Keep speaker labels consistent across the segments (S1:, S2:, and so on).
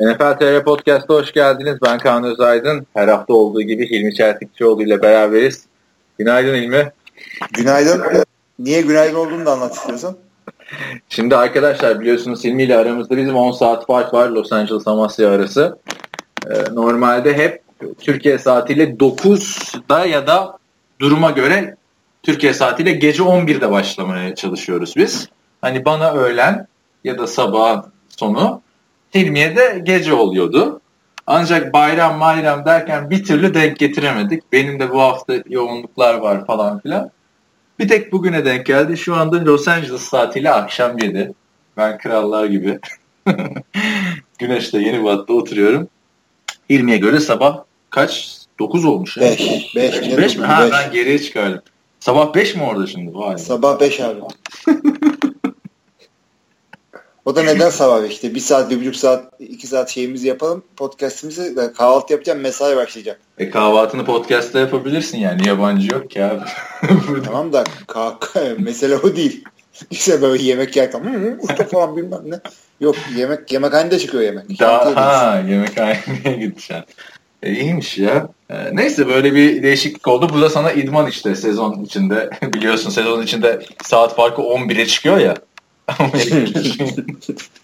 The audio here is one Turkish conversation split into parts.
S1: NFL TR Podcast'a hoş geldiniz. Ben Kaan Özaydın. Her hafta olduğu gibi Hilmi Çeltikçioğlu ile beraberiz. Günaydın Hilmi.
S2: Günaydın. Niye günaydın olduğunu da anlat istiyorsan.
S1: Şimdi arkadaşlar biliyorsunuz Hilmi ile aramızda bizim 10 saat fark var Los Angeles Amasya arası. Ee, normalde hep Türkiye saatiyle 9'da ya da duruma göre Türkiye saatiyle gece 11'de başlamaya çalışıyoruz biz. Hani bana öğlen ya da sabah sonu Hilmi'ye de gece oluyordu. Ancak bayram bayram derken bir türlü denk getiremedik. Benim de bu hafta yoğunluklar var falan filan. Bir tek bugüne denk geldi. Şu anda Los Angeles saatiyle akşam 7. Ben krallar gibi. Güneşte yeni battı oturuyorum. Hilmi'ye göre sabah kaç? 9 olmuş.
S2: 5. 5.
S1: 5 mi? Ha ben geriye çıkardım. Sabah 5 mi orada şimdi? Vay.
S2: Sabah 5 abi. o da neden sabah 5'te? Bir saat, bir buçuk saat, iki saat şeyimizi yapalım. Podcast'imizi kahvaltı yapacağım. Mesai başlayacak.
S1: E kahvaltını podcast'ta yapabilirsin yani. Yabancı yok ki abi.
S2: tamam da mesele o değil. İşte böyle yemek yerken usta falan bilmem ne. Yok yemek yemekhanede çıkıyor yemek.
S1: Daha ha, yemekhaneye gideceksin. E, iyiymiş ya. E, neyse böyle bir değişiklik oldu. Bu da sana idman işte sezon içinde. Biliyorsun sezon içinde saat farkı 11'e çıkıyor ya.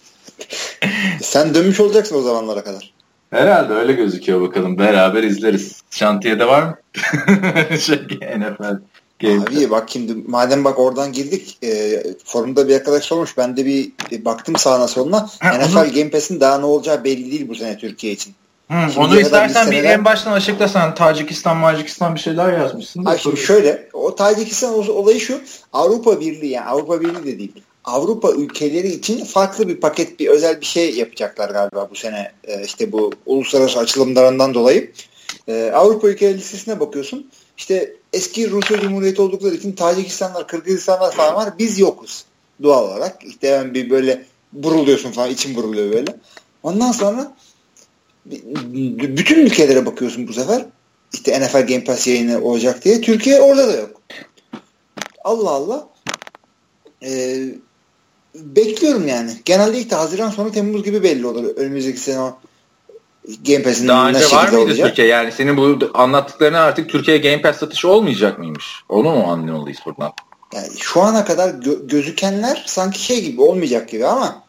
S2: Sen dönmüş olacaksın o zamanlara kadar.
S1: Herhalde öyle gözüküyor bakalım. Beraber izleriz. Şantiyede var mı? şey, NFL.
S2: Game Abi bak şimdi madem bak oradan girdik e, forumda bir arkadaş sormuş ben de bir e, baktım sağına soluna ha, NFL onu... Game Pass'in daha ne olacağı belli değil bu sene Türkiye için.
S1: Hı, onu istersen bir en baştan açıklasan Tacikistan, Macikistan bir şeyler yazmışsın.
S2: Ay şimdi şöyle o Tacikistan olayı şu Avrupa Birliği yani Avrupa Birliği de değil. Avrupa ülkeleri için farklı bir paket bir özel bir şey yapacaklar galiba bu sene e, işte bu uluslararası açılımlarından dolayı. E, Avrupa ülkeleri listesine bakıyorsun. İşte eski Rusya Cumhuriyeti oldukları için Tacikistanlar, Kırgızistanlar falan var. Biz yokuz doğal olarak. İşte hemen bir böyle buruluyorsun falan için buruluyor böyle. Ondan sonra bütün ülkelere bakıyorsun bu sefer. İşte NFL Game Pass yayını olacak diye. Türkiye orada da yok. Allah Allah. Ee, bekliyorum yani. Genelde ilk Haziran sonu Temmuz gibi belli olur. Önümüzdeki sene o Game Pass'in
S1: Daha önce var mıydı olacak? Türkiye? Yani senin bu anlattıklarına artık Türkiye Game Pass satışı olmayacak mıymış? Onu mu anlıyoruz buradan?
S2: Yani şu ana kadar gö- gözükenler sanki şey gibi olmayacak gibi ama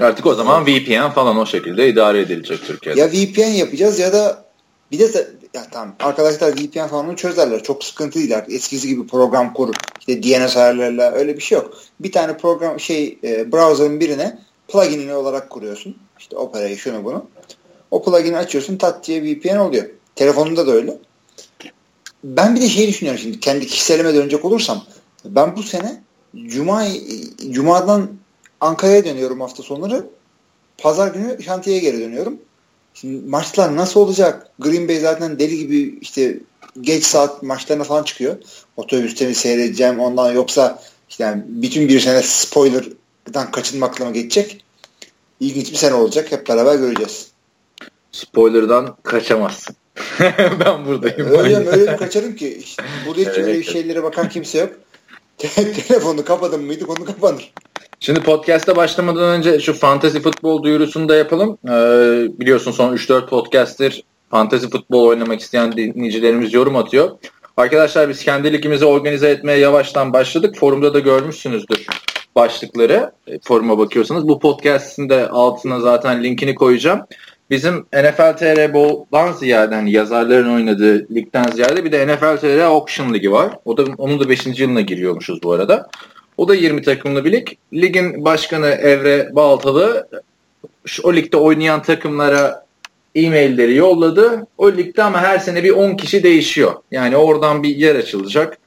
S1: Artık o zaman VPN falan o şekilde idare edilecek Türkiye'de.
S2: Ya VPN yapacağız ya da bir de ya tamam arkadaşlar VPN falan çözerler. Çok sıkıntı değil artık. Eskisi gibi program kur, işte DNS ayarlarla öyle bir şey yok. Bir tane program şey e, browser'ın birine plugin'ini olarak kuruyorsun. İşte Opera'yı şunu bunu. O plugin'i açıyorsun tat diye VPN oluyor. Telefonunda da öyle. Ben bir de şey düşünüyorum şimdi kendi kişiselime dönecek olursam ben bu sene Cuma Cuma'dan Ankara'ya dönüyorum hafta sonları. Pazar günü şantiyeye geri dönüyorum. Şimdi maçlar nasıl olacak? Green Bay zaten deli gibi işte geç saat maçlarına falan çıkıyor. Otobüste mi seyredeceğim ondan yoksa işte yani bütün bir sene spoiler'dan kaçınmakla mı geçecek? İlginç bir sene olacak. Hep beraber göreceğiz.
S1: Spoiler'dan kaçamazsın. ben buradayım.
S2: Öyle mi? Öyle mi kaçarım ki? İşte burada hiç öyle şeylere bakan kimse yok. Telefonu kapadım mıydı konu kapanır.
S1: Şimdi podcast'a başlamadan önce şu fantasy futbol duyurusunu da yapalım. Ee, biliyorsun son 3-4 podcast'tir fantasy futbol oynamak isteyen dinleyicilerimiz yorum atıyor. Arkadaşlar biz kendi ligimizi organize etmeye yavaştan başladık. Forumda da görmüşsünüzdür başlıkları. E, foruma bakıyorsanız. Bu podcast'in de altına zaten linkini koyacağım. Bizim NFL TR Bowl'dan ziyade hani yazarların oynadığı ligden ziyade bir de NFL TR Auction Ligi var. O da onun da 5. yılına giriyormuşuz bu arada. O da 20 takımlı bir lig. Ligin başkanı Evre Baltalı o ligde oynayan takımlara e-mailleri yolladı. O ligde ama her sene bir 10 kişi değişiyor. Yani oradan bir yer açılacak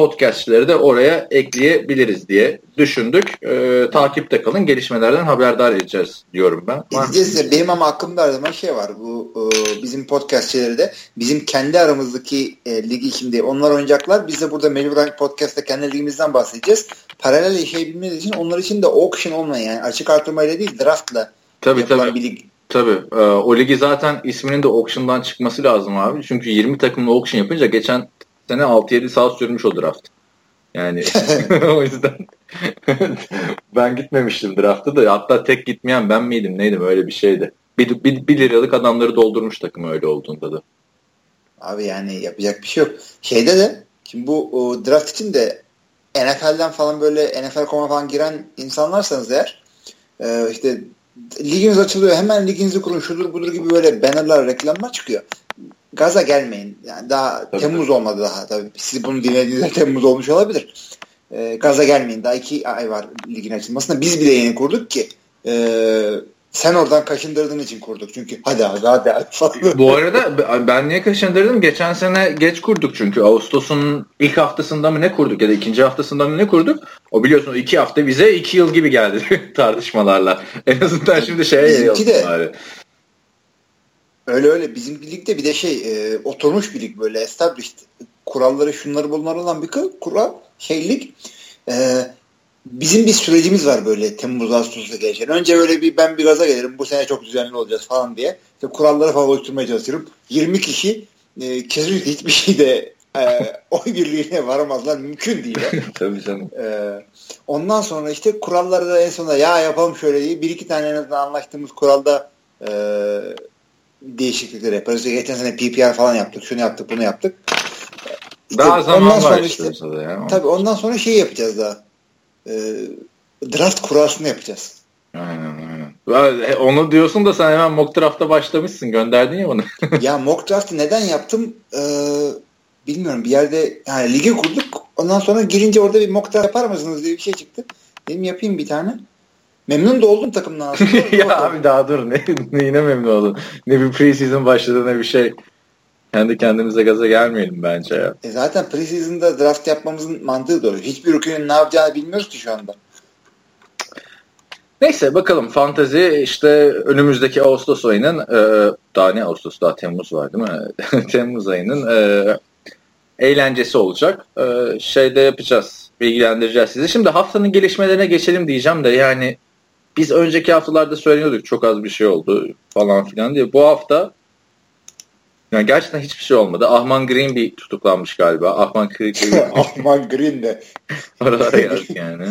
S1: podcastçileri de oraya ekleyebiliriz diye düşündük. E, takipte kalın. Gelişmelerden haberdar edeceğiz diyorum ben.
S2: Edeceğiz de benim ama aklımda her zaman şey var. Bu e, bizim podcastçileri de bizim kendi aramızdaki e, ligi şimdi onlar oynayacaklar. Biz de burada mecburen podcast'ta kendi ligimizden bahsedeceğiz. Paralel yaşayabilmeniz için onlar için de auction olmayan yani açık artırmayla değil draftla
S1: tabii, tabii. bir lig. Tabii. E, o ligi zaten isminin de auction'dan çıkması lazım abi. Çünkü 20 takımlı auction yapınca geçen sene 6-7 saat sürmüş o draft. Yani o yüzden ben gitmemiştim draftta da hatta tek gitmeyen ben miydim neydim öyle bir şeydi. Bir, bir, bir liralık adamları doldurmuş takım öyle olduğunda da.
S2: Abi yani yapacak bir şey yok. Şeyde de şimdi bu o, draft için de NFL'den falan böyle NFL.com'a falan giren insanlarsanız eğer e, işte liginiz açılıyor hemen liginizi kurun şudur budur gibi böyle bannerlar reklamlar çıkıyor. Gaza gelmeyin. Yani daha tabii. Temmuz olmadı daha tabii. Siz bunu dinlediğinizde Temmuz olmuş olabilir. E, gaza gelmeyin. Daha iki ay var ligin açılmasına. Biz bile yeni kurduk ki e, sen oradan kaşındırdığın için kurduk. Çünkü hadi abi hadi abi falan.
S1: Bu arada ben niye kaşındırdım? Geçen sene geç kurduk çünkü. Ağustos'un ilk haftasında mı ne kurduk ya da ikinci haftasında mı ne kurduk? O biliyorsun iki hafta bize iki yıl gibi geldi tartışmalarla. En azından şimdi şeye
S2: Bizimki de bari. Öyle öyle. Bizim birlikte bir de şey e, oturmuş bir lig böyle established. Kuralları şunları bunlar olan bir kural şeylik. E, bizim bir sürecimiz var böyle Temmuz Ağustos'ta geçen. Önce böyle bir ben bir gaza gelirim bu sene çok düzenli olacağız falan diye. İşte kuralları falan oluşturmaya çalışıyorum. 20 kişi e, kesinlikle hiçbir şeyde e, oy birliğine varamazlar. Mümkün değil.
S1: Tabii canım.
S2: E, ondan sonra işte kuralları da en sonunda ya yapalım şöyle diye bir iki tane en azından anlaştığımız kuralda e, değişiklikler yaparız. İşte geçen sene PPR falan yaptık. Şunu yaptık bunu yaptık.
S1: İşte daha zaman var işte. Ya.
S2: Tabii ondan sonra şey yapacağız daha e, draft kurasını yapacağız.
S1: Aynen aynen. E, onu diyorsun da sen hemen mock draft'a başlamışsın. Gönderdin ya onu.
S2: ya mock draft'ı neden yaptım? Ee, bilmiyorum. Bir yerde yani ligi kurduk. Ondan sonra girince orada bir mock draft yapar mısınız diye bir şey çıktı. Dedim yapayım bir tane. Memnun da oldum takımdan aslında.
S1: ya abi daha dur. Ne, ne yine memnun oldun. Ne bir preseason başladı ne bir şey. Kendi kendimize gaza gelmeyelim bence ya.
S2: E zaten preseason'da draft yapmamızın mantığı doğru. Hiçbir rookie'nin ne yapacağını bilmiyoruz ki şu anda.
S1: Neyse bakalım fantezi işte önümüzdeki Ağustos ayının e, daha ne Ağustos daha Temmuz var değil mi? Temmuz ayının e, eğlencesi olacak. E, şeyde yapacağız. Bilgilendireceğiz sizi. Şimdi haftanın gelişmelerine geçelim diyeceğim de yani biz önceki haftalarda söylüyorduk çok az bir şey oldu falan filan diye. Bu hafta yani gerçekten hiçbir şey olmadı. Ahman Green bir tutuklanmış galiba. Ahman Green.
S2: Ahman Green de.
S1: Oralara yazdık yani.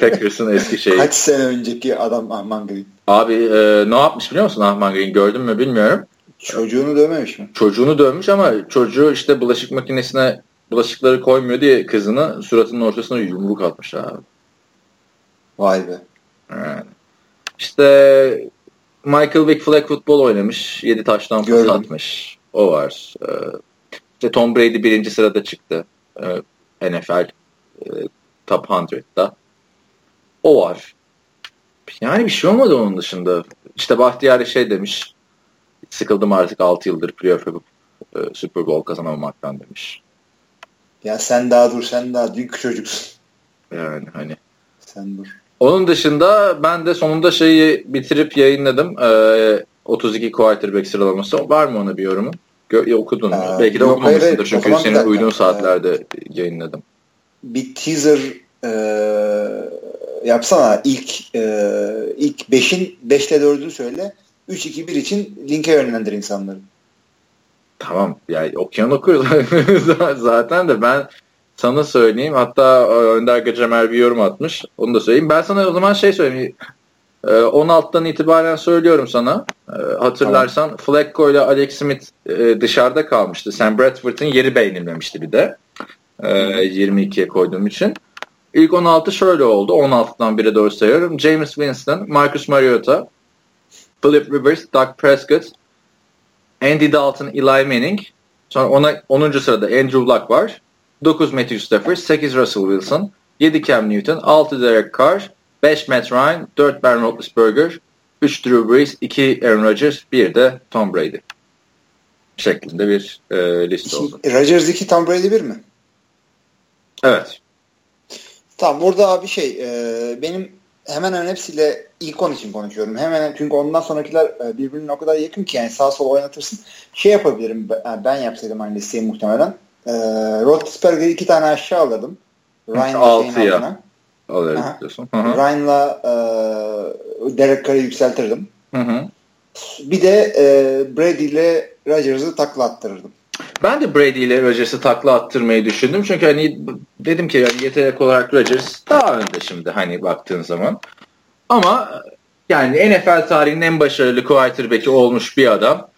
S1: Packers'ın eski şeyi.
S2: Kaç sene önceki adam Ahman Green.
S1: Abi e, ne yapmış biliyor musun Ahman Green? Gördün mü bilmiyorum.
S2: Çocuğunu dövmemiş mi?
S1: Çocuğunu dövmüş ama çocuğu işte bulaşık makinesine bulaşıkları koymuyor diye kızını suratının ortasına yumruk atmış abi.
S2: Vay be.
S1: İşte Michael Vick flag futbol oynamış. 7 taştan pas atmış. O var. Ee, işte Tom Brady birinci sırada çıktı. Ee, NFL e, Top 100'da. O var. Yani bir şey olmadı onun dışında. İşte Bahtiyari şey demiş. Sıkıldım artık 6 yıldır playoff yapıp e, Super Bowl kazanamamaktan demiş.
S2: Ya sen daha dur sen daha büyük çocuksun.
S1: Yani hani.
S2: Sen dur.
S1: Onun dışında ben de sonunda şeyi bitirip yayınladım. Ee, 32 quarterback sıralaması. Var mı ona bir yorumu? Gö- okudun. Ee, Belki de yok, okumamışsındır. Hayır, çünkü senin uyduğun saatlerde ee, yayınladım.
S2: Bir teaser e, yapsana. İlk e, ilk 5'in 5'te 4'ünü söyle. 3-2-1 için linke yönlendir insanları.
S1: Tamam. Yani okuyan okuyor zaten de ben sana söyleyeyim. Hatta e, Önder Gacemer bir yorum atmış. Onu da söyleyeyim. Ben sana o zaman şey söyleyeyim. 16'dan e, itibaren söylüyorum sana. E, hatırlarsan tamam. Flacco ile Alex Smith dışarıda kalmıştı. Sam Bradford'ın yeri beğenilmemişti bir de. 22'ye koyduğum için. İlk 16 şöyle oldu. 16'dan biri doğru sayıyorum. James Winston, Marcus Mariota, Philip Rivers, Doug Prescott, Andy Dalton, Eli Manning. Sonra ona 10. sırada Andrew Luck var. 9 Matthew Stafford, 8 Russell Wilson, 7 Cam Newton, 6 Derek Carr, 5 Matt Ryan, 4 Ben Roethlisberger, 3 Drew Brees, 2 Aaron Rodgers, 1 de Tom Brady. Şeklinde bir e, liste oldu.
S2: Rodgers 2, Tom Brady 1 mi?
S1: Evet.
S2: Tamam burada abi şey e, benim hemen hemen hepsiyle ilk on için konuşuyorum. Hemen çünkü ondan sonrakiler e, birbirine o kadar yakın ki yani sağ sol oynatırsın. Şey yapabilirim ben, ben yapsaydım aynı listeyi muhtemelen. E, Roethlisberger'i iki tane aşağı alırdım.
S1: Ryan'la Altıya alırım diyorsun.
S2: Ryan'la e, Derek Carr'ı yükseltirdim.
S1: Hı hı.
S2: Bir de e, Brady ile Rodgers'ı takla attırırdım.
S1: Ben de Brady ile Rodgers'ı takla attırmayı düşündüm. Çünkü hani dedim ki yani yetenek olarak Rodgers daha önde şimdi hani baktığın zaman. Ama Yani NFL tarihinin en başarılı quarterback'i olmuş bir adam.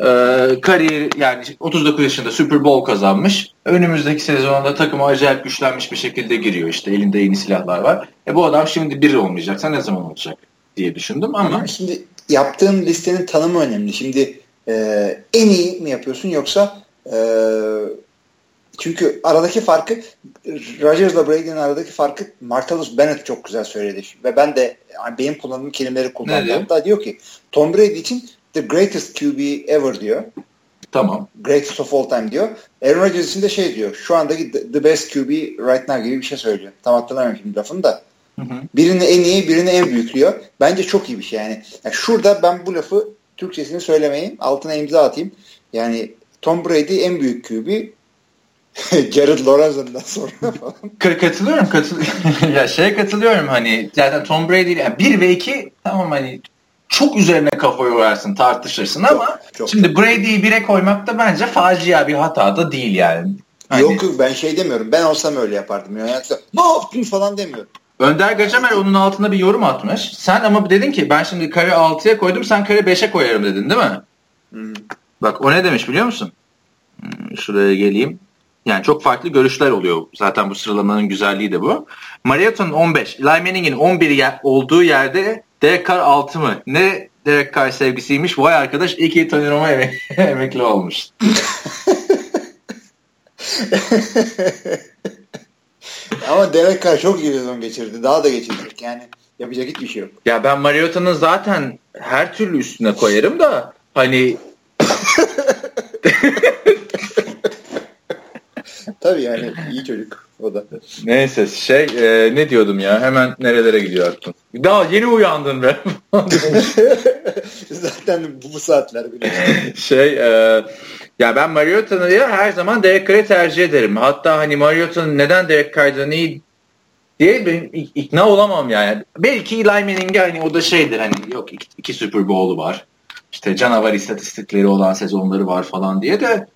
S1: Ee, kariyer yani 39 yaşında Super Bowl kazanmış. Önümüzdeki sezonda takıma acayip güçlenmiş bir şekilde giriyor işte elinde yeni silahlar var. E bu adam şimdi biri olmayacaksa ne zaman olacak diye düşündüm ama.
S2: Şimdi yaptığın listenin tanımı önemli. Şimdi e, en iyi mi yapıyorsun yoksa e, çünkü aradaki farkı Rodgers'la Brady'nin aradaki farkı Martellus Bennett çok güzel söyledi. Ve ben de benim kullandığım kelimeleri kullandım. Hatta diyor ki Tom Brady için the greatest QB ever diyor.
S1: Tamam.
S2: Greatest of all time diyor. Aaron Rodgers için de şey diyor. Şu andaki the best QB right now gibi bir şey söylüyor. Tam hatırlamıyorum şimdi lafını da. Hı hı. Birini en iyi, birini en büyük diyor. Bence çok iyi bir şey yani. yani. Şurada ben bu lafı Türkçesini söylemeyeyim. Altına imza atayım. Yani Tom Brady en büyük QB. Jared Lorenzen'dan sonra falan.
S1: katılıyorum. katılıyorum. ya şeye katılıyorum hani zaten Tom Brady yani 1 ve 2 tamam hani çok üzerine kafa yorarsın tartışırsın çok, ama çok, şimdi çok. Brady'yi 1'e koymak da bence facia bir hata da değil yani.
S2: Hani... Yok ben şey demiyorum. Ben olsam öyle yapardım. Yani ne yaptın falan demiyorum.
S1: Önder Gacemer onun altına bir yorum atmış. Sen ama dedin ki ben şimdi kare 6'ya koydum sen kare 5'e koyarım dedin değil mi? Hmm. Bak o ne demiş biliyor musun? Hmm, şuraya geleyim. Yani çok farklı görüşler oluyor. Zaten bu sıralamanın güzelliği de bu. Mariota'nın 15, Eli Manning'in 11 yer, olduğu yerde Derek Carr 6 mı? Ne Derek Carr sevgisiymiş. Vay arkadaş iki Tony Romo emek emekli olmuş.
S2: Ama Derek Carr çok iyi sezon geçirdi. Daha da geçirecek. Yani yapacak hiçbir şey yok.
S1: Ya ben Mariota'nın zaten her türlü üstüne koyarım da hani
S2: Tabii yani iyi çocuk o da.
S1: Neyse şey e, ne diyordum ya hemen nerelere gidiyor aklım. Daha yeni uyandın be.
S2: Zaten bu, bu saatler bile.
S1: şey e, ya ben Mariota'yı her zaman Derek Carr'ı tercih ederim. Hatta hani Mariota'nın neden Derek Carr'dan iyi diye ben ikna olamam yani. Belki Eli Manning'e hani o da şeydir hani yok iki, iki Super Bowl'u var. İşte canavar istatistikleri olan sezonları var falan diye de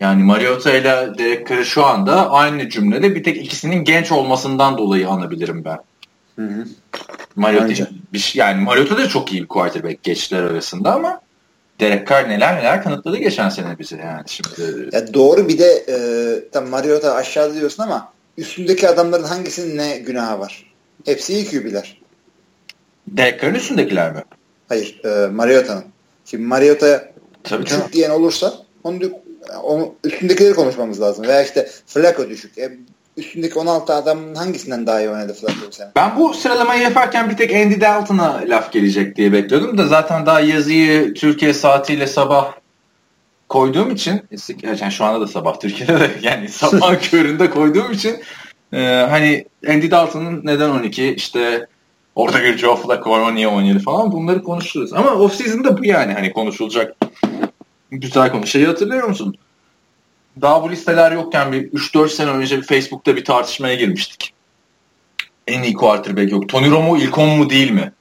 S1: yani Mariota ile Derek Carr'ı şu anda aynı cümlede bir tek ikisinin genç olmasından dolayı anabilirim ben. Hı hı. Mariota, bir, şey, yani Mariota da çok iyi bir quarterback geçtiler arasında ama Derek Carr neler neler kanıtladı geçen sene bize yani şimdi.
S2: Ya doğru bir de e, tam Mariota aşağıda diyorsun ama üstündeki adamların hangisinin ne günahı var? Hepsi iyi QB'ler.
S1: Derek Carr'ın üstündekiler mi?
S2: Hayır, e, Mariota'nın. Şimdi Mariota'ya düşük diyen olursa onu, onu üstündekileri konuşmamız lazım. Veya işte Flacco düşük. E, üstündeki 16 adamın hangisinden daha iyi oynadı Flacco bu sene?
S1: Ben bu sıralamayı yaparken bir tek Andy Dalton'a laf gelecek diye bekliyordum da zaten daha yazıyı Türkiye saatiyle sabah koyduğum için yani şu anda da sabah Türkiye'de de yani sabah köründe koyduğum için e, hani Andy Dalton'ın neden 12 işte orada bir Joe Flacco niye 17 falan bunları konuşuruz. Ama off season'da bu yani hani konuşulacak güzel konu. Şeyi hatırlıyor musun? Daha bu listeler yokken bir 3-4 sene önce bir Facebook'ta bir tartışmaya girmiştik. En iyi quarterback yok. Tony Romo ilk 10 mu değil mi?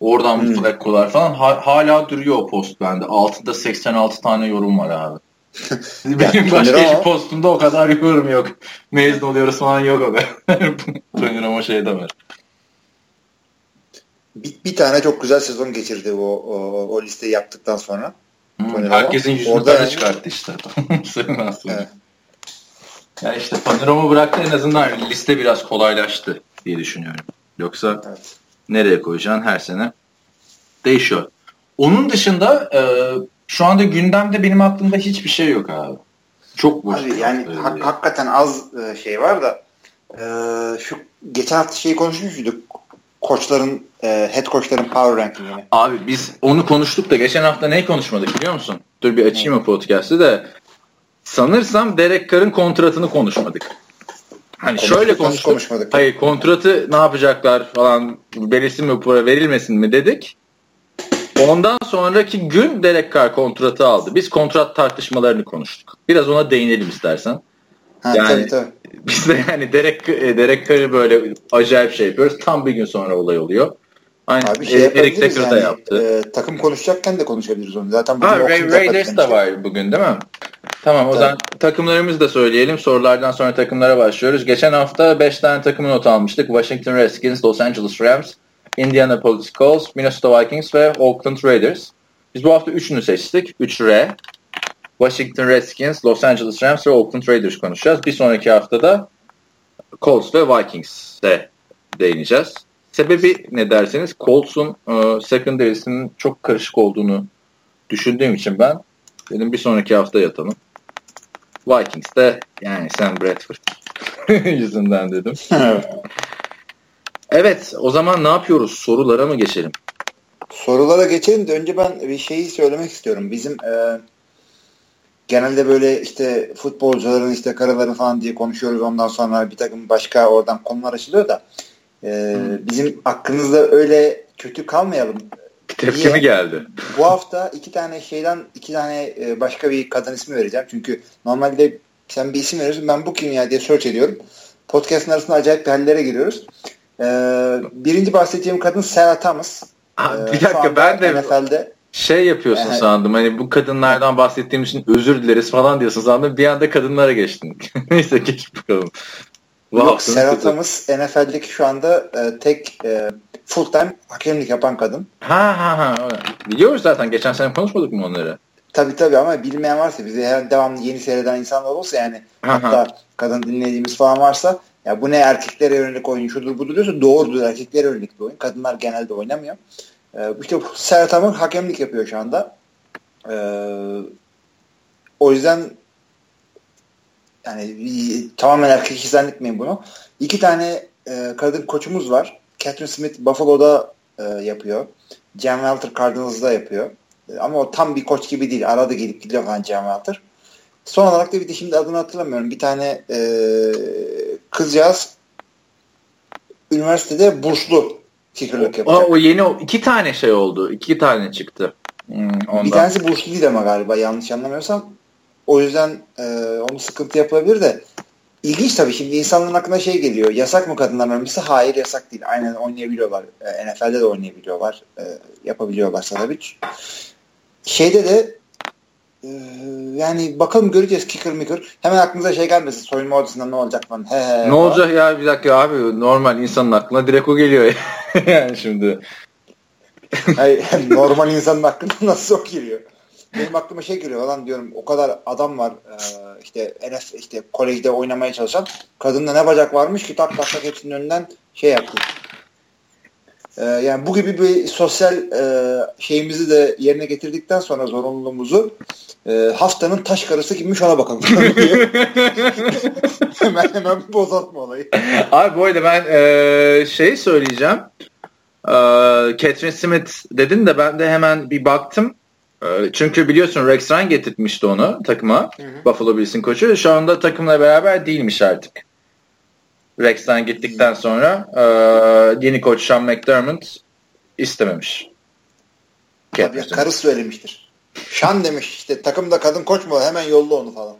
S1: Oradan hmm. Flacco'lar falan. Ha, hala duruyor o post bende. Altında 86 tane yorum var abi. Benim başka hiç postumda o kadar yorum yok. Mezun oluyoruz falan yok kadar. Tony Romo şey de var.
S2: Bir, bir tane çok güzel sezon geçirdi o, o, o listeyi yaptıktan sonra.
S1: Hmm, herkesin yüzünü Orada yani... çıkarttı işte. evet. Yani işte Panoram'ı bıraktı en azından liste biraz kolaylaştı diye düşünüyorum. Yoksa evet. nereye koyacaksın her sene değişiyor. Onun dışında e, şu anda gündemde benim aklımda hiçbir şey yok abi. Çok boş.
S2: Abi yani hak, hakikaten az e, şey var da e, şu geçen hafta şeyi konuşmuştuk koçların e, head koçların power rankingini.
S1: Abi biz onu konuştuk da geçen hafta ne konuşmadık biliyor musun? Dur bir açayım o podcast'ı da. Sanırsam Derek Carr'ın kontratını konuşmadık. Hani konuştuk, şöyle konuştuk. Konuşmadık. Hayır kontratı ne yapacaklar falan verilsin mi para verilmesin mi dedik. Ondan sonraki gün Derek Carr kontratı aldı. Biz kontrat tartışmalarını konuştuk. Biraz ona değinelim istersen.
S2: Ha, yani tabii, tabii.
S1: Biz de yani Derek, e, Derek Carr'ı böyle acayip şey yapıyoruz. Tam bir gün sonra olay oluyor.
S2: Aynı Abi şey Eric Decker yani, da yaptı. E, takım konuşacakken de konuşabiliriz onu. Zaten
S1: ha, Ray, Raiders da var bugün değil mi? Tamam o zaman takımlarımızı da söyleyelim. Sorulardan sonra takımlara başlıyoruz. Geçen hafta 5 tane takımı not almıştık. Washington Redskins, Los Angeles Rams, Indianapolis Colts, Minnesota Vikings ve Oakland Raiders. Biz bu hafta üçünü seçtik. 3R. Washington Redskins, Los Angeles Rams ve Oakland Raiders konuşacağız. Bir sonraki haftada Colts ve Vikings'e değineceğiz. Sebebi ne derseniz Colts'un e, secondary'sinin çok karışık olduğunu düşündüğüm için ben dedim bir sonraki hafta yatalım. Vikings'te yani Sam Bradford yüzünden dedim. evet o zaman ne yapıyoruz? Sorulara mı geçelim?
S2: Sorulara geçelim de önce ben bir şeyi söylemek istiyorum. Bizim e, genelde böyle işte futbolcuların işte karaları falan diye konuşuyoruz. Ondan sonra bir takım başka oradan konular açılıyor da e, bizim aklınızda öyle kötü kalmayalım.
S1: Tepki mi geldi?
S2: Bu hafta iki tane şeyden iki tane e, başka bir kadın ismi vereceğim. Çünkü normalde sen bir isim veriyorsun ben bu kim ya diye search ediyorum. Podcast'ın arasında acayip bir hallere giriyoruz. E, birinci bahsedeceğim kadın Sarah Thomas.
S1: Aa, bir dakika ben de
S2: NFL'de
S1: şey yapıyorsun
S2: Evet.
S1: sandım. Hani bu kadınlardan bahsettiğim için özür dileriz falan diyorsun sandım. Bir anda kadınlara geçtin. Neyse geç bakalım.
S2: Yok. Thomas NFL'deki şu anda e, tek e, full time hakemlik yapan kadın.
S1: Ha ha ha. Biliyoruz zaten. Geçen sene konuşmadık mı onları?
S2: Tabii tabii ama bilmeyen varsa bizi her devamlı yeni seyreden insanlar olsa yani
S1: hı.
S2: hatta kadın dinlediğimiz falan varsa ya bu ne erkeklere yönelik oyun şudur budur diyorsa doğrudur erkeklere yönelik bir oyun. Kadınlar genelde oynamıyor. Ee, işte Sarah Thomas hakemlik yapıyor şu anda. Ee, o yüzden yani tamamen erkek işi zannetmeyin bunu. İki tane e, kadın koçumuz var. Catherine Smith Buffalo'da e, yapıyor. Jan Welter Cardinals'da yapıyor. E, Ama o tam bir koç gibi değil. Arada gelip gidiyor falan Jan Welter. Son olarak da bir de şimdi adını hatırlamıyorum. Bir tane e, kızcağız üniversitede burslu kickerlık
S1: Aa,
S2: yapacak.
S1: o yeni iki tane şey oldu. İki tane çıktı. Hmm, ondan.
S2: Bir tanesi burslu değil ama galiba yanlış anlamıyorsam. O yüzden e, onu sıkıntı yapılabilir de ilginç tabii şimdi insanların aklına şey geliyor. Yasak mı kadınların ölmesi? Hayır yasak değil. Aynen oynayabiliyorlar. E, NFL'de de oynayabiliyorlar. E, yapabiliyorlarsa tabii. Şeyde de yani bakalım göreceğiz kicker micker. Hemen aklınıza şey gelmesin. Soyunma odasında ne olacak falan. He, he,
S1: Ne
S2: falan.
S1: olacak ya bir dakika abi normal insanın aklına direkt o geliyor yani şimdi.
S2: Hayır, normal insanın aklına nasıl o geliyor? Benim aklıma şey geliyor lan diyorum o kadar adam var e, işte NF işte kolejde oynamaya çalışan kadında ne bacak varmış ki tak tak tak hepsinin önünden şey yaptı. E, yani bu gibi bir sosyal e, şeyimizi de yerine getirdikten sonra zorunluluğumuzu e, haftanın taş karısı kimmiş ona bakalım. hemen hemen bozatma olayı.
S1: Abi bu arada ben e, şey söyleyeceğim. E, Catherine Smith dedin de ben de hemen bir baktım. E, çünkü biliyorsun Rex Ryan getirtmişti onu takıma. Buffalo Bills'in koçu. Şu anda takımla beraber değilmiş artık. Rex Ryan gittikten sonra e, yeni koç Sean McDermott istememiş.
S2: Tabii karısı söylemiştir. Şan demiş işte takımda kadın koç mu hemen yolla onu falan.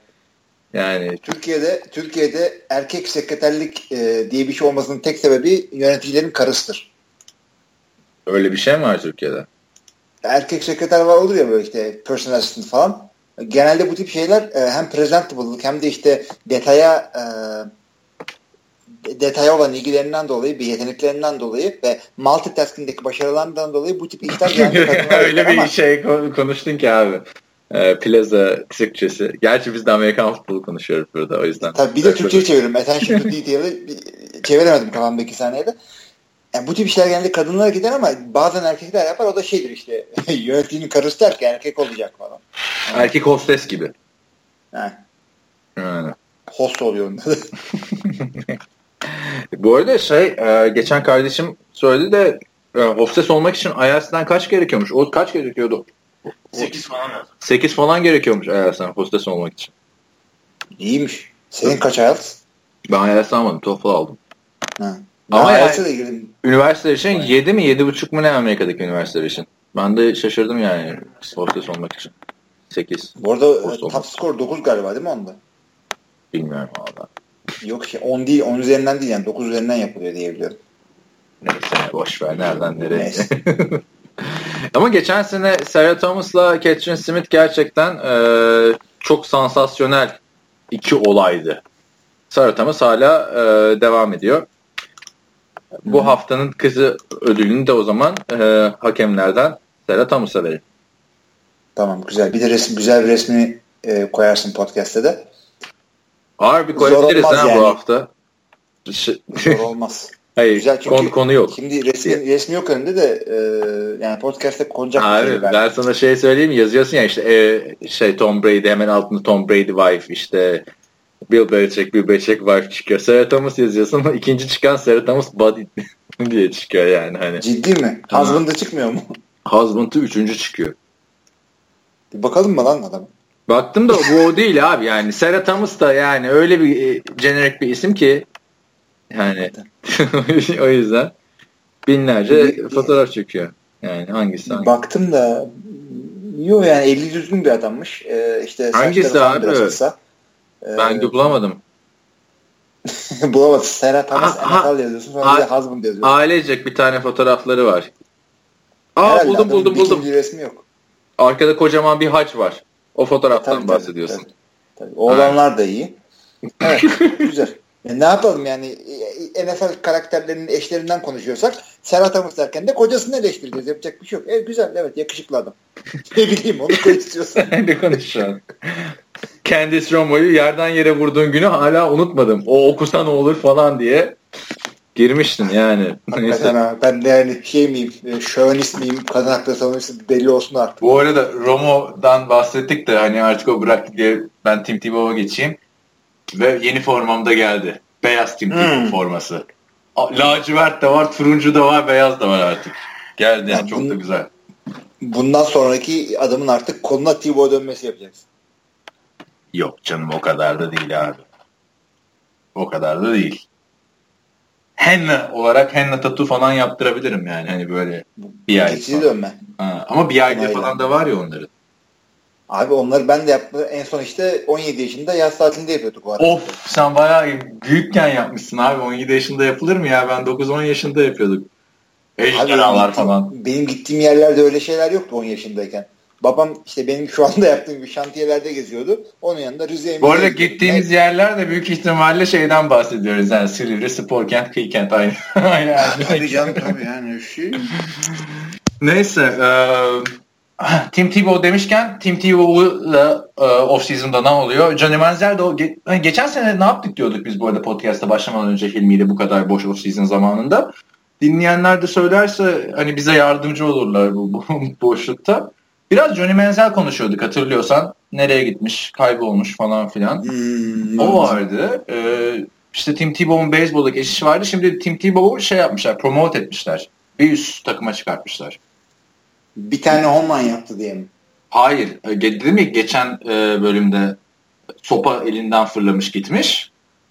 S1: Yani
S2: Türkiye'de Türkiye'de erkek sekreterlik e, diye bir şey olmasının tek sebebi yöneticilerin karısıdır.
S1: öyle bir şey mi var Türkiye'de?
S2: Erkek sekreter var olur ya böyle işte personal assistant falan. Genelde bu tip şeyler e, hem presentable'lık hem de işte detaya e, detaya olan ilgilerinden dolayı, bir yeteneklerinden dolayı ve multitasking'deki başarılarından dolayı bu tip işler genelde
S1: Öyle bir
S2: ama
S1: şey kon- konuştun ki abi. Ee, plaza Türkçesi. Gerçi biz de Amerikan futbolu konuşuyoruz burada o yüzden.
S2: Tabii bir de Türkçe'yi çeviriyorum. Attention to detail'i bir- çeviremedim kafamdaki saniyede. Yani bu tip işler genelde kadınlara gider ama bazen erkekler yapar. O da şeydir işte yöneticinin karısı der ki erkek olacak falan.
S1: Erkek hostes gibi.
S2: Ha,
S1: Yani.
S2: host oluyor onda da.
S1: Bu arada şey e, geçen kardeşim söyledi de e, hostes olmak için IELTS'den kaç gerekiyormuş? O kaç gerekiyordu?
S3: 8 falan lazım.
S1: 8 falan gerekiyormuş IELTS'den hostes olmak için.
S2: İyiymiş. Senin kaç IELTS?
S1: Ben IELTS almadım. TOEFL aldım.
S2: Ha.
S1: Ama
S2: Ama
S1: yani-
S2: IELTS'e de girdim.
S1: Üniversiteler için 7 mi 7,5 mu ne Amerika'daki üniversiteler için? Ben de şaşırdım yani hostes olmak için. 8.
S2: Bu arada e, top score 9 galiba değil mi onda?
S1: Bilmiyorum valla.
S2: Yok şey 10 değil 10 üzerinden değil yani 9 üzerinden yapılıyor diye biliyorum.
S1: Neyse boş ver nereden nereye.
S2: Neyse.
S1: Ama geçen sene Sarah Thomas'la Catherine Smith gerçekten e, çok sansasyonel iki olaydı. Sarah Thomas hala e, devam ediyor. Bu haftanın kızı ödülünü de o zaman e, hakemlerden Serhat Amus'a verin.
S2: Tamam güzel. Bir de resim, güzel bir resmi e, koyarsın podcast'te de.
S1: Harbi koyabiliriz ha
S2: yani.
S1: bu hafta. Ş-
S2: Zor olmaz.
S1: Hayır
S2: Güzel çünkü
S1: konu, konu yok.
S2: Şimdi resmi, resmi yok önünde de e, yani podcast'te konacak
S1: Abi
S2: şey
S1: ben
S2: belki.
S1: sana şey söyleyeyim yazıyorsun ya işte e, şey Tom Brady hemen altında Tom Brady wife işte Bill Belichick Bill Belichick wife çıkıyor. Sarah Thomas yazıyorsun ama ikinci çıkan Sarah Thomas body diye çıkıyor yani hani.
S2: Ciddi mi? Husband'da çıkmıyor mu?
S1: Husband'ı üçüncü çıkıyor.
S2: Bir bakalım mı lan adam?
S1: Baktım da bu o değil abi yani. Sarah Thomas da yani öyle bir e, generic bir isim ki yani o yüzden binlerce fotoğraf çekiyor. Yani hangisi hangisi?
S2: Baktım da yok yani 50 düzgün bir adammış. E, işte
S1: Hangisi abi?
S2: kısa. E,
S1: Ben de bulamadım.
S2: bulamadım. Serhat Thomas
S1: Ha- ha-
S2: NFL yazıyorsun sonra bir de husband yazıyorsun.
S1: Ailecek bir tane fotoğrafları var. Aa
S2: Herhalde
S1: buldum buldum buldum.
S2: resmi yok.
S1: Arkada kocaman bir haç var. O fotoğraftan
S2: Tabii,
S1: bahsediyorsun.
S2: Tabii, tabii. Oğlanlar da iyi. Evet, güzel. E, ne yapalım yani e, NFL karakterlerinin eşlerinden konuşuyorsak Serhat Amus derken de kocasını eleştireceğiz. Yapacak bir şey yok. E, güzel evet yakışıklı adam. ne bileyim onu koy istiyorsan.
S1: ne konuşuyorsun? Candice Romo'yu yerden yere vurduğun günü hala unutmadım. O okusa ne olur falan diye girmiştin yani. Neyse.
S2: ha, ben de yani şey miyim, e, şövenist miyim, kadın hakları savunucusu belli olsun artık.
S1: Bu arada Romo'dan bahsettik de hani artık o bıraktı diye ben Tim Tebow'a geçeyim. Ve yeni formam da geldi. Beyaz Tim Tebow
S2: Hmm.
S1: forması. Lacivert de var, turuncu da var, beyaz da var artık. Geldi yani
S2: Ya
S1: çok da güzel.
S2: Bundan sonraki adamın artık koluna Tibo dönmesi yapacaksın.
S1: Yok canım o kadar da değil abi. O kadar da değil. Henna olarak henna tatu falan yaptırabilirim yani hani böyle bir ay falan.
S2: dönme.
S1: Ha, ama bir ayda falan da var ya onların.
S2: Abi onları ben de yaptım. En son işte 17 yaşında yaz tatilinde yapıyorduk o arada.
S1: Of sen bayağı büyükken yapmışsın abi. 17 yaşında yapılır mı ya? Ben 9-10 yaşında yapıyorduk. Ejderhalar falan.
S2: Benim gittiğim yerlerde öyle şeyler yoktu 10 yaşındayken. Babam işte benim şu anda yaptığım gibi şantiyelerde geziyordu. Onun yanında Rize'ye
S1: Bu arada gittiğimiz
S2: gidiyordum.
S1: yerler de büyük ihtimalle şeyden bahsediyoruz. Yani Silivri, Sporkent, Kıykent aynı. aynı.
S2: Tabii canım tabii yani. Şey.
S1: Neyse. eee, Tim Tebow demişken Tim Tebow'la e, off-season'da ne oluyor? Johnny Manziel de o, ge- geçen sene ne yaptık diyorduk biz bu arada podcast'a başlamadan önce Hilmi ile bu kadar boş off-season zamanında. Dinleyenler de söylerse hani bize yardımcı olurlar bu, bu boşlukta. Biraz Johnny Manziel konuşuyorduk hatırlıyorsan. Nereye gitmiş, kaybolmuş falan filan.
S2: Hmm,
S1: O vardı. Ee, işte Tim Tebow'un beyzboldaki eşi vardı. Şimdi Tim Tebow'u şey yapmışlar, promote etmişler. Bir üst takıma çıkartmışlar.
S2: Bir tane Homan yaptı diye mi?
S1: Hayır. e, ge- Dedim ya geçen e, bölümde sopa elinden fırlamış gitmiş.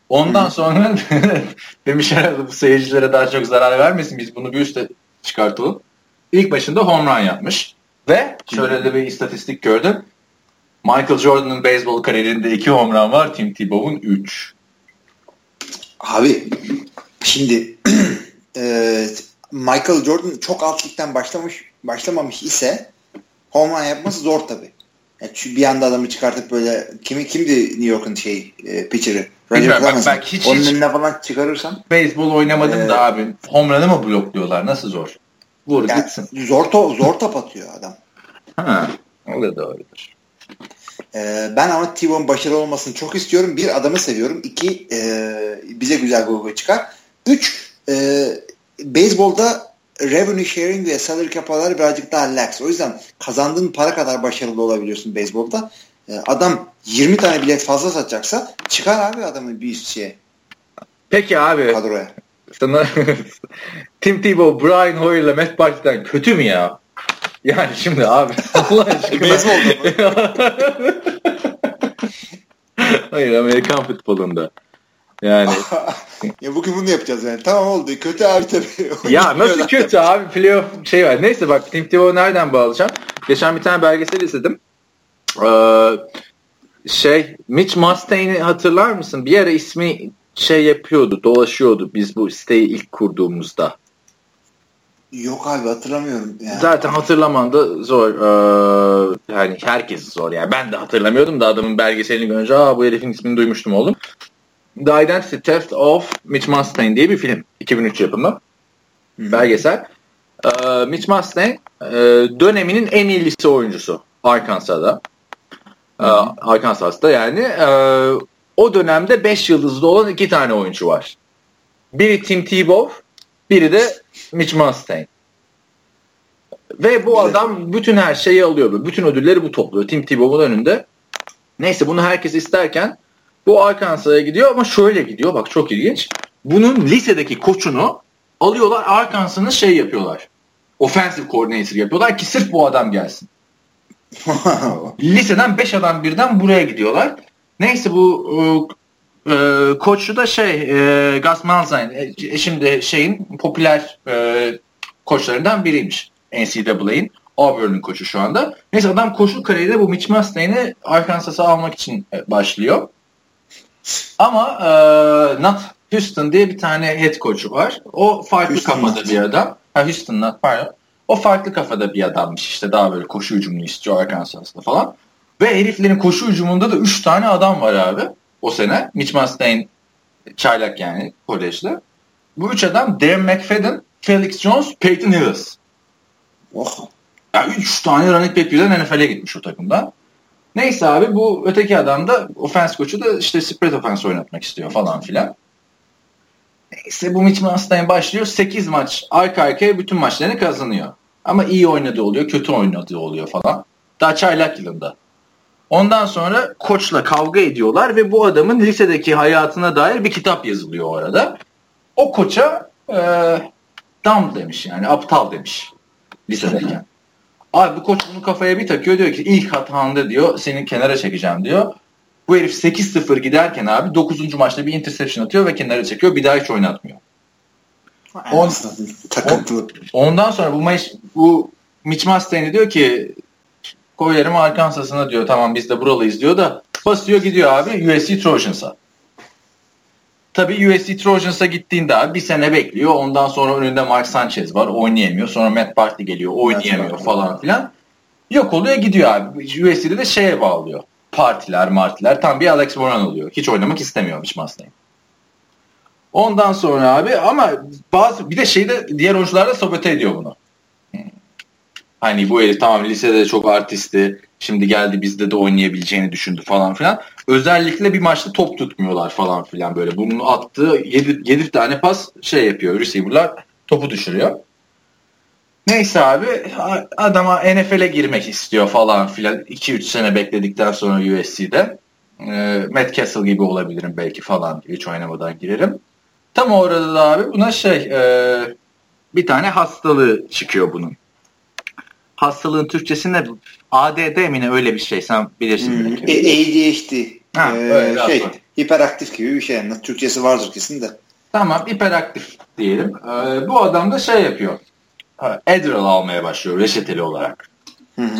S1: Ondan sonra demiş herhalde bu seyircilere daha çok zarar vermesin. Biz bunu bir üste çıkartalım. İlk başında home run yapmış. Ve şöyle de bir istatistik gördüm. Michael Jordan'ın beyzbol kariyerinde iki home run var. Tim Tebow'un üç.
S2: Abi şimdi e, Michael Jordan çok alt ligden başlamış başlamamış ise home run yapması zor tabi. Yani bir anda adamı çıkartıp böyle kimi kimdi New York'un şey e, pitcher'ı? Roger
S1: Bilmiyorum, bak- bak hiç-
S2: Onun
S1: hiç-
S2: önüne falan çıkarırsan
S1: Beyzbol oynamadım
S2: Ee,
S1: da abi. Home run'ı mı blokluyorlar? Nasıl zor? Vur
S2: yani
S1: gitsin.
S2: zor to zor top atıyor adam.
S1: Ha, o da doğrudur.
S2: Ee, ben ama T-Bone başarılı olmasını çok istiyorum. Bir adamı seviyorum. İki e, bize güzel gol çıkar. Üç e, beyzbolda revenue sharing ve salary cap'lar birazcık daha lax. O yüzden kazandığın para kadar başarılı olabiliyorsun beyzbolda. E, adam 20 tane bilet fazla satacaksa çıkar abi adamı bir üst şeye
S1: Peki abi
S2: kadroya.
S1: Sana Tim Tebow, Brian Hoyer'la Matt Barkley'den kötü mü ya? Yani şimdi abi Allah aşkına.
S2: Beyzbolda
S1: Hayır Amerikan futbolunda. Yani
S2: ya bugün bunu yapacağız yani. Tamam oldu. Kötü abi tabii.
S1: ya nasıl kötü abi playoff şey var. Neyse bak Tim Tebow'u nereden bağlayacağım? Geçen bir tane belgesel izledim. Ee, şey Mitch Mustain'i hatırlar mısın? Bir ara ismi şey yapıyordu, dolaşıyordu biz bu siteyi ilk kurduğumuzda.
S2: Yok abi hatırlamıyorum. Yani.
S1: Zaten hatırlaman da zor. Ee, yani herkes zor. Yani ben de hatırlamıyordum da adamın belgeselini görünce aa bu herifin ismini duymuştum oğlum. The Identity Theft of Mitch Mustaine diye bir film. 2003 yapımı. belgesel. Ee, Mitch Mustang e, döneminin en iyi lise oyuncusu Arkansas'da. Ee, Arkansas'ta yani. E, o dönemde 5 yıldızlı olan iki tane oyuncu var. Biri Tim Tebow, biri de Mitch Mustang. Ve bu adam bütün her şeyi alıyor. Bütün ödülleri bu topluyor. Tim Tebow'un önünde. Neyse bunu herkes isterken bu Arkansas'a gidiyor ama şöyle gidiyor. Bak çok ilginç. Bunun lisedeki koçunu alıyorlar Arkansas'ın şey yapıyorlar. Offensive coordinator yapıyorlar ki sırf bu adam gelsin. Liseden 5 adam birden buraya gidiyorlar. Neyse bu e, e, koçu da şey e, Gus Malzahn. E, şimdi şeyin popüler e, koçlarından biriymiş. NCAA'in. Auburn'un koçu şu anda. Neyse adam koşu kariyerinde bu Mitch Mustane'i Arkansas'a almak için e, başlıyor. Ama e, Nat Houston diye bir tane head coach'u var. O farklı Houston kafada Nat. bir adam. Ha Houston Nat pardon. O farklı kafada bir adammış işte daha böyle koşu hücumunu istiyor Arkansas'ta falan. Ve heriflerin koşu hücumunda da 3 tane adam var abi o sene. Mitch Mustaine çaylak yani kolejde. Bu üç adam Darren McFadden, Felix Jones, Peyton Hillis. Oh. Yani üç tane running back birden NFL'e gitmiş o takımda. Neyse abi bu öteki adam da offense koçu da işte spread offense oynatmak istiyor falan filan. Neyse bu Mitch Mustaine başlıyor. 8 maç arka arkaya bütün maçlarını kazanıyor. Ama iyi oynadığı oluyor, kötü oynadığı oluyor falan. Daha çaylak yılında. Ondan sonra koçla kavga ediyorlar ve bu adamın lisedeki hayatına dair bir kitap yazılıyor o arada. O koça e, dam demiş yani aptal demiş lisedeyken. Abi bu koç bunu kafaya bir takıyor diyor ki ilk hatanda diyor senin kenara çekeceğim diyor. Bu herif 8-0 giderken abi 9. maçta bir interception atıyor ve kenara çekiyor bir daha hiç oynatmıyor. On, on, ondan sonra bu maç bu Mitch Mustaine diyor ki koyarım Arkansas'ına diyor tamam biz de buralıyız diyor da basıyor gidiyor abi USC Trojans'a. Tabii USC Trojans'a gittiğinde abi bir sene bekliyor. Ondan sonra önünde Mark Sanchez var. Oynayamıyor. Sonra Matt Barkley geliyor. Oynayamıyor falan filan. Yok oluyor gidiyor abi. USC'de de şeye bağlıyor. Partiler, martiler. Tam bir Alex Moran oluyor. Hiç oynamak istemiyormuş Mustang. Ondan sonra abi ama bazı bir de şeyde diğer oyuncular da sabote ediyor bunu. Hani bu herif tamam lisede de çok artisti. Şimdi geldi bizde de oynayabileceğini düşündü falan filan. Özellikle bir maçta top tutmuyorlar falan filan böyle. Bunun attığı 7, 7 tane pas şey yapıyor. Receiver'lar topu düşürüyor. Neyse abi adama NFL'e girmek istiyor falan filan. 2-3 sene bekledikten sonra USC'de. E, Matt Castle gibi olabilirim belki falan. Hiç oynamadan girerim. Tam orada da abi buna şey e, bir tane hastalığı çıkıyor bunun hastalığın Türkçesi ne? ADD mi ne öyle bir şey sen bilirsin. Hmm,
S2: belki. ADHD. Ha, ee, şey, hiperaktif gibi bir şey. Türkçesi vardır kesin de.
S1: Tamam hiperaktif diyelim. Ee, bu adam da şey yapıyor. Adderall almaya başlıyor reçeteli olarak.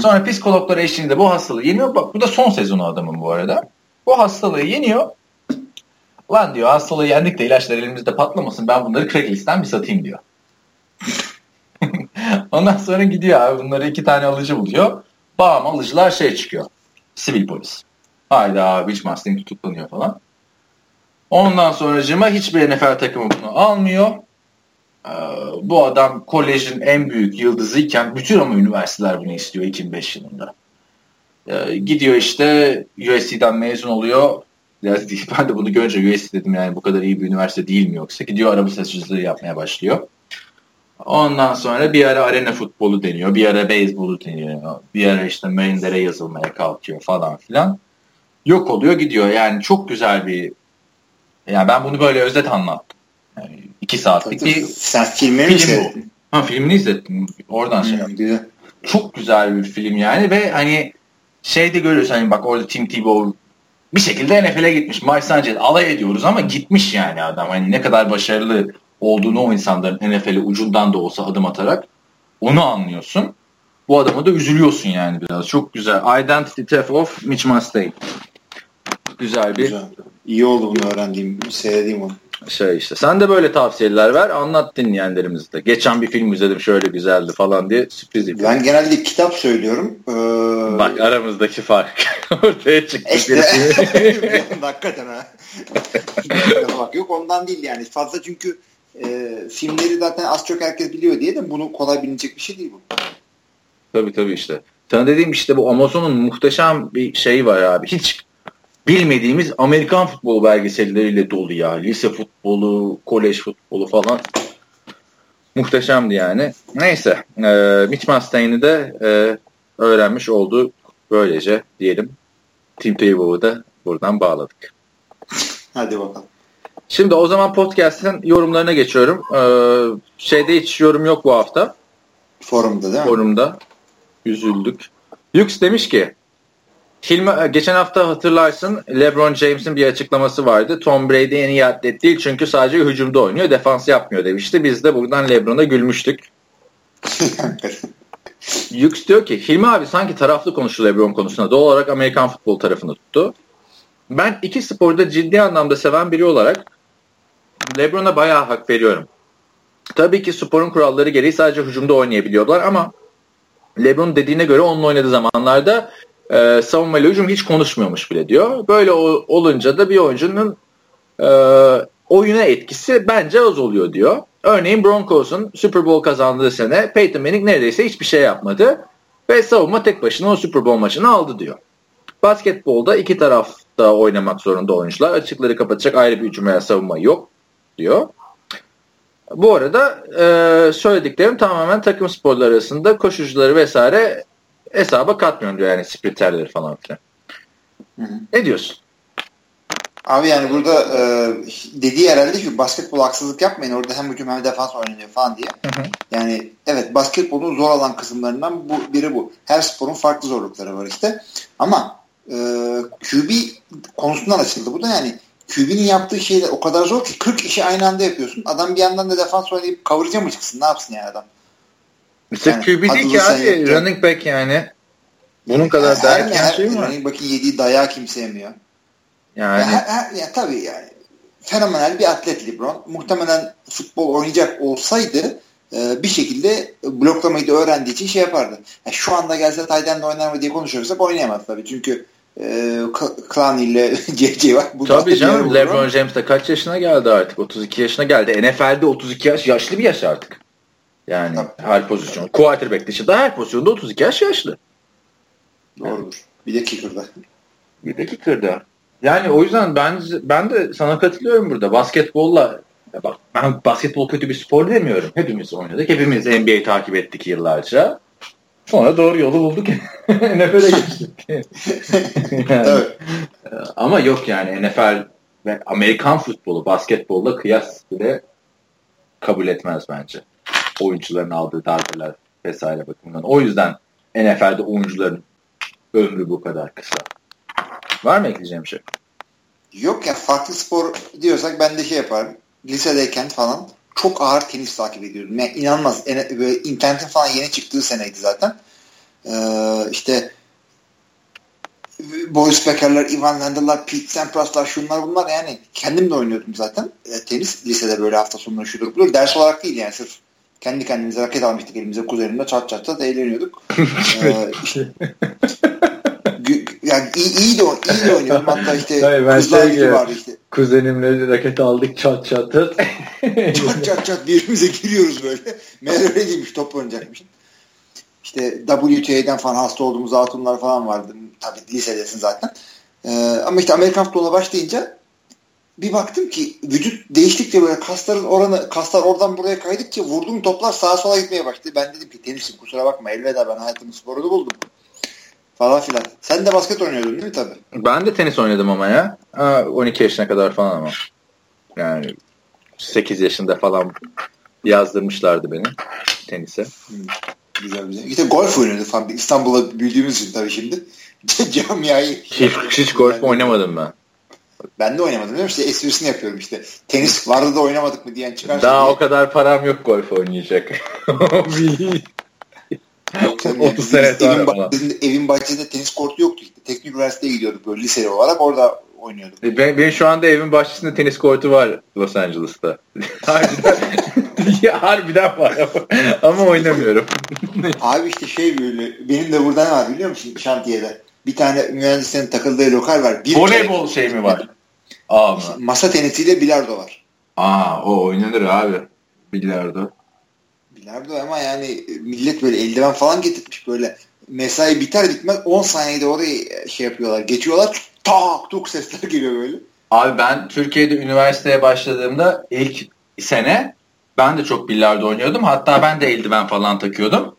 S1: Sonra psikologlar eşliğinde bu hastalığı yeniyor. Bak bu da son sezonu adamın bu arada. Bu hastalığı yeniyor. Lan diyor hastalığı yendik de ilaçlar elimizde patlamasın ben bunları Craigslist'ten bir satayım diyor. Ondan sonra gidiyor abi. Bunları iki tane alıcı buluyor. Bam alıcılar şey çıkıyor. Sivil polis. Hayda abi Beach Mustang tutuklanıyor falan. Ondan sonra cıma hiçbir NFL takımı bunu almıyor. Ee, bu adam kolejin en büyük yıldızıyken bütün ama üniversiteler bunu istiyor 2005 yılında. Ee, gidiyor işte USC'den mezun oluyor. Ben de bunu görünce USC dedim yani bu kadar iyi bir üniversite değil mi yoksa. Gidiyor araba satıcılığı yapmaya başlıyor. Ondan sonra bir ara arena futbolu deniyor, bir ara beyzbolu deniyor, bir ara işte Marinlere yazılmaya kalkıyor falan filan. Yok oluyor gidiyor. Yani çok güzel bir yani ben bunu böyle özet anlattım. Yani iki saatlik bir
S2: Sen filmini film mi
S1: izledin? Ha filmini izledim. Oradan şey hmm, güzel. Çok güzel bir film yani ve hani şeyde görüyorsun hani bak orada Tim Tebow bir şekilde NFL'e gitmiş. Mike Sanchez alay ediyoruz ama gitmiş yani adam. Hani ne kadar başarılı olduğunu o insanların NFL'e ucundan da olsa adım atarak onu anlıyorsun. Bu adama da üzülüyorsun yani biraz. Çok güzel. Identity Theft of Mitch Mustaine. Güzel bir. Güzel.
S2: İyi oldu bunu öğrendiğim, seyredeyim onu.
S1: Şey işte. Sen de böyle tavsiyeler ver. Anlat dinleyenlerimize de. Geçen bir film izledim şöyle güzeldi falan diye sürpriz yapıyorum.
S2: Ben genelde kitap söylüyorum.
S1: Ee... Bak aramızdaki fark ortaya çıktı. İşte.
S2: Hakikaten ha. Bak yok ondan değil yani. Fazla çünkü e, filmleri zaten az çok herkes biliyor diye de bunu kolay bilinecek bir şey değil bu.
S1: Tabii tabii işte. Sana dediğim işte bu Amazon'un muhteşem bir şeyi var abi. Hiç bilmediğimiz Amerikan futbolu belgeselleriyle dolu ya. Lise futbolu, kolej futbolu falan. Muhteşemdi yani. Neyse. E, Mitch Mustain'i de e, öğrenmiş oldu. Böylece diyelim. Tim Tebow'u da buradan bağladık.
S2: Hadi bakalım.
S1: Şimdi o zaman podcast'ın yorumlarına geçiyorum. Ee, şeyde hiç yorum yok bu hafta.
S2: Forumda değil mi?
S1: Forumda. Üzüldük. Yux demiş ki Hilmi, geçen hafta hatırlarsın LeBron James'in bir açıklaması vardı. Tom Brady en iyi atlet değil çünkü sadece hücumda oynuyor, defans yapmıyor demişti. Biz de buradan LeBron'a gülmüştük. Yux diyor ki Hilmi abi sanki taraflı konuştu LeBron konusunda. Doğal olarak Amerikan futbol tarafını tuttu. Ben iki sporda ciddi anlamda seven biri olarak LeBron'a bayağı hak veriyorum. Tabii ki sporun kuralları gereği sadece hücumda oynayabiliyorlar ama LeBron dediğine göre onunla oynadığı zamanlarda e, savunma ile hücum hiç konuşmuyormuş bile diyor. Böyle o, olunca da bir oyuncunun e, oyuna etkisi bence az oluyor diyor. Örneğin Broncos'un Super Bowl kazandığı sene Peyton Manning neredeyse hiçbir şey yapmadı ve savunma tek başına o Super Bowl maçını aldı diyor. Basketbolda iki tarafta oynamak zorunda oyuncular. Açıkları kapatacak ayrı bir hücum veya savunma yok diyor. Bu arada e, söylediklerim tamamen takım sporları arasında koşucuları vesaire hesaba katmıyorum diyor yani sprinterleri falan filan.
S2: Hı hı.
S1: Ne diyorsun?
S2: Abi yani burada e, dediği herhalde şu basketbol haksızlık yapmayın orada hem hücum hem defans oynanıyor falan diye.
S1: Hı hı.
S2: Yani evet basketbolun zor olan kısımlarından bu biri bu. Her sporun farklı zorlukları var işte. Ama e, QB konusundan açıldı bu da yani QB'nin yaptığı şeyler o kadar zor ki 40 işi aynı anda yapıyorsun. Adam bir yandan da defans oynayıp coverage mı çıksın? Ne yapsın yani adam?
S1: Mesela
S2: Yani,
S1: QB değil ki abi running back yani. Bunun kadar dayak yiyen
S2: her,
S1: şey mi var?
S2: running back'in yediği dayağı kim sevmiyor?
S1: Yani
S2: Ya, her, her, ya tabii yani fenomenal bir atlet LeBron. Muhtemelen futbol oynayacak olsaydı e, bir şekilde bloklamayı da öğrendiği için şey yapardı. Ya şu anda gelse Tayden'de oynar mı diye konuşuyorsak oynayamaz tabii. Çünkü e, Clowney ile JJ var. Bu
S1: Tabii canım LeBron
S2: olur.
S1: James de kaç yaşına geldi artık? 32 yaşına geldi. NFL'de 32 yaş yaşlı bir yaş artık. Yani
S2: Tabii.
S1: her pozisyon. Quarterback dışında her pozisyonda 32 yaş yaşlı.
S2: Doğrudur. Bir de kicker'da.
S1: Bir de kicker'da. Yani o yüzden ben ben de sana katılıyorum burada. Basketbolla bak ben basketbol kötü bir spor demiyorum. Hepimiz oynadık. Hepimiz NBA'yi takip ettik yıllarca. Sonra doğru yolu bulduk. NFL'e geçtik. Yani, ama yok yani NFL ve Amerikan futbolu basketbolla kıyas bile kabul etmez bence. Oyuncuların aldığı darbeler vesaire bakımından. O yüzden NFL'de oyuncuların ömrü bu kadar kısa. Var mı ekleyeceğim şey?
S2: Yok ya farklı spor diyorsak ben de şey yaparım. Lisedeyken falan çok ağır tenis takip ediyordum. Yani inanılmaz. En- Böyle internetin falan yeni çıktığı seneydi zaten. Ee, işte Boris Becker'lar, Ivan Lendl'lar, Pete Sampras'lar şunlar bunlar yani kendim de oynuyordum zaten. E, tenis lisede böyle hafta sonları şudur budur. Ders olarak değil yani sırf kendi kendimize raket almıştık elimize kuzenimle çat çat çat eğleniyorduk. ee, işte, iyi, iyi de iyi de oynuyordum. Hatta işte
S1: Hayır, ben
S2: kızlar
S1: şey
S2: gibi vardı işte.
S1: Kuzenimle raket aldık çat çatı.
S2: çat çat çat birbirimize giriyoruz böyle. Meğer öyle değilmiş top oynayacakmış. İşte WTA'den falan hasta olduğumuz hatunlar falan vardı. Tabii lisedesin zaten. Ee, ama işte Amerikan futboluna başlayınca bir baktım ki vücut değiştikçe böyle kasların oranı kaslar oradan buraya kaydıkça vurduğum toplar sağa sola gitmeye başladı. Ben dedim ki tenisim kusura bakma elveda ben hayatımın sporunu buldum. Falan filan. Sen de basket oynuyordun değil mi tabii?
S1: ben de tenis oynadım ama ya. Ha, 12 yaşına kadar falan ama. Yani 8 yaşında falan yazdırmışlardı beni tenise.
S2: Güzel güzel. İşte golf oynuyorduk falan. İstanbul'da büyüdüğümüz için tabii şimdi. Camiayı.
S1: Hiç, hiç golf oynamadım ben.
S2: Ben de oynamadım değil mi? İşte esprisini yapıyorum işte. Tenis vardı da oynamadık mı diyen çıkarsa.
S1: Daha
S2: diye.
S1: o kadar param yok golf oynayacak.
S2: Yok canım yani
S1: 30
S2: biz
S1: sene
S2: evin, bahçesinde, evin bahçesinde tenis kortu yoktu işte. Teknik üniversiteye gidiyorduk böyle liseli olarak orada oynuyorduk.
S1: Ben, benim şu anda evin bahçesinde tenis kortu var Los Angeles'ta. harbiden, Ya, harbiden var ama, ama oynamıyorum.
S2: Abi işte şey böyle benim de burada ne var biliyor musun şantiyede? Bir tane mühendislerin takıldığı lokal var. Bir
S1: Voleybol şey mi var? Aa?
S2: Masa tenisiyle bilardo var.
S1: Aa o oynanır abi. Bilardo.
S2: Bilardo ama yani millet böyle eldiven falan getirmiş böyle mesai biter bitmez 10 saniyede orayı şey yapıyorlar. Geçiyorlar tak tuk sesler geliyor böyle.
S1: Abi ben Türkiye'de üniversiteye başladığımda ilk sene ben de çok bilardo oynuyordum. Hatta ben de eldiven falan takıyordum.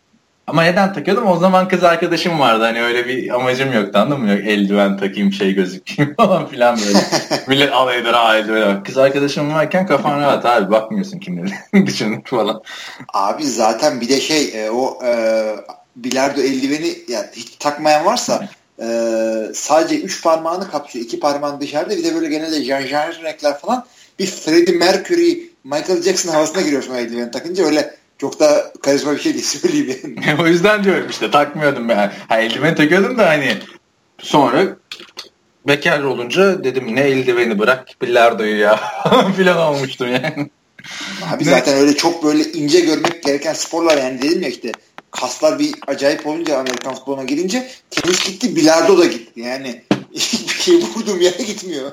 S1: Ama neden takıyordum? O zaman kız arkadaşım vardı. Hani öyle bir amacım yoktu anladın mı? Yok eldiven takayım şey gözükeyim falan filan böyle. Millet al eder ha eldiven. Kız arkadaşım varken kafan rahat abi. Bakmıyorsun kimleri düşünür falan.
S2: Abi zaten bir de şey e, o e, bilardo eldiveni yani hiç takmayan varsa e, sadece 3 parmağını kapsıyor. 2 parmağın dışarıda bir de böyle genelde Jean renkler falan bir Freddie Mercury Michael Jackson havasına giriyorsun o eldiveni takınca öyle çok da karizma bir şey değil söyleyeyim.
S1: o yüzden diyorum işte takmıyordum ben. Ha, eldiven takıyordum da hani sonra bekar olunca dedim ne eldiveni bırak bilardoyu ya filan olmuştum yani.
S2: Abi zaten öyle çok böyle ince görmek gereken sporlar yani dedim ya işte kaslar bir acayip olunca Amerikan futboluna girince tenis gitti bilardo da gitti yani hiçbir şey vurduğum yere gitmiyor.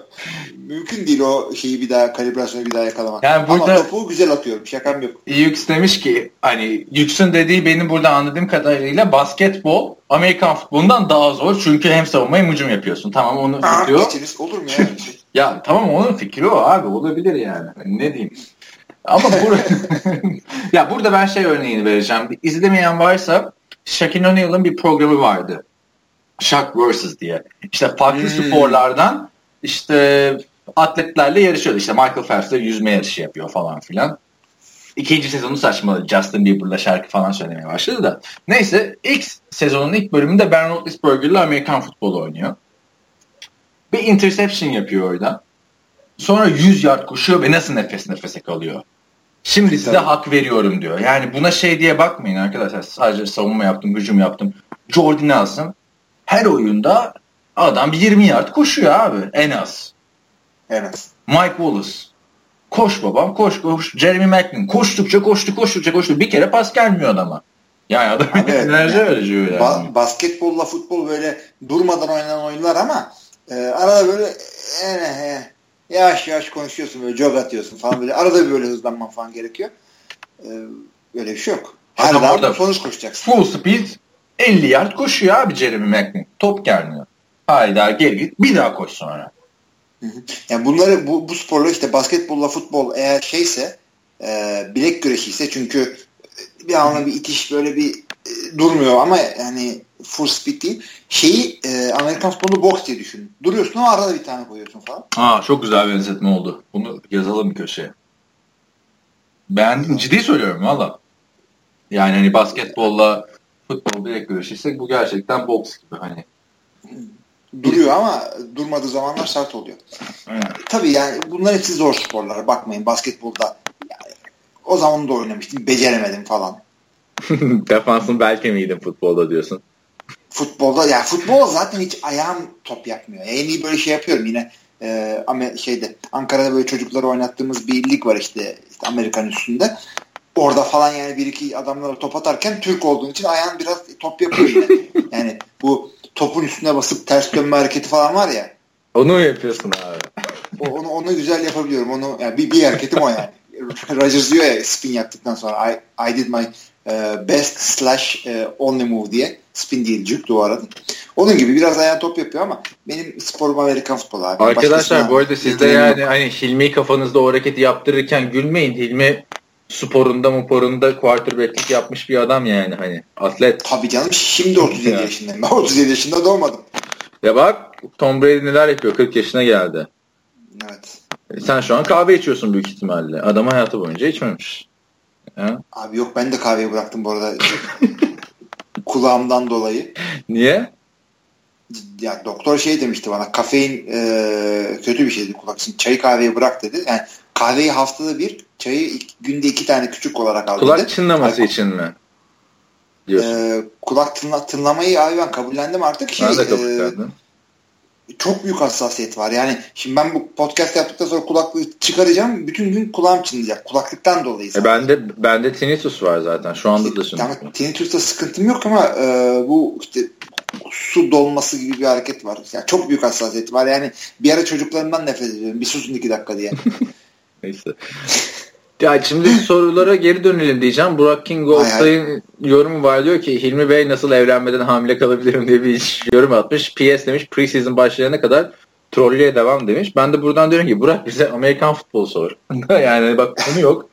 S2: Mümkün değil o şeyi bir daha kalibrasyonu bir daha yakalamak.
S1: Yani burada,
S2: Ama topu güzel atıyorum. Şakam yok.
S1: Yüks demiş ki hani Yüks'ün dediği benim burada anladığım kadarıyla basketbol Amerikan futbolundan daha zor. Çünkü hem savunma hem hücum yapıyorsun. Tamam onun fikri o.
S2: Olur mu ya?
S1: ya tamam onun fikri o abi. Olabilir yani. Hani ne diyeyim. Ama burada ya burada ben şey örneğini vereceğim. İzlemeyen varsa Shaquille O'Neal'ın bir programı vardı. Shaq vs. diye. İşte farklı hmm. sporlardan işte atletlerle yarışıyor. İşte Michael Phelps'le yüzme yarışı yapıyor falan filan. İkinci sezonu saçma Justin Bieber'la şarkı falan söylemeye başladı da. Neyse ilk sezonun ilk bölümünde Ben Roethlisberger'la Amerikan futbolu oynuyor. Bir interception yapıyor orada. Sonra 100 yard koşuyor ve nasıl nefes nefese kalıyor. Şimdi size hak veriyorum diyor. Yani buna şey diye bakmayın arkadaşlar. Sadece savunma yaptım, hücum yaptım. Jordan Nelson her oyunda adam 20 yard koşuyor abi en az.
S2: En az.
S1: Mike Wallace. Koş babam koş koş. Jeremy Macklin koştukça koştu koştukça koştu. Bir kere pas gelmiyor adama. Yani adam evet, enerji yani, harcıyor yani. Ba-
S2: basketbolla futbol böyle durmadan oynanan oyunlar ama e, arada böyle e, e, yavaş yavaş konuşuyorsun böyle jog atıyorsun falan böyle. Arada bir böyle hızlanman falan gerekiyor. E, öyle bir şey yok. Her Adam zaman sonuç koşacaksın.
S1: Full speed 50 yard koşuyor abi Jeremy Macklin. Top gelmiyor. Hayda geri git bir daha koş sonra.
S2: Yani bunları bu, bu sporlar işte basketbolla futbol eğer şeyse e, bilek güreşi ise çünkü bir anlamda bir itiş böyle bir e, durmuyor ama yani full speed değil. Şeyi e, Amerikan futbolu boks diye düşün. Duruyorsun ama arada bir tane koyuyorsun falan.
S1: Aa çok güzel benzetme oldu. Bunu yazalım köşeye. Beğendim. Ciddi söylüyorum valla. Yani hani basketbolla futbol bilek güreşi ise bu gerçekten boks gibi hani.
S2: Duruyor ama durmadığı zamanlar sert oluyor. Evet. Tabii yani bunlar hepsi zor sporlar. Bakmayın basketbolda yani, o zaman da oynamıştım. Beceremedim falan.
S1: Defansın belki miydin futbolda diyorsun?
S2: Futbolda ya yani futbol zaten hiç ayağım top yapmıyor. En iyi böyle şey yapıyorum yine e, şeyde Ankara'da böyle çocukları oynattığımız bir lig var işte, işte Amerikan üstünde. Orada falan yani bir iki adamlara top atarken Türk olduğun için ayağın biraz top yapıyor yine. yani bu topun üstüne basıp ters dönme hareketi falan var ya.
S1: Onu mu yapıyorsun abi?
S2: O, onu, onu güzel yapabiliyorum. Onu yani bir, bir hareketim o yani. Rodgers diyor ya spin yaptıktan sonra I, I did my uh, best slash uh, only move diye spin değil cük arada. Onun gibi biraz ayağı top yapıyor ama benim sporum Amerikan futbolu abi.
S1: Arkadaşlar bu arada siz de yani hani Hilmi kafanızda o hareketi yaptırırken gülmeyin. Hilmi sporunda muporunda quarterback'lik yapmış bir adam yani hani atlet.
S2: Tabii canım şimdi 37 ya. yaşındayım. Ben 37 yaşında doğmadım.
S1: Ya bak Tom Brady neler yapıyor 40 yaşına geldi.
S2: Evet.
S1: E sen şu an kahve içiyorsun büyük ihtimalle. Adam hayatı boyunca içmemiş.
S2: Ya. Abi yok ben de kahveyi bıraktım bu arada. Kulağımdan dolayı.
S1: Niye?
S2: Ya doktor şey demişti bana kafein e, kötü bir şeydi kulak için. Çay kahveyi bırak dedi. Yani kahveyi haftada bir, çayı günde iki tane küçük olarak aldı.
S1: Kulak çınlaması Ay, için mi?
S2: E, kulak tınla, tınlamayı abi ben kabullendim artık. Şey, ben de kabullendim. E, çok büyük hassasiyet var. Yani şimdi ben bu podcast yaptıktan sonra kulaklığı çıkaracağım. Bütün gün kulağım çınlayacak. Kulaklıktan dolayı.
S1: E bende bende tinnitus var zaten. Şu anda da şimdi.
S2: Yani, tinnitus'ta sıkıntım yok ama e, bu işte su dolması gibi bir hareket var. Yani çok büyük hassasiyet var. Yani bir ara çocuklarımdan nefret ediyorum. Bir susun iki dakika diye.
S1: Neyse. Ya şimdi sorulara geri dönelim diyeceğim. Burak King Oktay'ın yorumu var diyor ki Hilmi Bey nasıl evlenmeden hamile kalabilirim diye bir yorum atmış. PS demiş preseason başlayana kadar trollüye devam demiş. Ben de buradan diyorum ki Burak bize Amerikan futbolu sor. yani bak konu yok.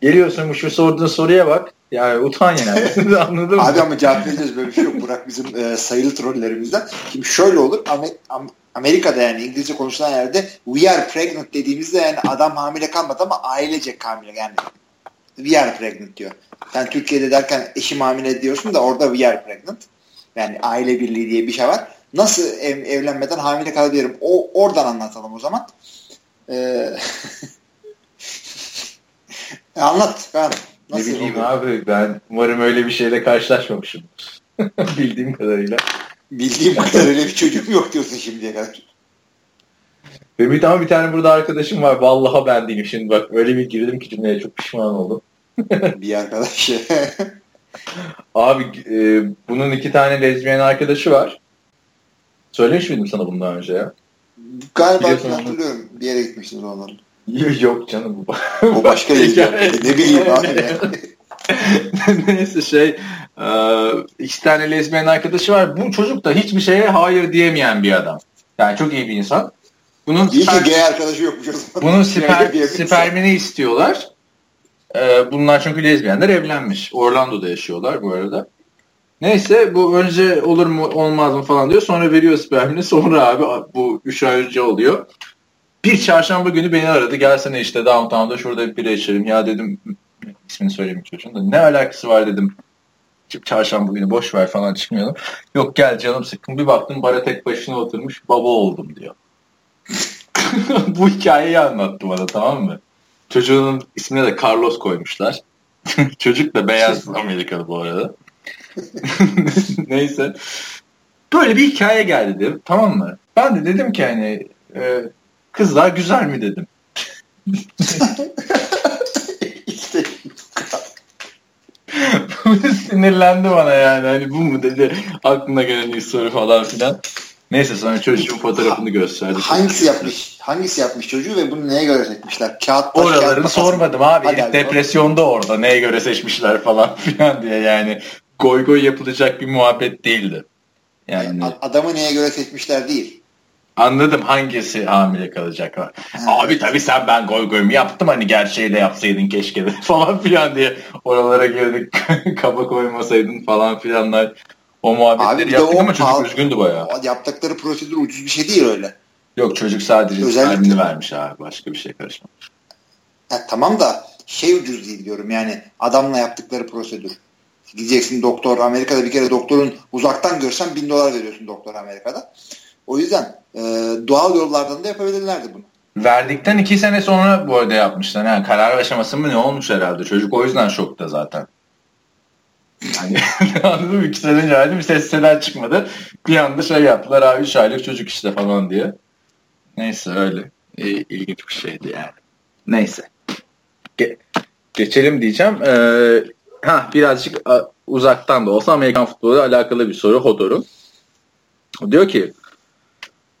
S1: Geliyorsun şu sorduğun soruya bak. Yani utan yani. Anladın mı?
S2: Abi ama cevap vereceğiz böyle bir şey yok. Burak bizim e, sayılı trollerimizden. Şimdi şöyle olur. Amer Am Amerika'da yani İngilizce konuşulan yerde we are pregnant dediğimizde yani adam hamile kalmadı ama ailecek hamile yani we are pregnant diyor. Sen Türkiye'de derken eşim hamile diyorsun da orada we are pregnant. Yani aile birliği diye bir şey var. Nasıl ev, evlenmeden hamile kalabilirim? O oradan anlatalım o zaman. Ee, anlat. Ben.
S1: Nasıl ne bileyim oluyor? abi ben umarım öyle bir şeyle karşılaşmamışım. Bildiğim kadarıyla.
S2: Bildiğim kadarıyla bir çocuğum yok diyorsun şimdiye kadar.
S1: Bir tane bir tane burada arkadaşım var. Vallahi ben değilim şimdi bak öyle bir girdim ki cümleye çok pişman oldum.
S2: bir arkadaş.
S1: abi e, bunun iki tane lezbiyen arkadaşı var. Söylemiş miydim sana bundan önce ya?
S2: Galiba hatırlıyorum. Bir yere gitmiştiniz onların.
S1: Yok canım bu.
S2: Bu başka lezbiyen. ne bileyim abi.
S1: Neyse şey e, iki tane lezbiyen arkadaşı var. Bu çocuk da hiçbir şeye hayır diyemeyen bir adam. Yani çok iyi bir insan.
S2: Bunun İyi sper- ki gay arkadaşı yokmuş o zaman.
S1: Bunun siper, spermini istiyorlar. Ee, bunlar çünkü lezbiyenler evlenmiş. Orlando'da yaşıyorlar bu arada. Neyse bu önce olur mu olmaz mı falan diyor. Sonra veriyor spermini. Sonra abi bu 3 ay önce oluyor. Bir çarşamba günü beni aradı. Gelsene işte downtown'da şurada bir içelim. Ya dedim ismini söyleyeyim çocuğun da. Ne alakası var dedim. Çarşamba günü boş ver falan çıkmayalım. Yok gel canım sıkkın. Bir baktım bara tek başına oturmuş. Baba oldum diyor. bu hikayeyi anlattı bana tamam mı? Çocuğun ismine de Carlos koymuşlar. Çocuk da beyaz Amerikalı bu arada. Neyse. Böyle bir hikaye geldi dedim. Tamam mı? Ben de dedim ki hani e, kızlar güzel mi dedim. işte sinirlendi bana yani. Hani bu mu dedi. Aklına gelen ilk soru falan filan. Neyse sonra çocuğun fotoğrafını gösterdi.
S2: Hangisi yapmış? Hangisi yapmış çocuğu ve bunu neye göre seçmişler? Kağıt taş,
S1: Oralarını kağıt sormadım abi. Hadi depresyonda orada neye göre seçmişler falan filan diye yani. Goy goy yapılacak bir muhabbet değildi.
S2: Yani adamı neye göre seçmişler değil.
S1: Anladım hangisi hamile kalacak var. Abi tabii sen ben goy goy mu yaptım hani gerçeği de yapsaydın keşke de falan filan diye oralara girdik kaba koymasaydın falan filanlar. O muhabbetleri yaptık ama çocuk üzgündü bayağı.
S2: Yaptıkları prosedür ucuz bir şey değil öyle.
S1: Yok çocuk sadece spermini vermiş abi. Başka bir şey karışmamış.
S2: Ya, tamam da şey ucuz değil diyorum yani adamla yaptıkları prosedür. Gideceksin doktor Amerika'da bir kere doktorun uzaktan görsen bin dolar veriyorsun doktor Amerika'da. O yüzden e, doğal yollardan da yapabilirlerdi bunu.
S1: Verdikten iki sene sonra bu arada yapmışlar. Yani karar aşaması mı ne olmuş herhalde. Çocuk o yüzden şokta zaten. Yani anladın mı? İki sene önce verdim ses seden çıkmadı. Bir anda şey yaptılar abi üç aylık çocuk işte falan diye. Neyse öyle. E, ilginç bir şeydi yani. Neyse. Ge- geçelim diyeceğim. Ee, ha birazcık uzaktan da olsa Amerikan futbolu alakalı bir soru Hodor'un. Diyor ki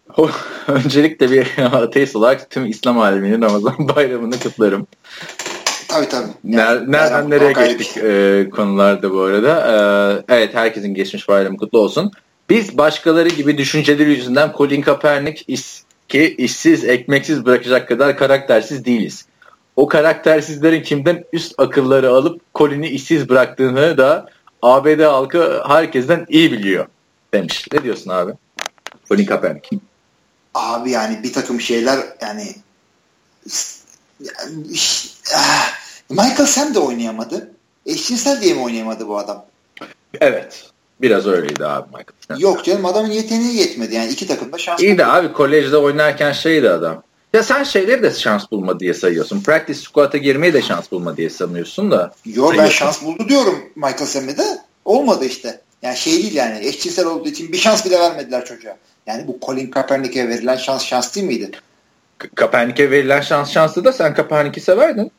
S1: öncelikle bir ateist olarak tüm İslam aleminin Ramazan bayramını kutlarım.
S2: Tabii tabii.
S1: Yani, nereden nereye geçtik e, konularda bu arada. E, evet herkesin geçmiş bayramı kutlu olsun. Biz başkaları gibi düşünceleri yüzünden Colin Kaepernick is, ki işsiz, ekmeksiz bırakacak kadar karaktersiz değiliz. O karaktersizlerin kimden üst akılları alıp Colin'i işsiz bıraktığını da ABD halkı herkesten iyi biliyor demiş. Ne diyorsun abi? Colin Kaepernick.
S2: Abi yani bir takım şeyler yani, yani ah, Michael Sam de oynayamadı. Eşcinsel diye mi oynayamadı bu adam?
S1: Evet. Biraz öyleydi abi Michael Sam.
S2: Yok canım adamın yeteneği yetmedi. Yani iki takımda şans
S1: İyi de abi kolejde oynarken şeydi adam. Ya sen şeyleri de şans bulma diye sayıyorsun. Practice squad'a girmeyi de şans bulma diye sanıyorsun da.
S2: Yok ben şans buldu diyorum Michael Sam'e de. Olmadı işte. Yani şey değil yani eşcinsel olduğu için bir şans bile vermediler çocuğa. Yani bu Colin Kaepernick'e verilen şans şans değil miydi?
S1: Kaepernick'e verilen şans şanslı da sen Kaepernick'i severdin.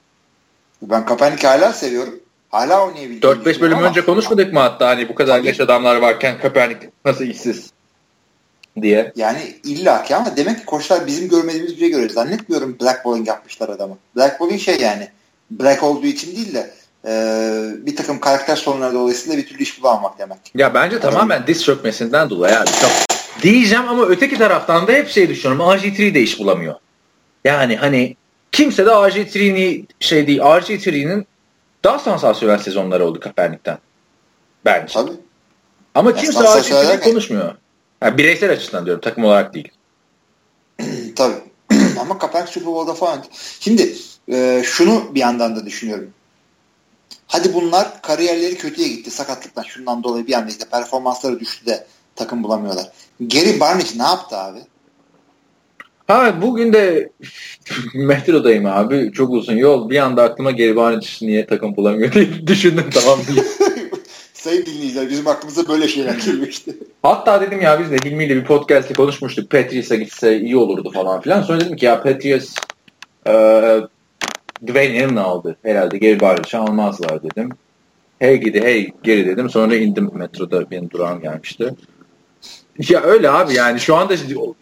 S2: Ben Kaepernick'i hala seviyorum. Hala oynayabildiğini
S1: 4-5 bölüm ama... önce konuşmadık mı hatta hani bu kadar Tabii. adamlar varken Kaepernick nasıl işsiz? diye.
S2: Yani illaki ama demek ki koçlar bizim görmediğimiz bir şey görüyor. Zannetmiyorum blackballing yapmışlar adamı. Blackballing şey yani black olduğu için değil de e, bir takım karakter sorunları dolayısıyla bir türlü iş bulamamak demek.
S1: Ya bence Adam. tamamen diz çökmesinden dolayı abi. Çok diyeceğim ama öteki taraftan da hep şey düşünüyorum. RG3 de iş bulamıyor. Yani hani kimse de RG3'ni şey değil. RG3'nin daha sansasyonel sezonları oldu Kaepernick'ten. Bence.
S2: Tabii.
S1: Ama ya kimse RG3'ni konuşmuyor. Yani bireysel açıdan diyorum. Takım olarak değil.
S2: Tabii. ama Kaepernick Super Bowl'da falan. Şimdi e, şunu bir yandan da düşünüyorum. Hadi bunlar kariyerleri kötüye gitti sakatlıktan şundan dolayı bir anda işte performansları düştü de takım bulamıyorlar. Gary Barnett ne yaptı abi?
S1: Ha bugün de metrodayım abi. Çok uzun yol. Bir anda aklıma Gary Barnett niye takım bulamıyor diye düşündüm tamam diye.
S2: Sayın dinleyiciler bizim aklımıza böyle şeyler geliyor işte.
S1: Hatta dedim ya biz de Hilmi ile bir podcast'te konuşmuştuk. Patriots'a gitse iyi olurdu falan filan. Sonra dedim ki ya Patriots e, Dwayne Allen aldı. Herhalde Gary Barnett'ı almazlar dedim. Hey gidi hey geri dedim. Sonra indim metroda benim durağım gelmişti. Ya öyle abi yani şu anda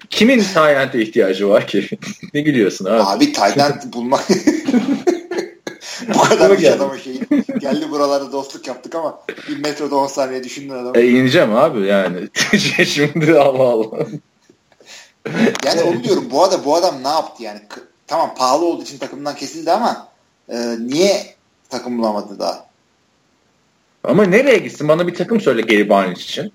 S1: kimin Tayland'e ihtiyacı var ki? ne gülüyorsun abi?
S2: Abi Tayland bulmak bu kadar bir adama şey. Geldi buralarda dostluk yaptık ama bir metroda 10 saniye düşündün adamı.
S1: E ineceğim abi yani. Şimdi Allah Allah.
S2: yani onu diyorum bu adam, bu adam ne yaptı yani? Tamam pahalı olduğu için takımdan kesildi ama e, niye takım bulamadı daha?
S1: Ama nereye gitsin? Bana bir takım söyle Gary Barnes için.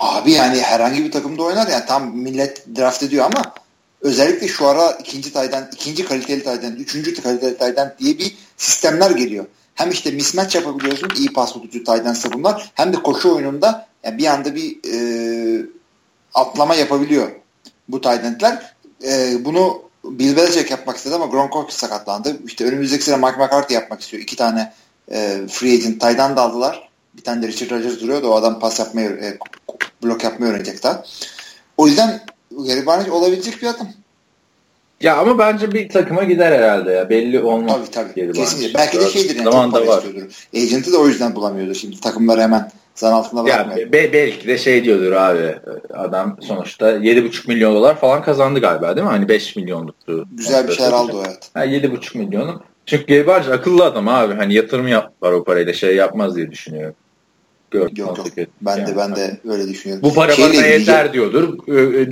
S2: Abi yani herhangi bir takımda oynar yani tam millet draft ediyor ama özellikle şu ara ikinci taydan, ikinci kaliteli taydan, üçüncü kaliteli taydan diye bir sistemler geliyor. Hem işte mismatch yapabiliyorsun iyi pas tutucu taydansa bunlar hem de koşu oyununda yani bir anda bir e, atlama yapabiliyor bu taydentler. E, bunu Bill Belichick yapmak istedi ama Gronkowski sakatlandı. İşte önümüzdeki sene Mike McCarthy yapmak istiyor. İki tane e, free agent taydan da aldılar. Bir tane de Richard Rodgers duruyordu. O adam pas yapmayı, e, blok yapmayı öğrenecek daha. O yüzden Gary Barnett olabilecek bir adam.
S1: Ya ama bence bir takıma gider herhalde ya. Belli olmaz.
S2: Tabii tabii. Geri Kesinlikle. Belki de şeydir yani. Zaman da var. Istiyordur. Agent'ı da o yüzden bulamıyordu şimdi. Takımları hemen zan altında
S1: bırakmıyor. Ya be, belki de şey diyordur abi. Adam sonuçta 7,5 milyon dolar falan kazandı galiba değil mi? Hani 5 milyonluktu.
S2: Güzel bir şeyler aldı o evet.
S1: Ha, 7,5 milyonu. Çünkü Gary Barnes akıllı adam abi. Hani yatırım yapar o parayla şey yapmaz diye düşünüyorum.
S2: Yok yok. Ben yani. de ben de öyle düşünüyorum.
S1: Bu para Şeyle bana yeter diyordur.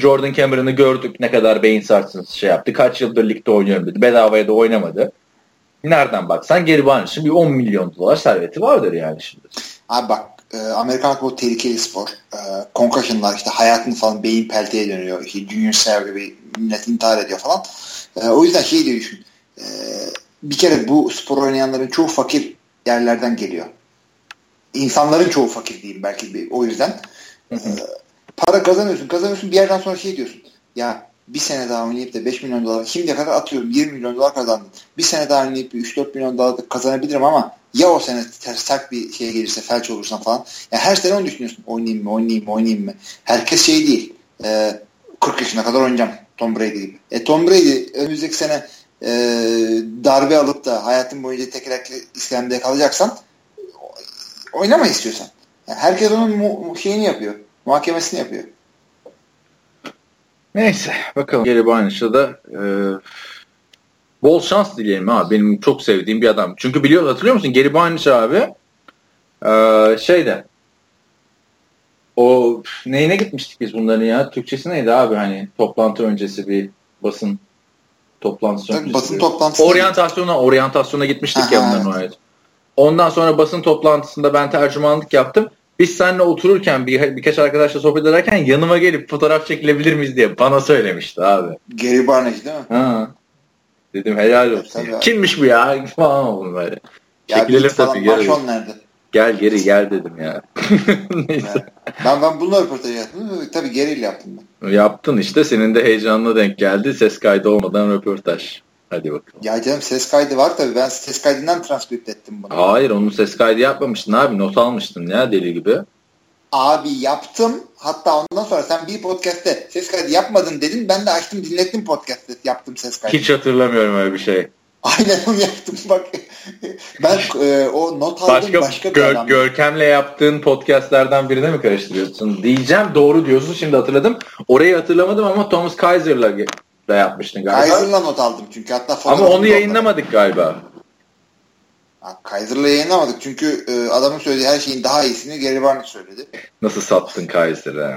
S1: Jordan Cameron'ı gördük ne kadar beyin sarsıntısı şey yaptı. Kaç yıldır ligde oynuyorum dedi. Bedavaya da oynamadı. Nereden baksan geri Barnes'ın bir 10 milyon dolar serveti vardır yani şimdi.
S2: Abi bak e, Amerikan futbolu tehlikeli spor. E, concussionlar işte hayatını falan beyin pelteye dönüyor. İşte Junior Sev gibi millet intihar ediyor falan. E, o yüzden şey diye düşün. E, bir kere bu spor oynayanların çoğu fakir yerlerden geliyor insanların çoğu fakir diyeyim belki bir, o yüzden. Hı hı. Ee, para kazanıyorsun kazanıyorsun bir yerden sonra şey diyorsun. Ya bir sene daha oynayıp da 5 milyon dolar şimdiye kadar atıyorum 20 milyon dolar kazandım. Bir sene daha oynayıp 3-4 milyon dolar da kazanabilirim ama ya o sene sert bir şey gelirse felç olursam falan. Ya her sene onu düşünüyorsun. Oynayayım mı oynayayım mı oynayayım mı? Herkes şey değil. E, 40 yaşına kadar oynayacağım Tom Brady gibi. E, Tom Brady önümüzdeki sene e, darbe alıp da hayatın boyunca tekerlekli iskemlede kalacaksan oynama istiyorsan. Yani herkes onun mu- şeyini yapıyor. Muhakemesini yapıyor.
S1: Neyse bakalım. Geri Barnish'a da e, bol şans dileyelim abi. Benim çok sevdiğim bir adam. Çünkü biliyor hatırlıyor musun? Geri Barnish abi e, şeyde o neyine gitmiştik biz bunların ya? Türkçesi neydi abi hani toplantı öncesi bir basın toplantısı öncesi.
S2: Basın toplantısı.
S1: Oryantasyona, oryantasyona gitmiştik Aha, ya bunların evet. Ondan sonra basın toplantısında ben tercümanlık yaptım. Biz seninle otururken bir, birkaç arkadaşla sohbet ederken yanıma gelip fotoğraf çekilebilir miyiz diye bana söylemişti abi.
S2: Gary Barnett değil mi?
S1: Ha. Dedim helal olsun. Ya, Kimmiş bu ya? Falan oldum böyle.
S2: Ya Çekilelim tabii. Gel. nerede?
S1: Gel geri gel dedim ya.
S2: Neyse. Yani, ben, ben bununla röportaj yaptım. Tabii geriyle yaptım ben.
S1: Yaptın işte. Senin de heyecanına denk geldi. Ses kaydı olmadan röportaj. Hadi bakalım.
S2: Ya canım ses kaydı var tabii. Ben ses kaydından transkript ettim bunu.
S1: Hayır onun ses kaydı yapmamıştın abi. Not almıştın ya deli gibi.
S2: Abi yaptım. Hatta ondan sonra sen bir podcast'te ses kaydı yapmadın dedin. Ben de açtım dinlettim podcast'te yaptım ses kaydı.
S1: Hiç hatırlamıyorum öyle bir şey.
S2: Aynen onu yaptım bak. ben e, o not aldım başka, başka bir
S1: gör, Görkem'le yaptığın podcastlerden birine mi karıştırıyorsun? Diyeceğim doğru diyorsun şimdi hatırladım. Orayı hatırlamadım ama Thomas Kaiser'la da yapmıştın galiba.
S2: Kaiser'la not aldım çünkü hatta
S1: Ama onu yayınlamadık galiba.
S2: Kaiser'la yayınlamadık çünkü e, adamın söylediği her şeyin daha iyisini Gary Barnett söyledi.
S1: Nasıl sattın Kaiser'ı?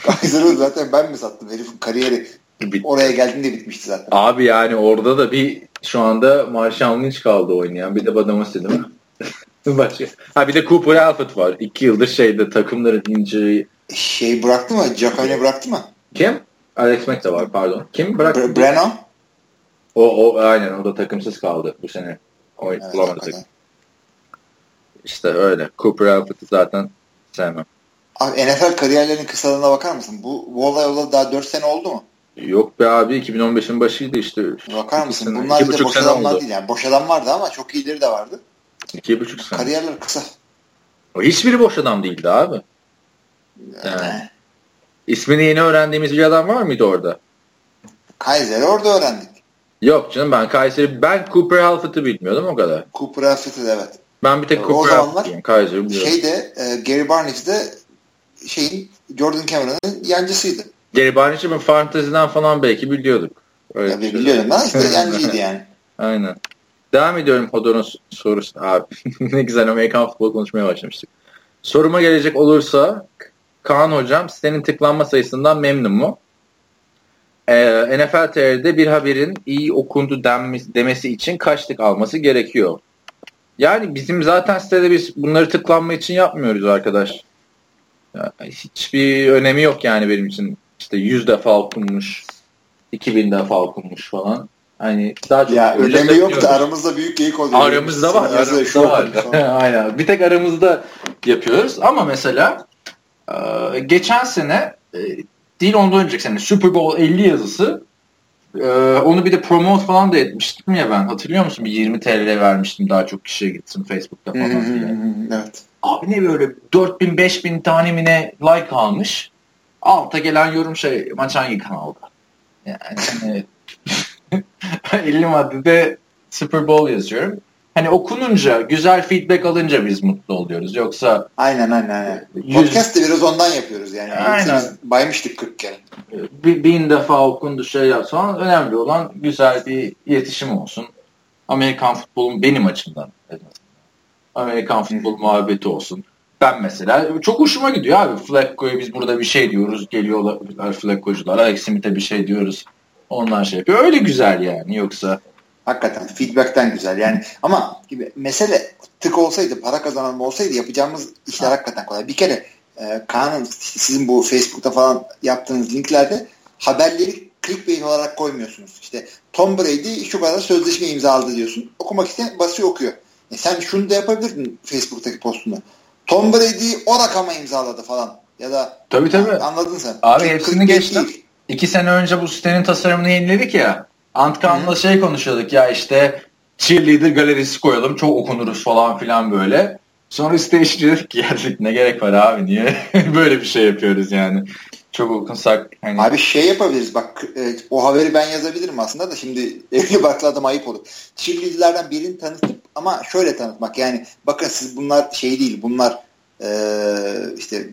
S2: Kaiser'ı zaten ben mi sattım? Herifin kariyeri Bit. oraya geldiğinde bitmişti zaten.
S1: Abi yani orada da bir şu anda Marshall Lynch kaldı oynayan. Bir de Badamasi değil mi? Başka. Ha bir de Cooper Alford var. İki yıldır şeyde takımların injury.
S2: Şey bıraktı mı? Jacob'e bıraktı mı?
S1: Kim? Alex Mack de var pardon. Kim bıraktı?
S2: Bre Breno?
S1: O, o aynen o da takımsız kaldı bu sene. O evet, bulamadı. İşte öyle. Cooper Alford'u zaten sevmem.
S2: Abi NFL kariyerlerinin kısalığına bakar mısın? Bu, bu olay olalı daha 4 sene oldu mu?
S1: Yok be abi 2015'in başıydı işte.
S2: Bakar mısın? Sene, Bunlar bir de boş adamlar oldu. değil yani. Boş adam vardı ama çok iyileri de vardı.
S1: İki buçuk sene.
S2: Kariyerler kısa.
S1: O hiçbiri boş adam değildi abi. Yani. İsmini yeni öğrendiğimiz bir adam var mıydı orada?
S2: Kaiser'i orada öğrendik.
S1: Yok canım ben Kaiser'i ben Cooper Alfred'ı bilmiyordum o kadar.
S2: Cooper Alfred'ı evet.
S1: Ben bir tek Cooper Alfred'ı Kaiser'ı biliyorum.
S2: Şeyde e, Gary Barnage de şeyin Jordan Cameron'ın yancısıydı.
S1: Gary Barnage'ı ben fanteziden falan belki biliyorduk.
S2: Öyle Tabii biliyorum ben işte yancıydı yani.
S1: Aynen. Devam ediyorum Hodor'un sorusu. Abi ne güzel Amerikan futbol konuşmaya başlamıştık. Soruma gelecek olursa Kaan hocam senin tıklanma sayısından memnun mu? Ee, NFL TR'de bir haberin iyi okundu denmesi, demesi için kaç tık alması gerekiyor? Yani bizim zaten sitede biz bunları tıklanma için yapmıyoruz arkadaş. Yani hiçbir önemi yok yani benim için. İşte 100 defa okunmuş, 2000 defa okunmuş falan. Hani daha çok
S2: ya önemi yok da aramızda büyük geyik oluyor.
S1: Aramızda var. Aramızda var. Aynen. Bir tek aramızda yapıyoruz ama mesela e, geçen sene e, değil ondan önceki sene Super Bowl 50 yazısı e, onu bir de promote falan da etmiştim ya ben. Hatırlıyor musun? Bir 20 TL vermiştim daha çok kişiye gitsin Facebook'ta falan.
S2: evet.
S1: Abi ne böyle 4000 5000 tane mi ne like almış. Alta gelen yorum şey maç hangi kanalda? Yani hani 50 maddede Super Bowl yazıyorum. Hani okununca, güzel feedback alınca biz mutlu oluyoruz. Yoksa
S2: Aynen aynen. aynen. Yüz... Podcast de biraz ondan yapıyoruz yani. Aynen. baymıştık 40 kere.
S1: Bir, bin defa okundu şey yapsan önemli olan güzel bir iletişim olsun. Amerikan futbolun benim açımdan Amerikan futbol muhabbeti olsun. Ben mesela çok hoşuma gidiyor abi. Flacco'ya biz burada bir şey diyoruz. Geliyorlar Flacco'cular. Alex Smith'e bir şey diyoruz. Onlar şey yapıyor. Öyle güzel yani. Yoksa
S2: Hakikaten feedback'ten güzel. Yani ama gibi mesele tık olsaydı, para kazanalım olsaydı yapacağımız işler ha. hakikaten kolay. Bir kere e, Kaan'ın sizin bu Facebook'ta falan yaptığınız linklerde haberleri clickbait olarak koymuyorsunuz. İşte Tom Brady şu kadar sözleşme imzaladı diyorsun. Okumak isteyen basıyor okuyor. E sen şunu da yapabilirdin Facebook'taki postunda. Tom Brady o rakama imzaladı falan. Ya da
S1: tabii, tabii.
S2: anladın sen.
S1: Abi hepsini geçtim. Değil. İki sene önce bu sitenin tasarımını yeniledik ya. Antkan'la şey konuşuyorduk ya işte cheerleader galerisi koyalım çok okunuruz falan filan böyle. Sonra stage dedik ki geldik ne gerek var abi niye böyle bir şey yapıyoruz yani. Çok okunsak. Hani...
S2: Abi şey yapabiliriz bak e, o haberi ben yazabilirim aslında da şimdi evli barklı adam ayıp olur. Cheerleader'lerden birini tanıtıp ama şöyle tanıtmak yani bakın siz bunlar şey değil bunlar e, işte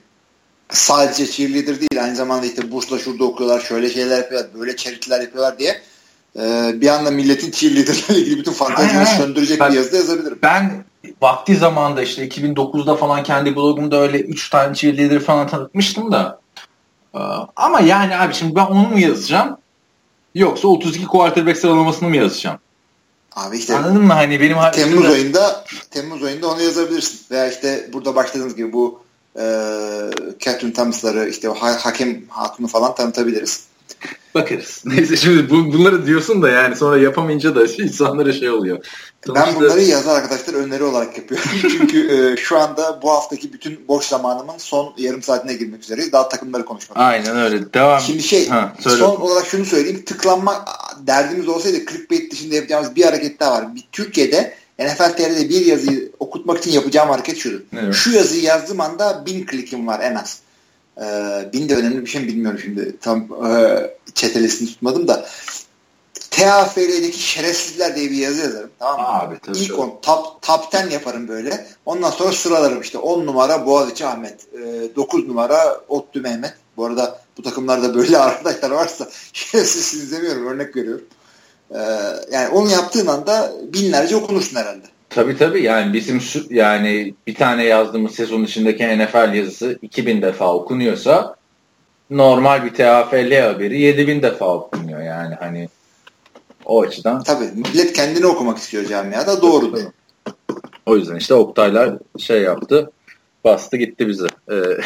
S2: sadece cheerleader değil aynı zamanda işte bursla şurada okuyorlar şöyle şeyler yapıyorlar böyle charity'ler yapıyorlar diye e, bir anda milletin cheerleader'larla ilgili bütün fantezileri söndürecek ben, bir yazı yazabilirim.
S1: Ben vakti zamanda işte 2009'da falan kendi blogumda öyle 3 tane cheerleader falan tanıtmıştım da e, ama yani abi şimdi ben onu mu yazacağım yoksa 32 quarterback sıralamasını mı yazacağım?
S2: Abi işte
S1: Anladın mı hani benim
S2: Temmuz da... ayında Temmuz ayında onu yazabilirsin. Veya işte burada başladığınız gibi bu e, Catherine Thomas'ları işte o hakem hatunu falan tanıtabiliriz.
S1: Bakarız. Neyse şimdi bu, bunları diyorsun da yani sonra yapamayınca da insanlara şey oluyor.
S2: Sonuçta... Ben bunları yazar arkadaşlar öneri olarak yapıyorum. Çünkü e, şu anda bu haftaki bütün boş zamanımın son yarım saatine girmek üzereyiz. Daha takımları konuşmak.
S1: Aynen öyle. Devam.
S2: Şimdi şey ha, son olarak şunu söyleyeyim. Tıklanma derdimiz olsaydı clickbait dışında yapacağımız bir hareket daha var. Bir, Türkiye'de NFL TR'de bir yazıyı okutmak için yapacağım hareket şudur. Evet. Şu yazıyı yazdığım anda bin klikim var en az. Ee, bin de önemli bir şey mi bilmiyorum şimdi. Tam e, çetelesini tutmadım da TAFL'deki şerefsizler diye bir yazı yazarım. Tamam mı?
S1: Abi tabii.
S2: İlk
S1: tabii.
S2: 10 top, top 10 yaparım böyle. Ondan sonra sıralarım işte 10 numara Boğaziçi Ahmet. E, 9 numara Ottu Mehmet. Bu arada bu takımlarda böyle arkadaşlar varsa şerefsiz siz demiyorum örnek veriyorum. E, yani onu yaptığın anda binlerce okunursun herhalde.
S1: Tabii tabii yani bizim şu- yani bir tane yazdığımız sezon içindeki NFL yazısı 2000 defa okunuyorsa normal bir TFL haberi 7000 defa okunuyor yani hani o açıdan
S2: Tabii millet kendini okumak istiyor camiada doğrudur.
S1: o yüzden işte Oktaylar şey yaptı bastı gitti bize. Ee,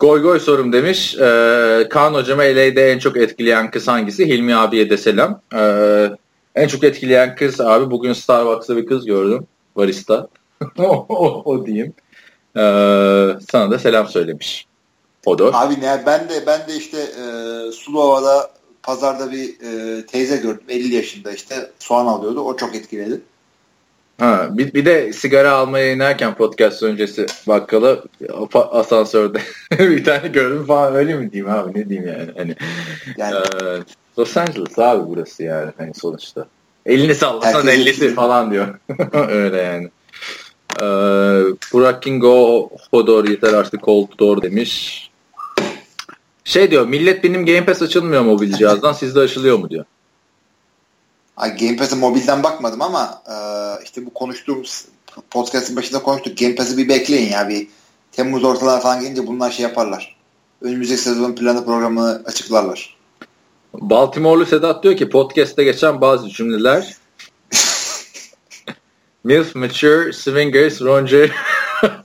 S1: goy goy sorum demiş. Ee, Kaan hocama LA'de en çok etkileyen kız hangisi? Hilmi abiye de selam. Ee, en çok etkileyen kız abi bugün Starbucks'ta bir kız gördüm. Barista. o, o, o diyeyim. Ee, sana da selam söylemiş. Fodor.
S2: Abi ne ben de ben de işte e, Sulova'da pazarda bir e, teyze gördüm 50 yaşında işte soğan alıyordu. O çok etkiledi.
S1: Ha, bir, bir de sigara almaya inerken podcast öncesi bakkala asansörde bir tane gördüm falan öyle mi diyeyim abi ne diyeyim yani hani
S2: Yani
S1: Ee, Los Angeles abi burası yani hani sonuçta. Elini sallasan
S2: Herkes
S1: 50'si
S2: etkili.
S1: falan diyor. Öyle yani. Ee, Burak Kingo Hodor yeter artık cold door demiş. Şey diyor millet benim Game Pass açılmıyor mobil cihazdan sizde açılıyor mu diyor.
S2: ay, Game Pass'e mobilden bakmadım ama e, işte bu konuştuğumuz podcast'ın başında konuştuk. Game Pass'i bir bekleyin ya bir Temmuz ortalar falan gelince bunlar şey yaparlar. Önümüzdeki sezon planı programını açıklarlar.
S1: Baltimore'lu Sedat diyor ki podcast'te geçen bazı cümleler Milf, Mature, Swingers, Roger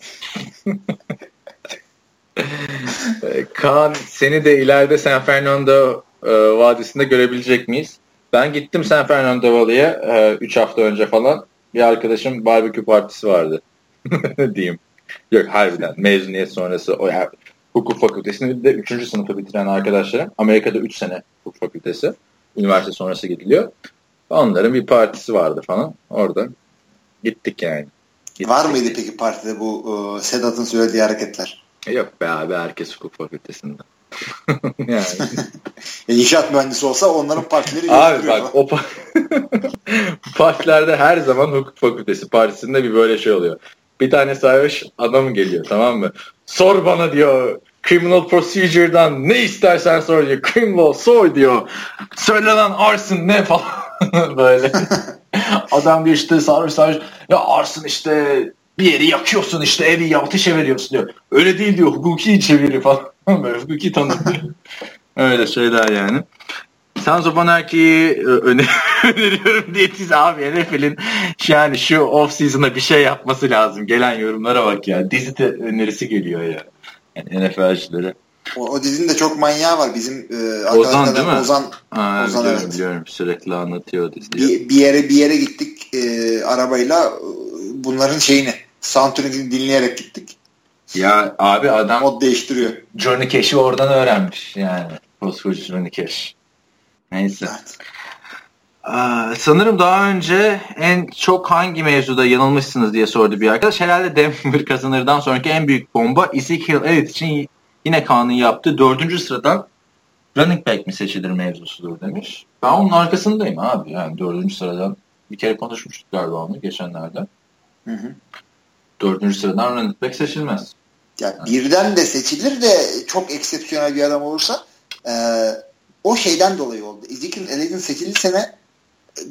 S1: Kaan seni de ileride San Fernando e, Vadisi'nde görebilecek miyiz? Ben gittim San Fernando Valley'e 3 hafta önce falan. Bir arkadaşım barbekü partisi vardı. diyeyim. Yok harbiden mezuniyet sonrası o hukuk fakültesini de 3. sınıfı bitiren arkadaşlarım. Amerika'da 3 sene hukuk fakültesi. Üniversite sonrası gidiliyor. Onların bir partisi vardı falan. Orada gittik yani. Gittik.
S2: Var mıydı peki partide bu e, Sedat'ın söylediği hareketler?
S1: Yok be abi herkes hukuk fakültesinde. yani.
S2: E, inşaat mühendisi olsa onların partileri
S1: Abi bak o pa- partilerde her zaman hukuk fakültesi partisinde bir böyle şey oluyor. Bir tane sarhoş adam geliyor tamam mı? Sor bana diyor criminal procedure'dan ne istersen sor diyor. Criminal sor diyor. Söyle lan arson ne falan böyle. adam diyor işte sarhoş sarhoş ya arson işte bir yeri yakıyorsun işte evi ateşe veriyorsun diyor. Öyle değil diyor hukuki çeviri falan. böyle hukuki tanım. Öyle şeyler yani. Sanzo Bonaki'yi e, öner öneriyorum diye siz abi NFL'in yani şu off season'da bir şey yapması lazım. Gelen yorumlara bak ya. Dizi de önerisi geliyor ya. Yani NFL'cilere.
S2: O, o dizinin de çok manyağı var. Bizim e,
S1: Ozan değil mi?
S2: Ozan
S1: Aa,
S2: Ozan,
S1: biliyorum
S2: evet.
S1: biliyorum. Sürekli anlatıyor diziyi.
S2: bir, bir yere bir yere gittik e, arabayla bunların şeyini soundtrack'ini dinleyerek gittik.
S1: Ya abi adam
S2: Mod değiştiriyor.
S1: Johnny Cash'i oradan öğrenmiş yani. Koskoca Johnny Cash. Neyse.
S2: Evet.
S1: Aa, sanırım daha önce en çok hangi mevzuda yanılmışsınız diye sordu bir arkadaş. Herhalde Denver kazanırdan sonraki en büyük bomba Ezekiel Elliott için yine Kaan'ın yaptığı dördüncü sıradan running back mi seçilir mevzusudur demiş. Ben onun arkasındayım abi. Yani dördüncü sıradan bir kere konuşmuştuk galiba onu geçenlerde.
S2: Hı hı.
S1: Dördüncü sıradan running back seçilmez.
S2: Ya birden de seçilir de çok eksepsiyonel bir adam olursa e, o şeyden dolayı oldu. Ezekiel Elliott'in seçildiği sene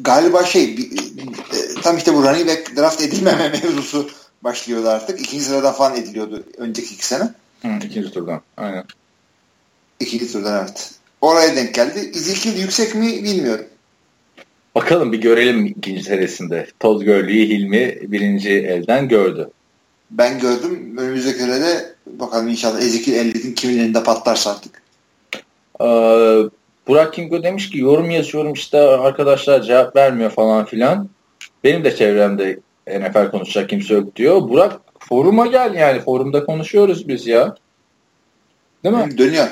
S2: galiba şey e, tam işte bu running back draft edilmeme mevzusu başlıyordu artık. İkinci sıradan falan ediliyordu önceki iki sene.
S1: Hı, ikinci turdan. Aynen.
S2: İkinci turdan evet. Oraya denk geldi. Ezekiel yüksek mi bilmiyorum.
S1: Bakalım bir görelim ikinci serisinde. Toz Gurley'i Hilmi birinci elden gördü.
S2: Ben gördüm. Önümüzdeki sene bakalım inşallah Ezekiel Elliott'in kimin elinde patlarsa artık.
S1: Ee, Burak Kingo demiş ki yorum yazıyorum işte arkadaşlar cevap vermiyor falan filan. Benim de çevremde NFL konuşacak kimse yok diyor. Burak foruma gel yani forumda konuşuyoruz biz ya. Değil mi?
S2: Dönüyor.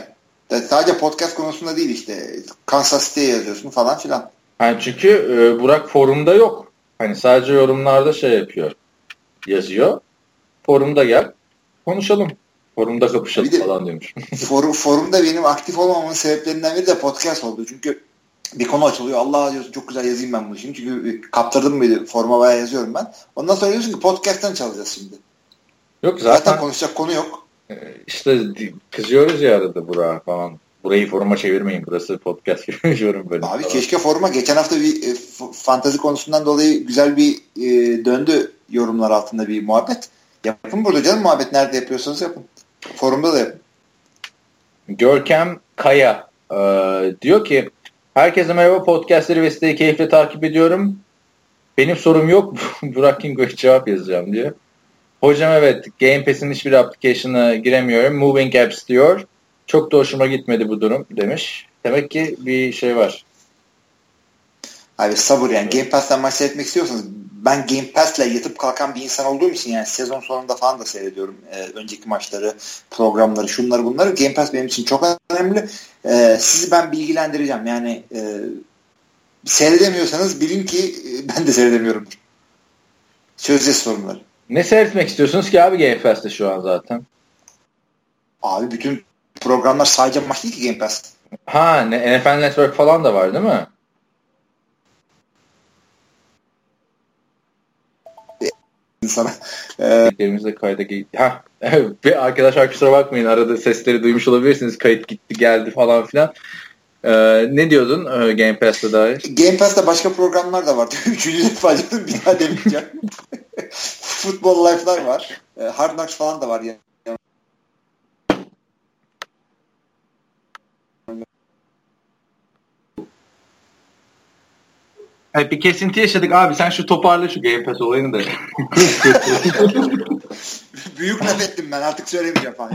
S2: Sadece podcast konusunda değil işte. Kansas City'ye yazıyorsun falan filan.
S1: Yani çünkü e, Burak forumda yok. Hani sadece yorumlarda şey yapıyor. Yazıyor. Forumda gel. Konuşalım. Forumda kapışalım
S2: Bir de-
S1: falan demiş.
S2: Forum, forumda benim aktif olmamamın sebeplerinden biri de podcast oldu. Çünkü bir konu açılıyor. Allah diyorsun çok güzel yazayım ben bunu şimdi. Çünkü kaptırdım bir forma bayağı yazıyorum ben. Ondan sonra diyorsun ki podcast'tan çalacağız şimdi.
S1: Yok
S2: Zaten,
S1: zaten,
S2: konuşacak konu yok.
S1: e, işte kızıyoruz ya arada Burak'a falan. Burayı forma çevirmeyin. Burası podcast gibi yorum böyle.
S2: Abi
S1: falan.
S2: keşke forma. Geçen hafta bir e, fantazi konusundan dolayı güzel bir e, döndü yorumlar altında bir muhabbet. Yapın burada canım muhabbet. Nerede yapıyorsanız yapın. Forumda da.
S1: Görkem Kaya e, diyor ki Herkese merhaba podcastleri ve siteyi keyifle takip ediyorum. Benim sorum yok. Burak Kingo'ya cevap yazacağım diyor. Hocam evet Game Pass'in hiçbir application'a giremiyorum. Moving Apps diyor. Çok da hoşuma gitmedi bu durum demiş. Demek ki bir şey var.
S2: Abi sabır yani. Game Pass'ten maç seyretmek istiyorsanız ben Game Pass'le yatıp kalkan bir insan olduğum için yani sezon sonunda falan da seyrediyorum. Ee, önceki maçları, programları, şunları bunları. Game Pass benim için çok önemli. Ee, sizi ben bilgilendireceğim. Yani e, seyredemiyorsanız bilin ki e, ben de seyredemiyorumdur. Çözeceğiz sorunları.
S1: Ne seyretmek istiyorsunuz ki abi Game Pass'te şu an zaten?
S2: Abi bütün programlar sadece maç değil ki Game Pass.
S1: Ha ne, NFL Network falan da var değil mi?
S2: İnsana.
S1: Dediklerimiz de kayda. Ha, bir arkadaşlar kusura bakmayın arada sesleri duymuş olabilirsiniz. Kayıt gitti geldi falan filan. Ee, ne diyordun e, Game Pass'ta dair?
S2: Game Pass'ta başka programlar da var. Üçüncü defa bir daha demeyeceğim. Futbol Life'lar var. E, Hard Knocks falan da var. Yani.
S1: Hayır, bir kesinti yaşadık abi sen şu toparla şu Game Pass olayını da.
S2: Büyük laf ettim ben artık söylemeyeceğim falan.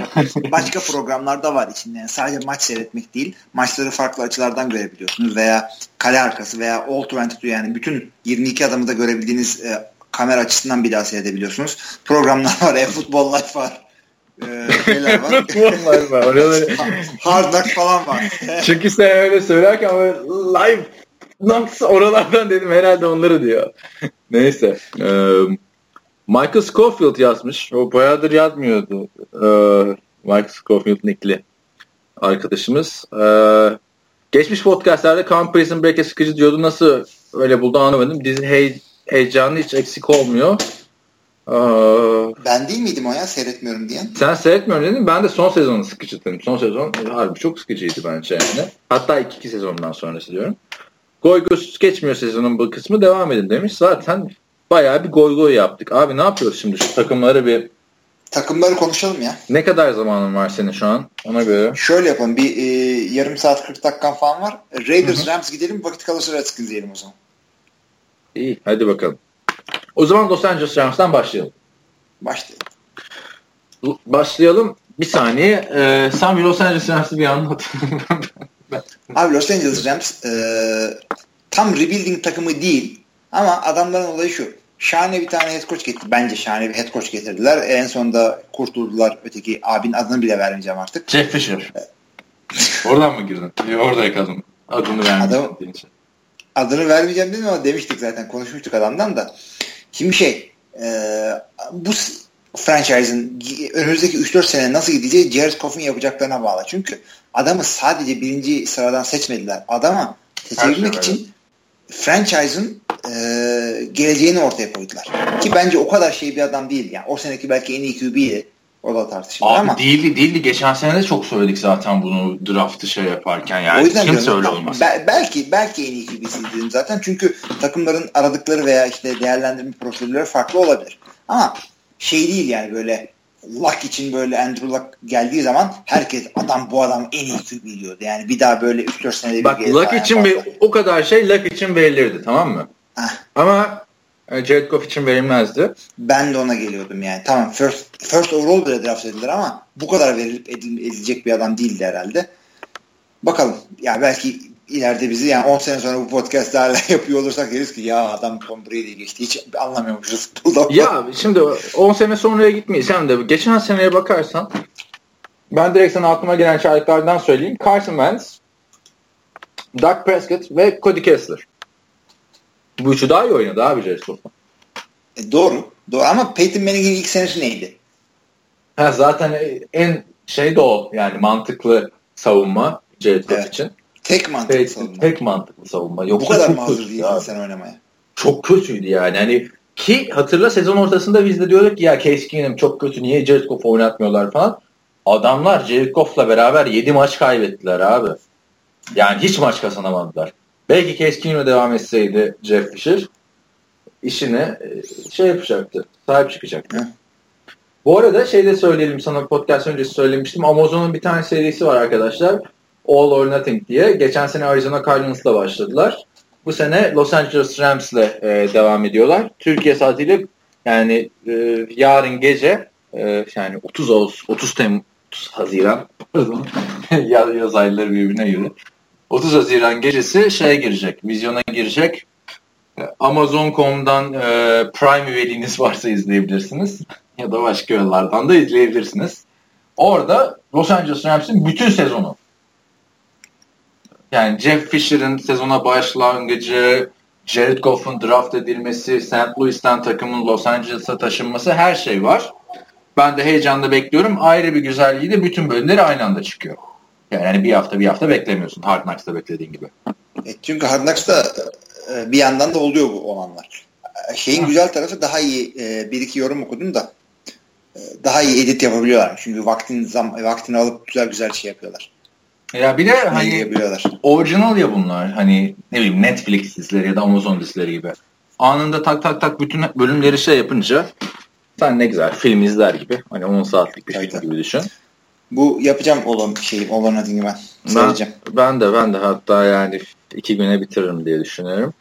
S2: Başka programlar da var içinde. Yani sadece maç seyretmek değil. Maçları farklı açılardan görebiliyorsunuz. Veya kale arkası veya all 22 yani bütün 22 adamı da görebildiğiniz e, kamera açısından bir daha seyredebiliyorsunuz. Programlar var. E-Futbol Life var. E, neler var?
S1: Var.
S2: Hard Knocks falan var.
S1: Çünkü sen öyle söylerken böyle live Knocks oralardan dedim herhalde onları diyor. Neyse. Ee, Michael Scofield yazmış. O bayağıdır yazmıyordu. Ee, Michael Scofield nickli arkadaşımız. Ee, geçmiş podcastlerde Camp Prison Break'e sıkıcı diyordu. Nasıl öyle buldu anlamadım. Dizi hey, heyecanı hiç eksik olmuyor. Ee,
S2: Ben değil miydim o ya seyretmiyorum diyen?
S1: sen seyretmiyorum dedin. Ben de son sezonu sıkıcı dedim. Son sezon harbi çok sıkıcıydı bence yani. Hatta iki, iki sezondan sonrası diyorum. Goy goysuz geçmiyor sezonun bu kısmı devam edin demiş. Zaten bayağı bir goy goy yaptık. Abi ne yapıyoruz şimdi şu takımları bir
S2: Takımları konuşalım ya.
S1: ne kadar zamanın var senin şu an ona göre.
S2: Şöyle yapalım. Bir e, yarım saat 40 dakikan falan var. Raiders Rams gidelim. Vakit kalırsa Redskins diyelim o zaman.
S1: İyi hadi bakalım. O zaman Los Angeles Rams'tan başlayalım.
S2: Başlayalım.
S1: Başlayalım. Bir saniye. Ee, sen bir Los Angeles Rams'ı bir anlat.
S2: Abi Los Angeles Rams e, tam rebuilding takımı değil ama adamların olayı şu. Şahane bir tane head coach getirdi. Bence şahane bir head coach getirdiler. En sonunda kurtuldular öteki abinin adını bile vermeyeceğim artık.
S1: Jeff Fisher. Oradan mı girdin? Orada yakaladım. Adını
S2: Adam-
S1: vermedim.
S2: Adını vermeyeceğim dedim ama demiştik zaten konuşmuştuk adamdan da. Şimdi şey e, bu franchise'ın önümüzdeki 3-4 sene nasıl gideceği Jared Goff'un yapacaklarına bağlı. Çünkü adamı sadece birinci sıradan seçmediler. Adama seçebilmek
S1: şey
S2: için franchise'ın e, geleceğini ortaya koydular. Ki bence o kadar şey bir adam değil. Yani o seneki belki en iyi QB'ydi. O da tartışılır
S1: Abi
S2: ama
S1: değildi değildi. Geçen sene de çok söyledik zaten bunu draftı şey yaparken yani.
S2: o yüzden
S1: Kimse öyle olmaz.
S2: be- belki belki en iyi QB'si dedim zaten. Çünkü takımların aradıkları veya işte değerlendirme prosedürleri farklı olabilir. Ama şey değil yani böyle Luck için böyle Andrew Luck geldiği zaman herkes adam bu adam en iyi QB diyordu. Yani bir daha böyle 3-4 senede bir
S1: Bak Luck için bir, o kadar şey Luck için verilirdi tamam mı?
S2: Heh.
S1: Ama e, Jared Goff için verilmezdi.
S2: Ben de ona geliyordum yani. Tamam first, first overall bile draft edildiler ama bu kadar verilip edil- edilecek bir adam değildi herhalde. Bakalım. Ya belki ileride bizi yani 10 sene sonra bu podcast hala yapıyor olursak deriz ki ya adam Tom Brady'ye geçti. Hiç anlamıyormuşuz.
S1: Ya şimdi 10 sene sonraya gitmeyeceğim de geçen seneye bakarsan ben direkt sana aklıma gelen şarkılardan söyleyeyim. Carson Wentz, Doug Prescott ve Cody Kessler. Bu üçü daha iyi oynadı abi Jared Goff'tan.
S2: E, doğru. Doğru ama Peyton Manning'in ilk senesi neydi?
S1: Ha, zaten en şey de o yani mantıklı savunma Jared
S2: Evet.
S1: için.
S2: Tek mantıklı
S1: tek,
S2: savunma.
S1: tek mantıklı savunma. Yoksa
S2: Bu kadar
S1: kötüydü
S2: değilsin sen oynamaya?
S1: Çok kötüydü yani. Hani ki hatırla sezon ortasında biz de diyorduk ki ya Case Keenum çok kötü niye Jared Goff oynatmıyorlar falan. Adamlar Jared Goff'la beraber 7 maç kaybettiler abi. Yani hiç maç kazanamadılar. Belki Case Keenum'a devam etseydi Jeff Fisher işini e, şey yapacaktı. Sahip çıkacaktı.
S2: Hı.
S1: Bu arada şey de söyleyelim sana podcast öncesi söylemiştim. Amazon'un bir tane serisi var arkadaşlar. All or Nothing diye. Geçen sene Arizona Cardinals'la başladılar. Bu sene Los Angeles Rams'le e, devam ediyorlar. Türkiye saatiyle yani e, yarın gece e, yani 30 Ağustos, 30 Temmuz, 30 Haziran yaz, yaz ayları birbirine göre. 30 Haziran gecesi şeye girecek, vizyona girecek. E, Amazon.com'dan e, Prime üyeliğiniz varsa izleyebilirsiniz. Ya da başka yollardan da izleyebilirsiniz. Orada Los Angeles Rams'in bütün sezonu yani Jeff Fisher'ın sezona başlangıcı, Jared Goff'un draft edilmesi, St. Louis'ten takımın Los Angeles'a taşınması her şey var. Ben de heyecanla bekliyorum. Ayrı bir güzelliği de bütün bölümleri aynı anda çıkıyor. Yani bir hafta bir hafta beklemiyorsun. Hard Knocks'ta beklediğin gibi.
S2: E, çünkü Hard Knocks'ta e, bir yandan da oluyor bu olanlar. E, Şeyin güzel tarafı daha iyi e, bir iki yorum okudum da daha iyi edit yapabiliyorlar. Çünkü vaktin zam vaktini alıp güzel güzel şey yapıyorlar.
S1: Ya bir de
S2: Hani
S1: orijinal ya bunlar. Hani ne bileyim Netflix dizileri ya da Amazon dizileri gibi. Anında tak tak tak bütün bölümleri şey yapınca sen ne güzel film izler gibi. Hani 10 saatlik bir
S2: Tabii,
S1: film gibi düşün.
S2: Bu yapacağım olan şeyim, olan adını ben.
S1: Ben,
S2: Seyredeceğim.
S1: ben de ben de hatta yani iki güne bitiririm diye düşünüyorum.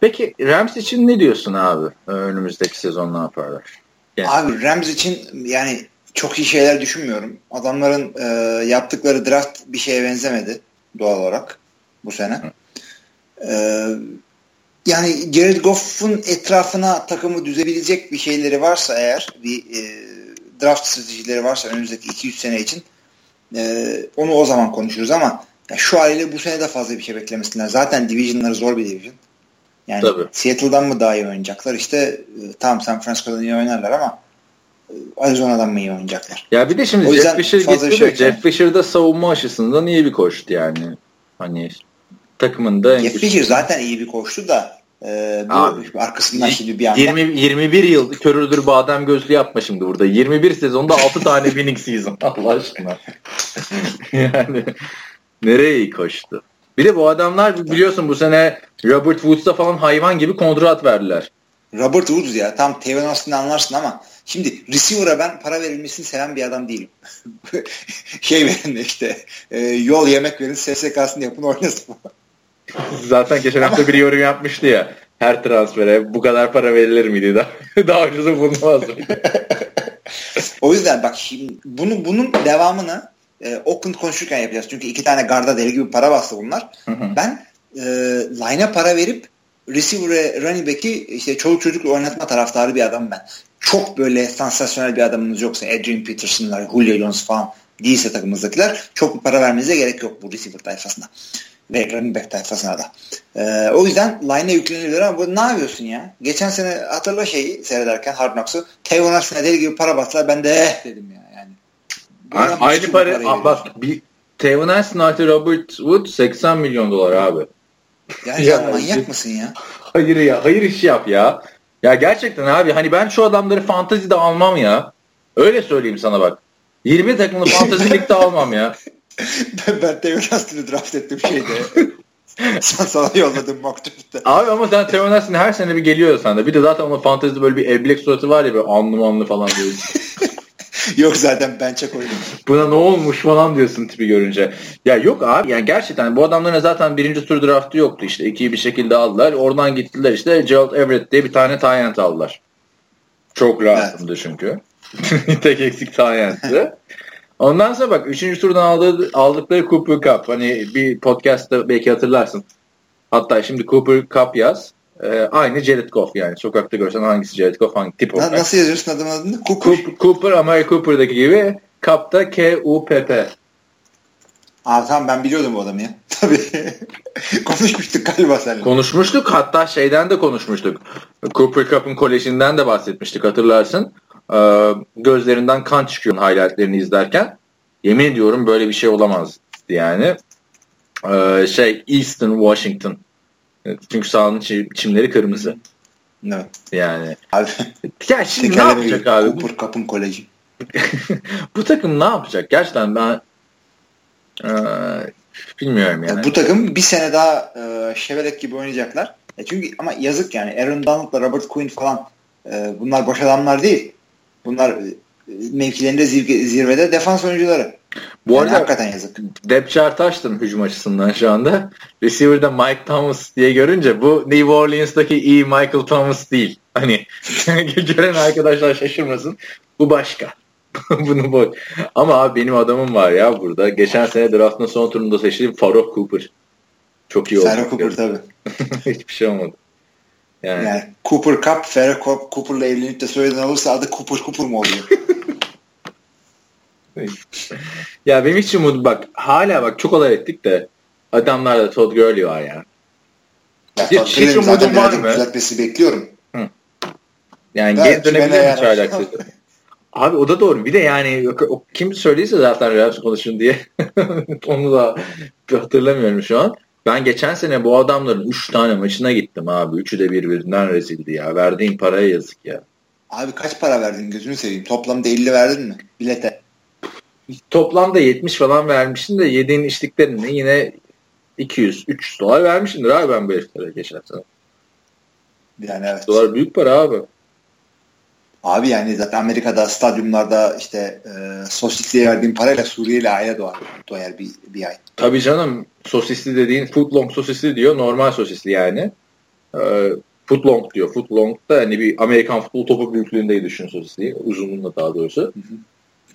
S1: Peki Rams için ne diyorsun abi? Önümüzdeki sezon ne yaparlar? Yani-
S2: Abi Rams için yani çok iyi şeyler düşünmüyorum. Adamların e, yaptıkları draft bir şeye benzemedi doğal olarak bu sene. E, yani Jared Goff'un etrafına takımı düzebilecek bir şeyleri varsa eğer bir e, draft stratejileri varsa önümüzdeki 2-3 sene için e, onu o zaman konuşuruz ama ya şu haliyle bu sene de fazla bir şey beklemesinler. Zaten divisionları zor bir division. Yani
S1: Tabii.
S2: Seattle'dan mı daha iyi oynayacaklar? İşte e, tamam San Francisco'dan iyi oynarlar ama Arizona'dan mı iyi oynayacaklar?
S1: Ya bir de şimdi Jeff Fisher gitti
S2: şey
S1: de Jeff Fisher da savunma açısından iyi bir koçtu yani. Hani takımında
S2: Jeff Fisher zaten iyi bir koçtu da e, bu
S1: Abi,
S2: arkasından şimdi bir anda
S1: 20, 21 yıl körüldür badem gözlü yapma şimdi burada. 21 sezonda 6 tane winning season. Allah aşkına. yani nereye iyi koştu? Bir de bu adamlar biliyorsun bu sene Robert Woods'a falan hayvan gibi kontrat verdiler.
S2: Robert Woods ya tam Tevin Austin'i anlarsın ama şimdi receiver'a ben para verilmesini seven bir adam değilim. şey verin de işte e, yol yemek verin SSK'sını yapın oynasın.
S1: Zaten geçen hafta bir yorum yapmıştı ya. Her transfere bu kadar para verilir miydi? Daha, daha ucuzu bulunmaz mıydı?
S2: o yüzden bak şimdi bunu bunun devamını e, Oakland konuşurken yapacağız. Çünkü iki tane garda deli gibi para bastı bunlar. ben e, line'a para verip receiver'e running back'i işte çoluk çocukla oynatma taraftarı bir adam ben. Çok böyle sansasyonel bir adamınız yoksa Adrian Peterson'lar, Julio Jones falan değilse takımımızdakiler çok para vermenize gerek yok bu receiver tayfasına. Ve running back tayfasına da. Ee, o yüzden line'e yüklenirler ama bu ne yapıyorsun ya? Geçen sene hatırla şeyi seyrederken Hard Knocks'u Tavon Austin'e deli gibi para bastılar. Ben de eh dedim ya yani. Adam
S1: Aynı para,
S2: parayı
S1: Aa, bak bir Aston artı Robert Wood 80 milyon dolar abi.
S2: Yani
S1: Ya,
S2: sen manyak mısın ya?
S1: Hayır ya, hayır iş yap ya. Ya gerçekten abi hani ben şu adamları fantazide almam ya. Öyle söyleyeyim sana bak. 20 takımlı fantazi ligde almam ya.
S2: ben, ben Tevon Austin'i draft ettim şeyde. Sen sana yolladım mock draft'te.
S1: Abi ama sen Tevin Aston her sene bir geliyor sende. Bir de zaten onun fantazide böyle bir eblek suratı var ya böyle anlı manlı falan diyor.
S2: Yok zaten bench'e koydum.
S1: Buna ne olmuş falan diyorsun tipi görünce. Ya yok abi yani gerçekten bu adamların zaten birinci tur draftı yoktu işte. İkiyi bir şekilde aldılar. Oradan gittiler işte Gerald Everett diye bir tane Tyent aldılar. Çok lazımdı çünkü. Tek eksik Tyent'ti. Ondan sonra bak 3. turdan aldığı, aldıkları Cooper Cup. Hani bir podcast'ta belki hatırlarsın. Hatta şimdi Cooper Cup yaz. Ee, aynı Jared Goff yani. Sokakta görsen hangisi Jared Goff hangi tip olarak.
S2: nasıl yazıyorsun adamın adını? Cooper.
S1: Cooper, Cooper Amari Cooper'daki gibi Cup'ta K-U-P-P.
S2: Aa tamam ben biliyordum bu adamı ya. Tabii. Konuşmuştuk galiba seninle.
S1: Konuşmuştuk hatta şeyden de konuşmuştuk. Cooper Cup'ın kolejinden de bahsetmiştik hatırlarsın. Ee, gözlerinden kan çıkıyor highlightlerini izlerken. Yemin ediyorum böyle bir şey olamaz yani. Ee, şey Eastern Washington. Çünkü sahanın çi- çimleri kırmızı.
S2: Evet.
S1: Yani.
S2: Abi
S1: Ya şimdi ne yapacak abi? Bu,
S2: Cooper Cup'ın koleji.
S1: bu takım ne yapacak? Gerçekten ben ee, bilmiyorum yani.
S2: Bu takım bir sene daha e, Şevelek gibi oynayacaklar. E çünkü ama yazık yani Aaron Donald'la Robert Quinn falan e, bunlar boş adamlar değil. Bunlar e, mevkilerinde zirve- zirvede defans oyuncuları.
S1: Bu
S2: Yani
S1: arada
S2: hakikaten yazık.
S1: depth chart açtım hücum açısından şu anda. Receiver'da Mike Thomas diye görünce bu New Orleans'taki iyi Michael Thomas değil. Hani gören arkadaşlar şaşırmasın. Bu başka. Bunu boy. Ama abi benim adamım var ya burada. Geçen sene draftın son turunda seçtiğim Farouk Cooper. Çok iyi oldu.
S2: Ferro Cooper tabii.
S1: Hiçbir şey olmadı. Yani,
S2: Yani Cooper Cup, Cooper- Cooper'la evlenip de soyadını alırsa adı Cooper Cooper mu oluyor?
S1: Ya benim hiç umudum bak hala bak çok olay ettik de adamlarda Todd Gurley var ya.
S2: Ya,
S1: Hiç- hiç
S2: zaten
S1: var mı?
S2: Düzeltmesi bekliyorum.
S1: Yani
S2: Evet,
S1: geri dönebilir mi çaylak? Abi o da doğru. Bir de yani o, kim söylediyse zaten Rams konuşun diye. Onu da hatırlamıyorum şu an. Ben geçen sene bu adamların 3 tane maçına gittim abi. Üçü de birbirinden rezildi ya. Verdiğim paraya yazık ya.
S2: Abi kaç para verdin gözünü seveyim. Toplamda 50 verdin mi? Bilete.
S1: Toplamda 70 falan vermişsin de yediğin içtiklerini yine 200 300 dolar vermişimdir abi ben bu heriflere geçen sene.
S2: Yani evet.
S1: Dolar büyük para abi.
S2: Abi yani zaten Amerika'da stadyumlarda işte e, sosisliğe verdiğin parayla Suriyeli aile doğar, doyar bir, bir ay.
S1: Tabii canım sosisli dediğin footlong sosisli diyor. Normal sosisli yani. Ee, footlong diyor. Footlong da hani bir Amerikan futbol topu büyüklüğünde düşün sosisliği. Uzunluğunda daha doğrusu.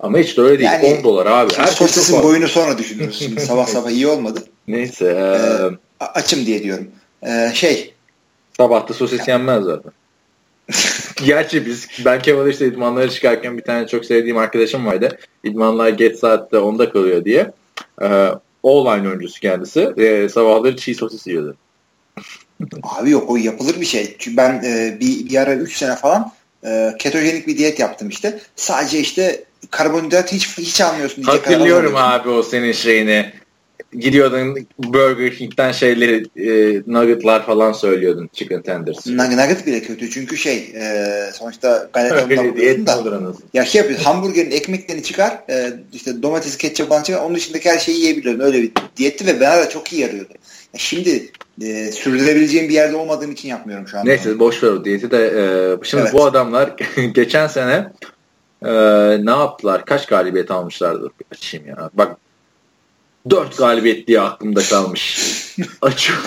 S1: Ama hiç de öyle değil.
S2: Yani-
S1: 10 dolar abi. Her
S2: Sosisin boyunu sonra düşünürüz. Şimdi sabah sabah iyi olmadı.
S1: Neyse. ee,
S2: açım diye diyorum. E, şey
S1: sabahta sosis yenmez zaten. Gerçi biz ben Kemal'işte idmanlara çıkarken bir tane çok sevdiğim arkadaşım vardı. İdmanlar geç saatte onda kalıyor diye. Ee, online oyuncusu kendisi. Ee, sabahları çiğ sosis yiyordu.
S2: abi yok o yapılır bir şey. Çünkü ben e, bir, bir ara 3 sene falan e, ketojenik bir diyet yaptım işte. Sadece işte karbonhidrat hiç hiç almıyorsun.
S1: Hatırlıyorum abi o senin şeyini. Gidiyordun Burger King'den şeyleri e, nuggetlar falan söylüyordun chicken tenders.
S2: Nug- Nugget bile kötü çünkü şey e, sonuçta
S1: mi
S2: da. Ya şey yapıyorsun hamburgerin ekmeklerini çıkar e, işte domates ketçap falan çıkar onun dışındaki her şeyi yiyebiliyordun öyle bir diyetti ve bana da çok iyi yarıyordu. Ya şimdi e, sürdürebileceğim bir yerde olmadığım için yapmıyorum şu anda.
S1: Neyse boş ver o diyeti de. e, şimdi
S2: Evet.
S1: bu adamlar geçen sene e, ne yaptılar? Kaç galibiyet almışlardı? Açayım ya. Bak 4 galibiyet diye aklımda kalmış. Açıyorum.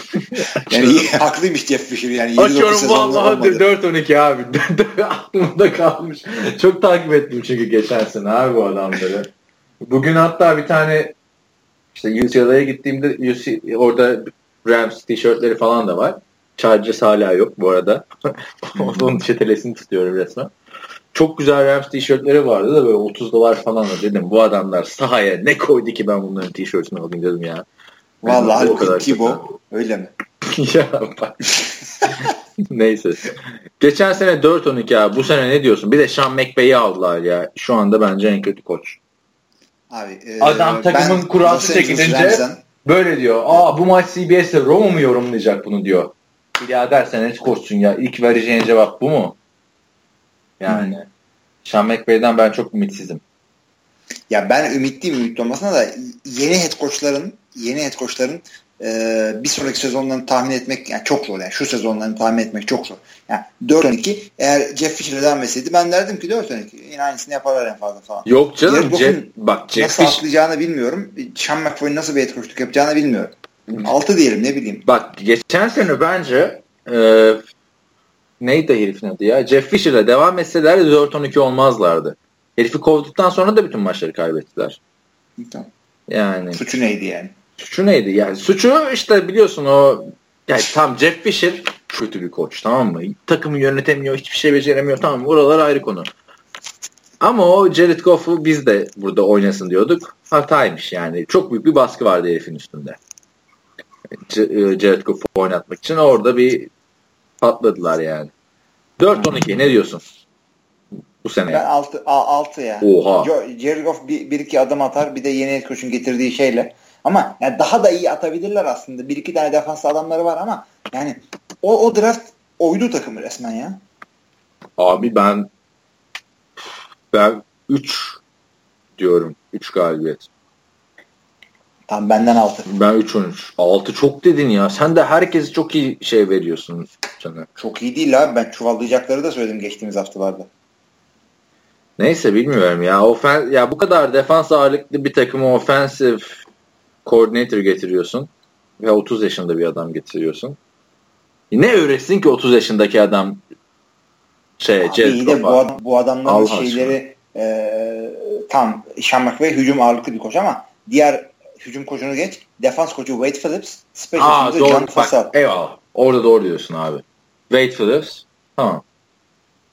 S2: Yani iyi, haklıymış Jeff Fisher yani 29
S1: Açıyorum vallahi
S2: olmadı.
S1: 4-12 abi. Aklımda kalmış. Çok takip ettim çünkü geçen sene abi bu adamları. Bugün hatta bir tane işte UCLA'ya gittiğimde UC, orada Rams tişörtleri falan da var. Chargers hala yok bu arada. Onun çetelesini tutuyorum resmen. Çok güzel Rams tişörtleri vardı da böyle 30 dolar falan da dedim. Bu adamlar sahaya ne koydu ki ben bunların tişörtünü alayım dedim ya.
S2: Vallahi
S1: O kadar
S2: Tibo öyle mi?
S1: ya bak. Neyse. Geçen sene 4-12 abi. Bu sene ne diyorsun? Bir de Sean McVay'i aldılar ya. Şu anda bence en kötü koç.
S2: Abi, e,
S1: Adam takımın kurası çekilince- Böyle diyor. Aa bu maç CBS'te Roma mu yorumlayacak bunu diyor. Birader sen et koçsun ya. İlk vereceğin cevap bu mu? Yani. Sean McVay'den ben çok ümitsizim.
S2: Ya ben ümitliyim ümitli olmasına da yeni head coachların yeni head coachların e, bir sonraki sezonlarını tahmin etmek yani çok zor yani şu sezonlarını tahmin etmek çok zor. Yani 4-12 eğer Jeff Fisher'e devam etseydi ben derdim ki 4-12 yine aynısını yaparlar en fazla falan.
S1: Yok canım.
S2: Jared
S1: Jeff, bak Jeff
S2: nasıl
S1: Fish,
S2: atlayacağını bilmiyorum. Sean McVay'in nasıl bir head coachluk yapacağını bilmiyorum. 6 diyelim ne bileyim.
S1: Bak geçen sene bence e, neydi herifin adı ya? Jeff Fisher'la devam etseler de 4-12 olmazlardı. Herifi kovduktan sonra da bütün maçları kaybettiler.
S2: Tamam.
S1: Yani
S2: Suçu neydi yani?
S1: suçu neydi? Yani suçu işte biliyorsun o yani tam Jeff Fisher kötü bir koç tamam mı? Takımı yönetemiyor, hiçbir şey beceremiyor tamam mı? Oralar ayrı konu. Ama o Jared Goff'u biz de burada oynasın diyorduk. Hataymış yani. Çok büyük bir baskı vardı herifin üstünde. E, Jared Goff'u oynatmak için orada bir patladılar yani. 4-12 ne diyorsun? Bu sene.
S2: Ben 6 6 ya.
S1: Oha.
S2: Jared Goff bir, bir iki adım atar bir de yeni head coach'un getirdiği şeyle. Ama yani daha da iyi atabilirler aslında. Bir iki tane defans adamları var ama yani o, o draft oydu takımı resmen ya.
S1: Abi ben ben 3 diyorum. 3 galibiyet.
S2: Tam benden altı.
S1: Ben 3-13. 6 çok dedin ya. Sen de herkes çok iyi şey veriyorsun canım.
S2: Çok iyi değil abi. Ben çuvallayacakları da söyledim geçtiğimiz haftalarda.
S1: Neyse bilmiyorum ya. Ofen ya bu kadar defans ağırlıklı bir takımı offensive coordinator getiriyorsun ve 30 yaşında bir adam getiriyorsun. Ne öğretsin ki 30 yaşındaki adam şey
S2: Abi iyi de bu, ad- bu adamların
S1: Allah
S2: şeyleri e, tam Sean McVay hücum ağırlıklı bir koç ama diğer hücum koçunu geç. Defans koçu Wade Phillips. Special
S1: Aa doğru.
S2: Fassel.
S1: Bak, eyvallah. Orada doğru diyorsun abi. Wade Phillips. Tamam.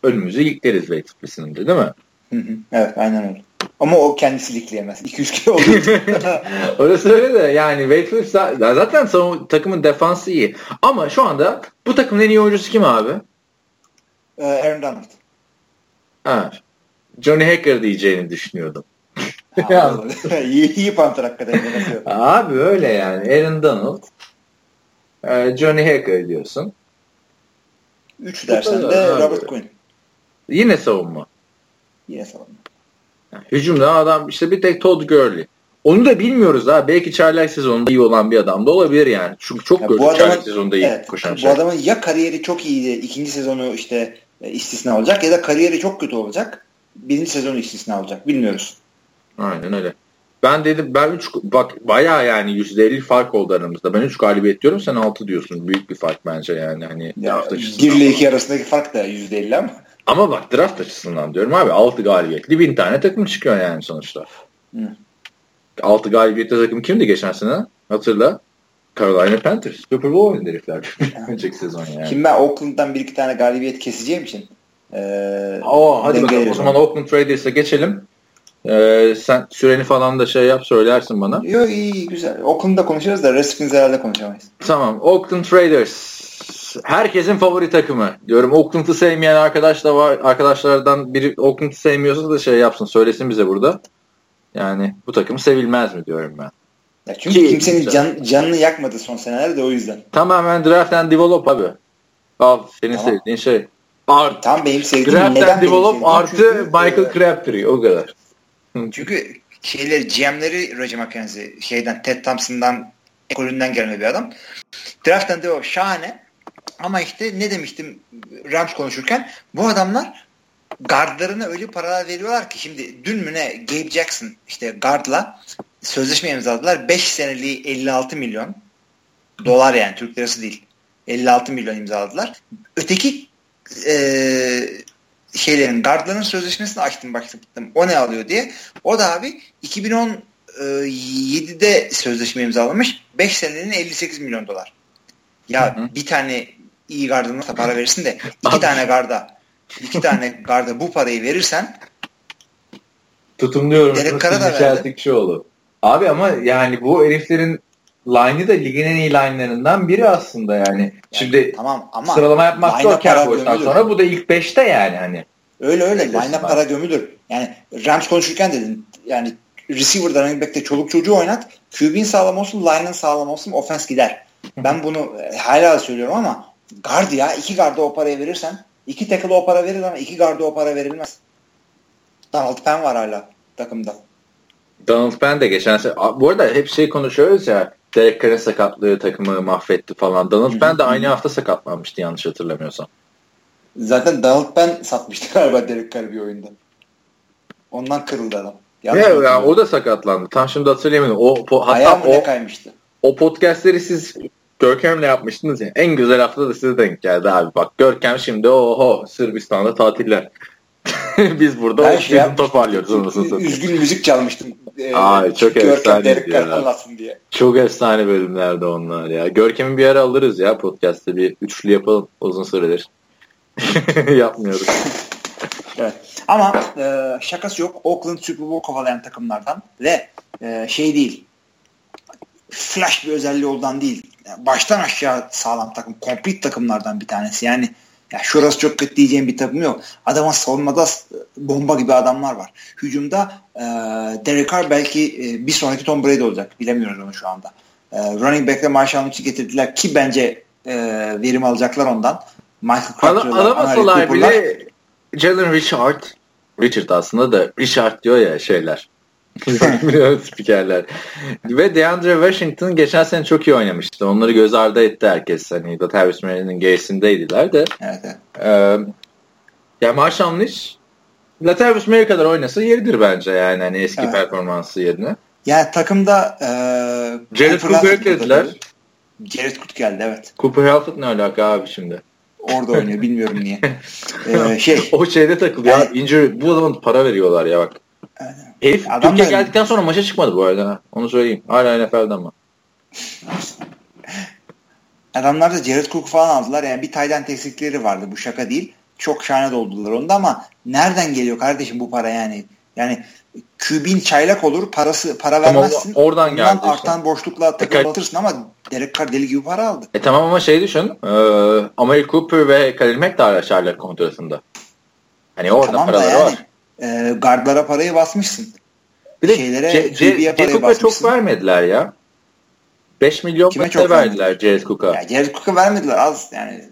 S1: Önümüzü ilikleriz Wade Phillips'in de değil mi?
S2: Hı hı. Evet aynen öyle. Ama o kendisi likleyemez. 200 kilo için.
S1: Orası öyle de yani Wade Phillips za- zaten savun- takımın defansı iyi. Ama şu anda bu takımın en iyi oyuncusu kim abi?
S2: Ee, Aaron Donald.
S1: Ha. Johnny Hacker diyeceğini düşünüyordum.
S2: İyi, iyi panter hakikaten.
S1: Abi öyle yani. Aaron Donald. e, Johnny Hacker diyorsun.
S2: 3 dersen de
S1: abi.
S2: Robert Quinn.
S1: Yine savunma.
S2: Yine savunma.
S1: Yani hücumda adam işte bir tek Todd Gurley. Onu da bilmiyoruz ha. Belki Çaylak sezonunda iyi olan bir adam da olabilir yani. Çünkü çok
S2: Ya
S1: gördük
S2: adamın,
S1: Çaylak sezonunda iyi
S2: evet,
S1: koşan
S2: bu
S1: şey.
S2: adamın ya kariyeri çok iyiydi, ikinci sezonu işte e, istisna olacak ya da kariyeri çok kötü olacak. Birinci sezonu istisna olacak. Bilmiyoruz.
S1: Aynen öyle. Ben dedim ben 3 bak bayağı yani %50 fark oldu aramızda. Ben 3 galibiyet diyorum sen 6 diyorsun. Büyük bir fark bence yani. Hani
S2: Ya,
S1: draft açısından.
S2: 1 ile 2 arasındaki fark da %50 ama.
S1: Ama bak draft açısından diyorum abi 6 galibiyetli bin tane takım çıkıyor yani sonuçta.
S2: Hı.
S1: 6 galibiyetli takım kimdi geçen sene? Hatırla. Carolina Panthers. Super Bowl oynadı herifler. Önceki sezon yani.
S2: Şimdi ben Oakland'dan bir iki tane galibiyet keseceğim için. Ee,
S1: Oo, hadi bakalım. O zaman. Oakland Raiders'a geçelim. Ee, sen süreni falan da şey yap söylersin bana.
S2: Yo iyi güzel. Oakland'da konuşuruz da Redskins herhalde konuşamayız.
S1: Tamam. Oakland Raiders. Herkesin favori takımı. Diyorum Oakland'ı sevmeyen arkadaş da var. Arkadaşlardan biri Oakland'ı sevmiyorsa da şey yapsın. Söylesin bize burada. Yani bu takım sevilmez mi diyorum ben.
S2: Ya çünkü
S1: Ki-
S2: kimsenin can, canını yakmadı son senelerde o yüzden.
S1: Tamamen draft and develop abi. Al senin
S2: Tamam.
S1: sevdiğin şey. Art,
S2: Tam benim sevdiğim
S1: draft and develop artı
S2: Çünkü,
S1: Michael
S2: e,
S1: Crabtree o kadar.
S2: Çünkü şeyleri GM'leri Roger McKenzie şeyden Ted Thompson'dan ekolünden gelme bir adam. Draft'tan de o şahane. Ama işte ne demiştim Rams konuşurken bu adamlar gardlarına öyle paralar veriyorlar ki şimdi dün mü ne Gabe Jackson işte gardla sözleşme imzaladılar. 5 seneliği 56 milyon dolar yani Türk lirası değil. 56 milyon imzaladılar. Öteki eee şeylerin guardların sözleşmesini açtım baktım o ne alıyor diye. O da abi 2017'de sözleşme imzalamış 5 senenin 58 milyon dolar. Ya
S1: Hı hı.
S2: bir tane iyi gardına para verirsin de iki tane garda iki tane garda bu parayı verirsen
S1: Tutumluyorum.
S2: Derek
S1: bir
S2: verdi.
S1: Abi ama yani bu heriflerin line'ı da ligin en iyi line'larından biri aslında yani. Şimdi
S2: tamam ama
S1: sıralama yapmak yüzden
S2: gömülür.
S1: sonra bu da ilk 5'te yani hani.
S2: Öyle öyle.
S1: Var.
S2: para gömülür. Yani Rams konuşurken dedin yani receiver'da running back'te çoluk çocuğu oynat. QB'in sağlam olsun, line'ın sağlam olsun, offense gider. Ben bunu e, hala söylüyorum ama guard ya. iki guard'a o parayı verirsen iki tackle'a o para verilir ama iki guard'a o para verilmez. Donald Penn var hala takımda.
S1: Donald Penn de geçen sene. Bu arada hep şey konuşuyoruz ya. Derek Carr'ın sakatlığı takımı mahvetti falan. Donald Penn de aynı hafta sakatlanmıştı yanlış hatırlamıyorsam.
S2: Zaten Donald Penn satmıştı galiba Derek Carr bir oyunda. Ondan kırıldı adam.
S1: Ya, ya, o da sakatlandı. Tam şimdi hatırlayamadım. O, po- hatta o,
S2: kaymıştı?
S1: o podcastleri siz Görkem'le yapmıştınız ya. En güzel hafta da size denk geldi abi. Bak Görkem şimdi oho Sırbistan'da tatiller. Biz burada
S2: Ben şey
S1: şey toparlıyoruz.
S2: Üzgün müzik çalmıştım. Ee,
S1: Ay, çok
S2: Görkem anlatsın diye.
S1: Çok efsane bölümlerdi onlar ya. Görkem'i bir ara alırız ya podcast'te bir üçlü yapalım uzun süredir. Yapmıyoruz.
S2: Evet. Ama e, şakası yok. Oakland Super Bowl kovalayan takımlardan ve e, şey değil. Flash bir özelliği olduğundan değil. Baştan aşağı sağlam takım. Complete takımlardan bir tanesi. Yani ya şurası çok kötü diyeceğim bir takım yok. Adamın savunmada bomba gibi adamlar var. Hücumda e, Derek Carr belki e, bir sonraki Tom Brady olacak. Bilemiyoruz onu şu anda. E, running back'le Marshall Lynch'i getirdiler ki bence e, verim alacaklar ondan. Michael
S1: Crabtre'la alamasalar bile Jalen Richard Richard aslında da Richard diyor ya şeyler. spikerler. Ve DeAndre Washington geçen sene çok iyi oynamıştı. Onları göz ardı etti herkes. Hani Latavius Murray'nin gerisindeydiler de.
S2: Evet, evet.
S1: Ee, ya Marshall Lynch Latavius Murray kadar oynasa yeridir bence yani hani eski evet. performansı yerine.
S2: Yani takımda e,
S1: Jared Cooper eklediler.
S2: Jared Cook geldi evet.
S1: Cooper Halford ne alaka abi şimdi?
S2: Orada oynuyor bilmiyorum niye. ee, şey.
S1: O şeyde takılıyor. Yani, injury, bu adamın para veriyorlar ya bak. Herif Adam Türkiye geldikten sonra maça çıkmadı bu arada. Onu söyleyeyim. Hala NFL'de ama.
S2: Adamlar da Jared Cook falan aldılar. Yani bir tayden eksikleri vardı. Bu şaka değil. Çok şahane doldular onda ama nereden geliyor kardeşim bu para yani? Yani kübin çaylak olur parası para vermezsin.
S1: Ama oradan geldi.
S2: artan işte. boşlukla takıltırsın ama Derek Carr deli gibi para aldı.
S1: E tamam ama şey düşün. E, Amari Cooper ve Khalil Mack de hala kontratında. Hani orada tamam paraları yani, var.
S2: E, guardlara parayı basmışsın.
S1: Bir de Şeylere, C- C- Cook'a çok vermediler ya. 5 milyon Kime çok verdiler Jared Cook'a.
S2: Ya Jared Cook'a vermediler az yani.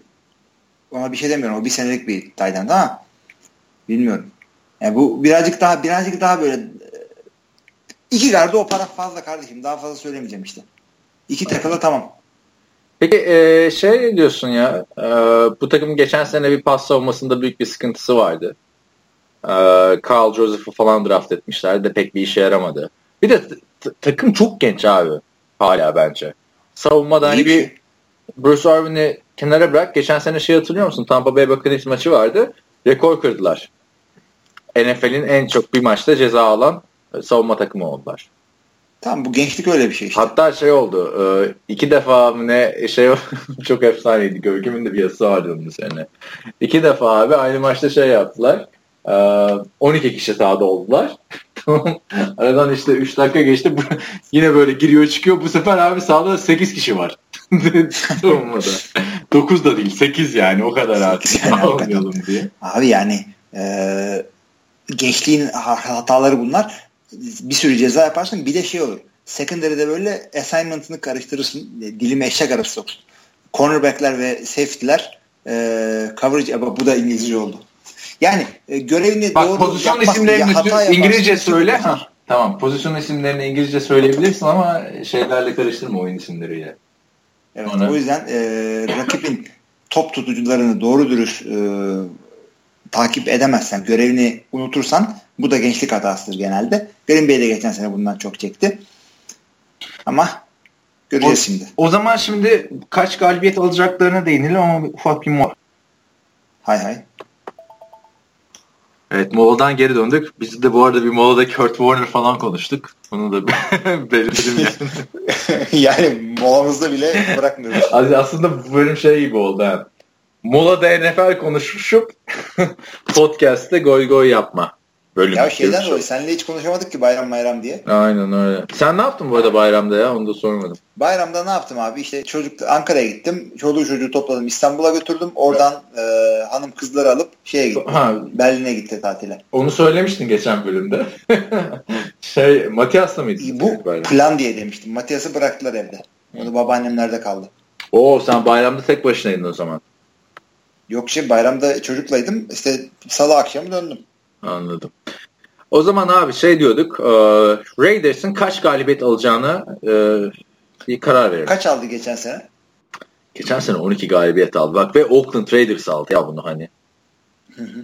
S2: Ona bir şey demiyorum. O bir senelik bir Tayland ama bilmiyorum. Yani bu birazcık daha birazcık daha böyle iki garda o para fazla kardeşim. Daha fazla söylemeyeceğim işte. İki takıla tamam.
S1: Peki e, şey diyorsun ya e, bu takım geçen sene bir pas savunmasında büyük bir sıkıntısı vardı. E, Carl Joseph'u falan draft etmişler de pek bir işe yaramadı. Bir de takım çok genç abi hala bence. Savunmada hani bir Bruce Irvin'i kenara bırak. Geçen sene şey hatırlıyor musun? Tampa Bay Buccaneers maçı vardı. Rekor kırdılar. NFL'in en çok bir maçta ceza alan savunma takımı oldular.
S2: Tamam bu gençlik öyle bir şey işte.
S1: Hatta şey oldu. E, iki defa ne şey çok efsaneydi. Görkem'in de bir yazısı vardı onun üzerine. İki defa abi aynı maçta şey yaptılar. 12 e, kişi sahada oldular. Aradan işte 3 dakika geçti. Yine böyle giriyor çıkıyor. Bu sefer abi sahada 8 kişi var. Savunmada. 9 da değil 8 yani o kadar artık. Yani, diye.
S2: Abi yani e, gençliğin hataları bunlar. Bir sürü ceza yaparsın. Bir de şey olur. Secondary'de böyle assignment'ını karıştırırsın. Dilim eşek arası soksun. Cornerback'ler ve safety'ler e, coverage ama bu da İngilizce oldu. Yani e, görevini
S1: Bak,
S2: doğru
S1: pozisyon isimlerini hata İngilizce söyle. Ha, tamam. Pozisyon isimlerini İngilizce söyleyebilirsin ama şeylerle karıştırma oyun isimleriyle.
S2: Evet, Ona... o yüzden e, rakibin top tutucularını doğru dürüst e, takip edemezsen, görevini unutursan bu da gençlik hatasıdır genelde. Green Bay'de geçen sene bundan çok çekti. Ama göreceğiz o, şimdi.
S1: O zaman şimdi kaç galibiyet alacaklarına değinelim ama ufak bir mola.
S2: Hay hay.
S1: Evet moladan geri döndük. Biz de bu arada bir molada Kurt Warner falan konuştuk. Onu da belirtelim yani.
S2: yani molamızda bile bırakmıyoruz.
S1: Aslında bu bölüm şey gibi oldu. Yani. Molada NFL konuşup podcast'te goy goy yapma.
S2: Bölüm ya şeyden dolayı seninle hiç konuşamadık ki bayram bayram diye.
S1: Aynen öyle. Sen ne yaptın bu arada bayramda ya onu da sormadım.
S2: Bayramda ne yaptım abi işte çocuk Ankara'ya gittim. Çoluğu çocuğu topladım İstanbul'a götürdüm. Oradan e, hanım kızları alıp şeye gittim. Ha. Berlin'e gitti tatile.
S1: Onu söylemiştin geçen bölümde. şey Matias'la mıydı?
S2: Bu plan diye demiştim. Matias'ı bıraktılar evde. Onu babaannemlerde kaldı.
S1: Oo sen bayramda tek başınaydın o zaman.
S2: Yok şey bayramda çocuklaydım. İşte salı akşamı döndüm.
S1: Anladım. O zaman abi şey diyorduk. E, Raiders'ın kaç galibiyet alacağını e, bir karar verelim.
S2: Kaç aldı geçen sene?
S1: Geçen sene 12 galibiyet aldı. Bak ve Oakland Raiders aldı ya bunu hani. Hı hı.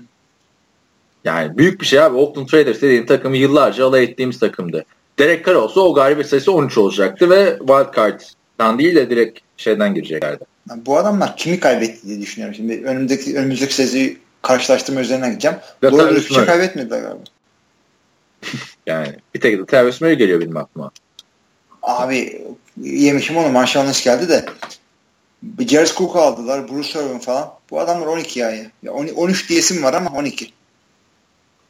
S1: Yani büyük bir şey abi. Oakland Raiders dediğin takımı yıllarca alay ettiğimiz takımdı. Derek Carr olsa o galibiyet sayısı 13 olacaktı ve wild card'dan değil de direkt şeyden gireceklerdi.
S2: Bu adamlar kimi kaybetti diye düşünüyorum. Şimdi önümüzdeki önümüzdeki sezonu karşılaştırma üzerinden gideceğim. Ya Doğru bir şey kaybetmediler galiba.
S1: yani bir tek de Travis Murray geliyor benim aklıma.
S2: Abi yemişim onu Lynch geldi de Jared Cook aldılar. Bruce Irvin falan. Bu adamlar 12 ya. ya 13 diyesim var ama 12.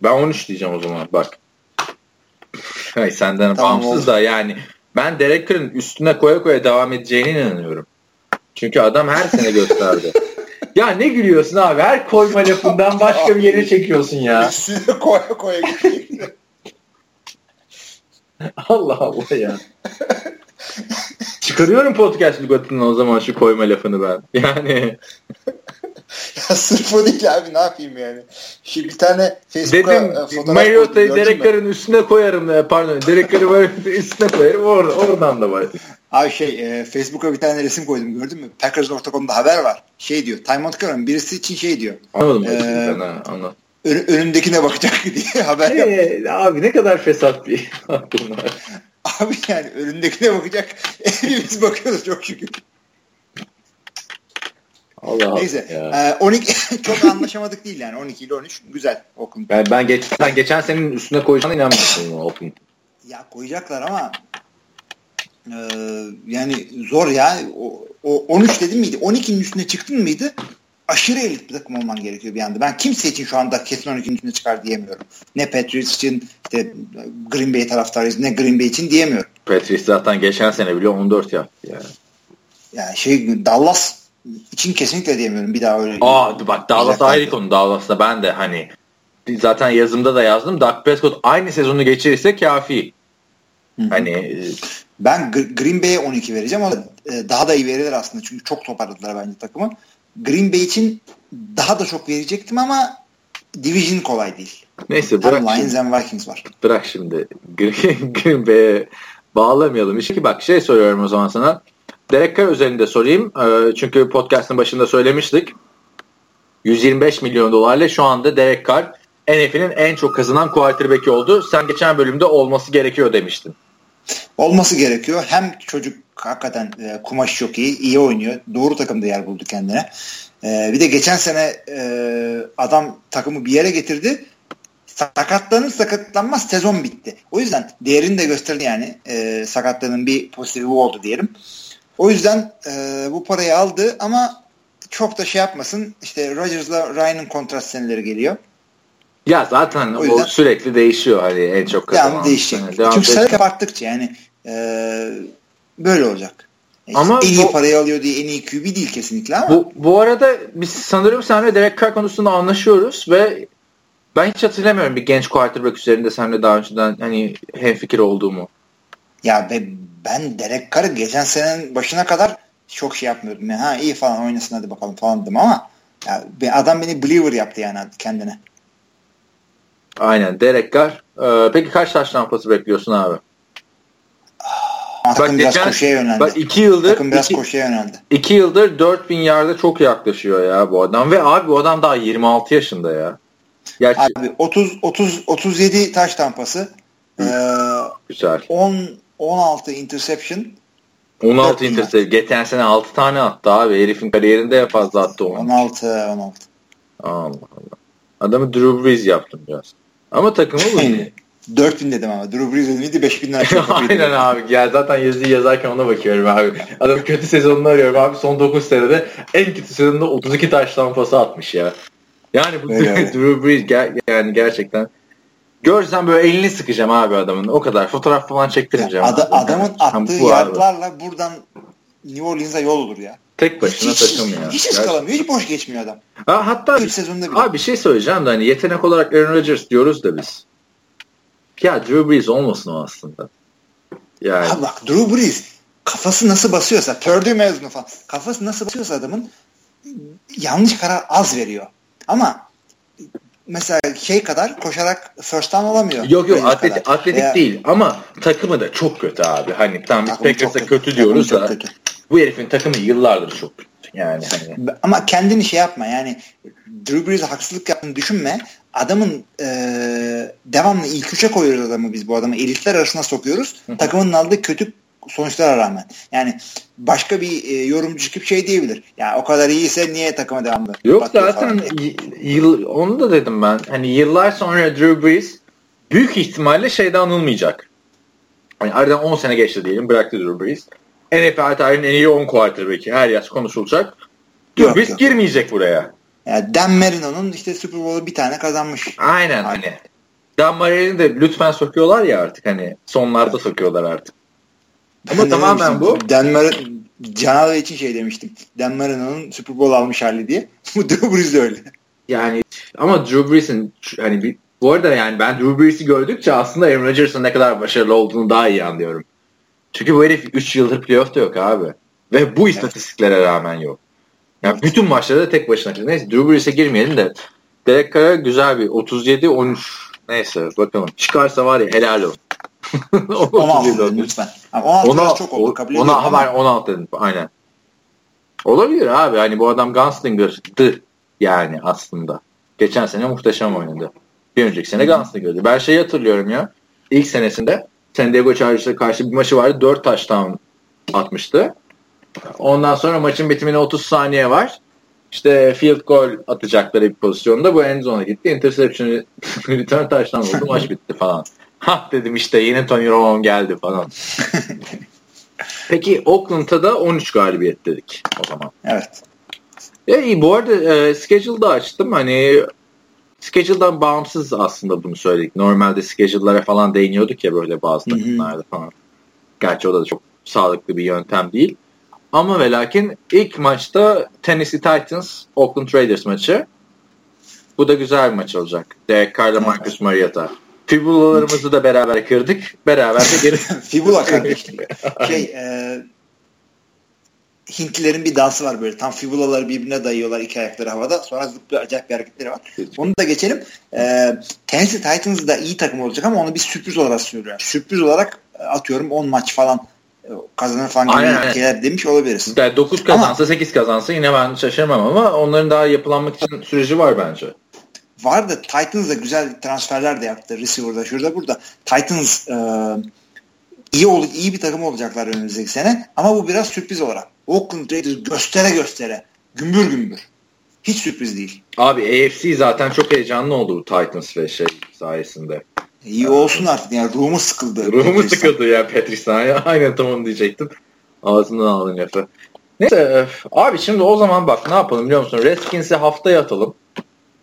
S1: Ben 13 diyeceğim o zaman bak. Hayır senden tamam, bağımsız oldu. da yani ben Derek Carr'ın üstüne koya koya devam edeceğine inanıyorum. Çünkü adam her sene gösterdi. Ya ne gülüyorsun abi? Her koyma lafından başka bir yere çekiyorsun ya.
S2: Üstüne koya koya gidiyor.
S1: Allah Allah ya. Çıkarıyorum podcast lügatından o zaman şu koyma lafını ben. Yani
S2: ya sırf o değil abi ne yapayım yani. Şimdi bir tane Facebook'a
S1: dedim
S2: e, fotoğraf
S1: Mariota'yı
S2: koydum, gördün
S1: Derek
S2: mü?
S1: Carr'ın üstüne koyarım. Pardon Derek Carr'ı böyle üstüne koyarım. Or oradan da var.
S2: Abi şey e, Facebook'a bir tane resim koydum gördün mü? Packers.com'da haber var. Şey diyor. Ty Montgomery'nin birisi için şey diyor.
S1: Anladım. Ha, anladım.
S2: Ön, önündekine bakacak diye haber.
S1: Ee, abi ne kadar fesat bir bunlar.
S2: Abi yani önündekine bakacak. Hepimiz bakıyoruz çok şükür.
S1: Allah
S2: Neyse.
S1: ya.
S2: E, 12 çok anlaşamadık değil yani. 12 ile 13 güzel okun.
S1: Ben, ben, geç, ben geçen senin üstüne koyacağına inanmıyorum. Open.
S2: Ya koyacaklar ama e, yani zor ya. O, o 13 dedim miydi? 12'nin üstüne çıktın mıydı? Aşırı elit bir takım olman gerekiyor bir anda. Ben kimse için şu anda kesin 12'nin üstüne çıkar diyemiyorum. Ne Patriots için işte Green Bay taraftarıyız ne Green Bay için diyemiyorum.
S1: Patrice zaten geçen sene bile 14 yaptı yani.
S2: Yani şey Dallas için kesinlikle diyemiyorum. Bir daha öyle.
S1: Aa bak Dallas ayrı konu. Dallas'ta ben de hani zaten yazımda da yazdım. Dak Prescott aynı sezonu geçirirse kafi.
S2: Hı hı.
S1: Hani
S2: Ben Gr- Green Bay'e 12 vereceğim ama e, daha da iyi verirler aslında. Çünkü çok toparladılar bence takımı. Green Bay için daha da çok verecektim ama Division kolay değil.
S1: neyse bırak
S2: Hem Lions
S1: şimdi,
S2: hem Vikings var.
S1: bırak şimdi Green, Green Bay'e bağlamayalım. İşte ki bak şey soruyorum o zaman sana. Derek Carr özelinde sorayım. Ee, çünkü podcast'ın başında söylemiştik. 125 milyon dolarla şu anda Derek Carr NFL'in en çok kazanan quarterback'i oldu. Sen geçen bölümde olması gerekiyor demiştin.
S2: Olması gerekiyor. Hem çocuk hakikaten e, kumaş çok iyi, iyi oynuyor. Doğru takımda yer buldu kendine. E, bir de geçen sene e, adam takımı bir yere getirdi. Sakatlanır sakatlanmaz sezon bitti. O yüzden değerini de gösterdi yani. E, sakatlığının bir pozitifi oldu diyelim. O yüzden e, bu parayı aldı ama çok da şey yapmasın. İşte Rodgers'la Ryan'ın kontrat seneleri geliyor.
S1: Ya zaten
S2: O
S1: o,
S2: yüzden-
S1: sürekli değişiyor hani en çok kazanan.
S2: Devam değişecek.
S1: Devam
S2: Çünkü sayı arttıkça yani e, böyle olacak.
S1: Ama
S2: en iyi
S1: bu-
S2: parayı alıyor diye en iyi QB değil kesinlikle ama
S1: Bu, bu arada biz sanırım seninle Derek Carr konusunda anlaşıyoruz ve ben hiç hatırlamıyorum bir genç quarterback üzerinde seninle daha önceden hani hemfikir olduğumu.
S2: ya be, ben Derek Carr'ı geçen senenin başına kadar çok şey yapmıyordum. Yani, ha iyi falan oynasın hadi bakalım falan dedim ama ya, adam beni believer yaptı yani kendine.
S1: Aynen Derek Carr. Ee, peki kaç taş tampası bekliyorsun abi?
S2: Takım biraz
S1: geçen-
S2: koşuya yöneldi.
S1: Bak iki yıldır
S2: takım biraz
S1: iki,
S2: koşuya yöneldi.
S1: iki yıldır 4000 yarda çok yaklaşıyor ya bu adam ve abi bu adam daha 26 yaşında ya. Gerçi
S2: Abi 30 30 37 taş tampası. Ee,
S1: güzel.
S2: 10 16 interception
S1: 16
S2: 4000
S1: intercept. Geçen sene 6 tane attı abi. Herifin kariyerinde fazla attı onu.
S2: 16 16.
S1: Allah Allah. Adamı Drew Brees yaptım biraz. Ama takımı bu.
S2: 4000 dedim ama. Drew Brees miydi 5000'den aşağı kapıydı.
S1: Aynen abi. Ya zaten yazıyı yazarken ona bakıyorum abi. Adam kötü sezonunu arıyorum abi. Son 9 senede en kötü sezonunda 32 taş tampası atmış ya. Yani bu. Drew Brees ger- yani gerçekten Görsem böyle elini sıkacağım abi adamın. O kadar. Fotoğraf falan çektirmeyeceğim.
S2: Ada-
S1: abi.
S2: adamın attığı
S1: bu abi.
S2: yardlarla buradan New Orleans'a yol olur ya.
S1: Tek başına
S2: hiç,
S1: takım ya.
S2: hiç, ıskalamıyor. Hiç boş geçmiyor adam.
S1: Ha, hatta
S2: 3 sezonda bile.
S1: Abi bir şey söyleyeceğim de hani yetenek olarak Aaron Rodgers diyoruz da biz. Ya Drew Brees olmasın o aslında. Yani
S2: Abi bak Drew Brees kafası nasıl basıyorsa Purdue mezunu falan kafası nasıl basıyorsa adamın yanlış karar az veriyor. Ama mesela şey kadar koşarak first down alamıyor.
S1: yok yok
S2: Rodgers
S1: atletik,
S2: kadar.
S1: atletik
S2: Veya-
S1: değil ama takımı da çok kötü abi. Hani tam biz Packers'a kötü,
S2: Takımı
S1: diyoruz da
S2: kötü.
S1: bu herifin takımı yıllardır çok kötü. Yani hani
S2: Ama kendini şey yapma yani Drew Brees'e haksızlık yaptığını düşünme. Adamın e, devamlı ilk üçe koyuyoruz adamı biz bu adamı. Elitler arasına sokuyoruz. Takımın aldığı kötü sonuçlara rağmen. Yani başka bir e, yorumcu çıkıp şey diyebilir. Ya o kadar iyiyse niye takıma devamlı?
S1: Yok zaten yıl, onu da dedim ben. Hani yıllar sonra Drew Brees büyük ihtimalle şeyde anılmayacak. Hani aradan 10 sene geçti diyelim bıraktı Drew Brees. NFL tarihinin en iyi 10 quarterback'i her yaş konuşulacak. Drew Brees girmeyecek buraya.
S2: Yani Dan Marino'nun işte Super Bowl'u bir tane kazanmış.
S1: Aynen hani. Dan Marino'yu de lütfen sokuyorlar ya artık hani sonlarda sokuyorlar artık. Ama
S2: Ne
S1: tamamen bu.
S2: Dan Marino, Canavar için şey demiştim. Dan Marino'nun Super Bowl almış hali diye. Bu Drew Brees öyle.
S1: Yani ama Drew Brees'in hani bir, bu arada yani ben Drew Brees'i gördükçe aslında Aaron Rodgers'ın ne kadar başarılı olduğunu daha iyi anlıyorum. Çünkü bu herif 3 yıldır playoff'ta yok abi. Ve bu istatistiklere rağmen yok. Yani bütün maçlarda tek başına. Neyse Drew Brees'e girmeyelim de Derek Carr'a güzel bir 37-13 neyse bakalım. Çıkarsa var ya helal olsun.
S2: 16 dedim lütfen. Abi 16
S1: Ona,
S2: çok oldu kabul
S1: ona
S2: ama
S1: haber 16 dedim aynen. Olabilir abi hani bu adam Gunslinger'dı yani aslında. Geçen sene muhteşem oynadı. Bir önceki sene Gunslinger'dı. Ben şeyi hatırlıyorum ya. İlk senesinde San Diego Chargers'a karşı bir maçı vardı. 4 touchdown atmıştı. Ondan sonra maçın bitimine 30 saniye var. İşte field goal atacakları bir pozisyonda bu end zone'a gitti. Interception return touchdown oldu. Maç bitti falan. Ha dedim işte yine Tony Romo geldi falan. Peki Oakland'a da 13 galibiyet dedik o zaman.
S2: evet.
S1: E, iyi bu arada e, schedule'da açtım. Hani schedule'dan bağımsız aslında bunu söyledik. Normalde schedule'lara falan değiniyorduk ya böyle bazı takımlarda falan. Gerçi o da çok sağlıklı bir yöntem değil. Ama ve lakin ilk maçta Tennessee Titans Oakland Raiders maçı. Bu da güzel bir maç olacak. Derek Carr'la Marcus Mariota. Fibulalarımızı da beraber kırdık. Beraber de geri
S2: Fibula kardeşim. şey e, Hintlilerin bir dansı var böyle. Tam fibulaları birbirine dayıyorlar iki ayakları havada. Sonra zıplıyor acayip bir hareketleri var. Onu da geçelim. E, Tennessee Titans da iyi takım olacak ama onu bir sürpriz olarak söylüyor. Sürpriz olarak e, atıyorum 10 maç falan kazanır falan gibi
S1: Aynen,
S2: şeyler demiş olabiliriz.
S1: Yani 9 kazansa 8 kazansa yine ben şaşırmam ama onların daha yapılanmak için süreci var bence.
S2: Var da Titans da güzel transferler de yaptı. Receiver'da şurada burada. Titans e, iyi ol, iyi bir takım olacaklar önümüzdeki sene. Ama bu biraz sürpriz olarak. Oakland Raiders göstere göstere. Gümbür gümbür. Hiç sürpriz değil.
S1: Abi AFC zaten çok heyecanlı oldu bu Titans ve şey sayesinde.
S2: İyi olsun artık. Yani ruhumu sıkıldı.
S1: Ruhumu sıkıldı ya Patrice'den. Aynen tam onu diyecektim. Ağzından aldın lafı. Neyse öf. abi şimdi o zaman bak ne yapalım biliyor musun? Redskins'i haftaya atalım.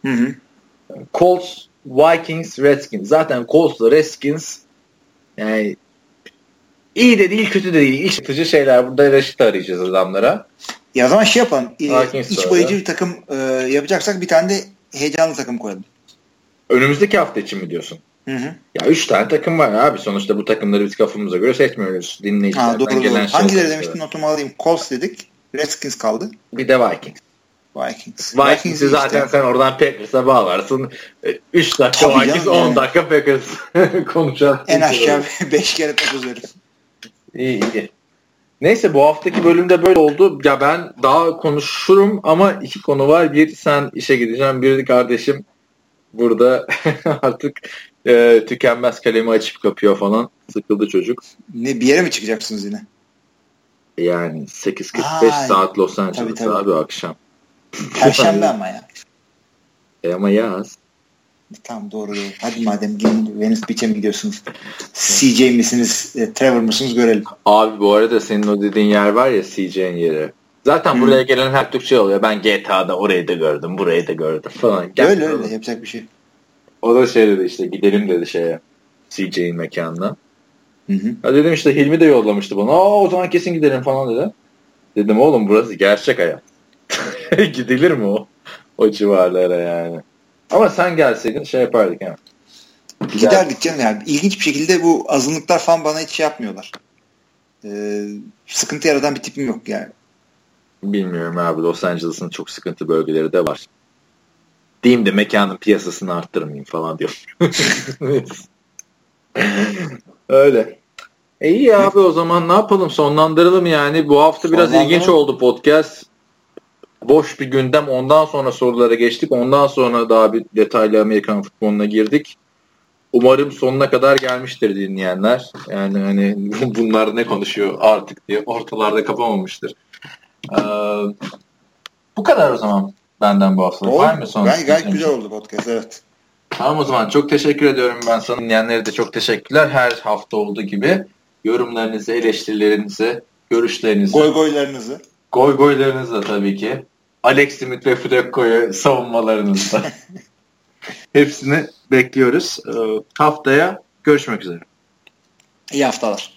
S2: Hı hı.
S1: Colts, Vikings, Redskins. Zaten Colts'la Redskins yani iyi de değil kötü de değil. İş yapıcı şeyler. Burada reşit arayacağız adamlara.
S2: Ya o zaman şey yapalım. E,
S1: Vikings
S2: iç bayıcı
S1: ya.
S2: bir takım e, yapacaksak bir tane de heyecanlı takım koyalım.
S1: Önümüzdeki hafta için mi diyorsun?
S2: Hı hı.
S1: Ya 3 tane takım var abi. Sonuçta bu takımları biz kafamıza göre seçmiyoruz.
S2: Ha,
S1: Dinleyicilerden
S2: doğru, doğru.
S1: gelen şey.
S2: Hangileri demiştin notumu alayım. Colts dedik. Redskins kaldı.
S1: Bir de Vikings.
S2: Vikings.
S1: Vikings'i
S2: işte.
S1: zaten sen oradan Packers'a bağlarsın. 3 dakika
S2: Tabii
S1: Vikings,
S2: canım,
S1: 10
S2: yani.
S1: dakika Packers konuşalım.
S2: En aşağı 5 kere takoz herif.
S1: İyi iyi. Neyse bu haftaki bölümde böyle oldu. Ya ben daha konuşurum ama iki konu var. Bir sen işe gideceğim. Bir de kardeşim burada artık e, tükenmez kalemi açıp kapıyor falan. Sıkıldı çocuk.
S2: Ne bir yere mi çıkacaksınız yine?
S1: Yani 8.45
S2: Ay.
S1: saat Los Angeles abi akşam.
S2: Perşembe ama ya.
S1: E ama yaz.
S2: Tamam doğru doğru. Hadi madem gidin Venice Beach'e mi gidiyorsunuz? CJ misiniz? e, Trevor mısınız görelim.
S1: Abi bu arada senin o dediğin yer var ya CJ'nin yeri. Zaten
S2: Hı.
S1: buraya gelen her Türk şey oluyor. Ben GTA'da orayı da gördüm, burayı da gördüm falan. Gel
S2: öyle öyle yapacak bir şey.
S1: O da şey dedi işte gidelim dedi şeye. CJ'in mekanına.
S2: Hı hı.
S1: Ya dedim işte Hilmi de yollamıştı bana. Aa o zaman kesin gidelim falan dedi. Dedim oğlum burası gerçek hayat. Gidilir mi o? O civarlara yani. Ama sen gelseydin şey yapardık yani.
S2: Giderdik canım yani. İlginç bir şekilde bu azınlıklar falan bana hiç şey yapmıyorlar. Ee, sıkıntı yaratan bir tipim yok yani.
S1: Bilmiyorum abi Los Angeles'ın çok sıkıntı bölgeleri de var. Diyeyim de mekanın piyasasını arttırmayayım falan diyor. Öyle. E iyi abi o zaman ne yapalım sonlandıralım yani. Bu hafta biraz
S2: Sonlandıralım.
S1: ilginç oldu podcast. Boş bir gündem ondan sonra sorulara geçtik. Ondan sonra daha bir detaylı Amerikan futboluna girdik. Umarım sonuna kadar gelmiştir dinleyenler. Yani hani bunlar ne konuşuyor artık diye ortalarda kapamamıştır. Ee, bu kadar o zaman benden bu hafta. Var mı son?
S2: Gayet, gayet güzel oldu podcast evet.
S1: Tamam o zaman çok teşekkür ediyorum ben sana. Dinleyenlere de çok teşekkürler. Her hafta olduğu gibi yorumlarınızı, eleştirilerinizi, görüşlerinizi,
S2: Goy goylarınızı.
S1: goy goylarınızı da tabii ki. Alex Smith ve Fredko'yu savunmalarınızı da. Hepsini bekliyoruz. Ee, haftaya görüşmek üzere.
S2: İyi haftalar.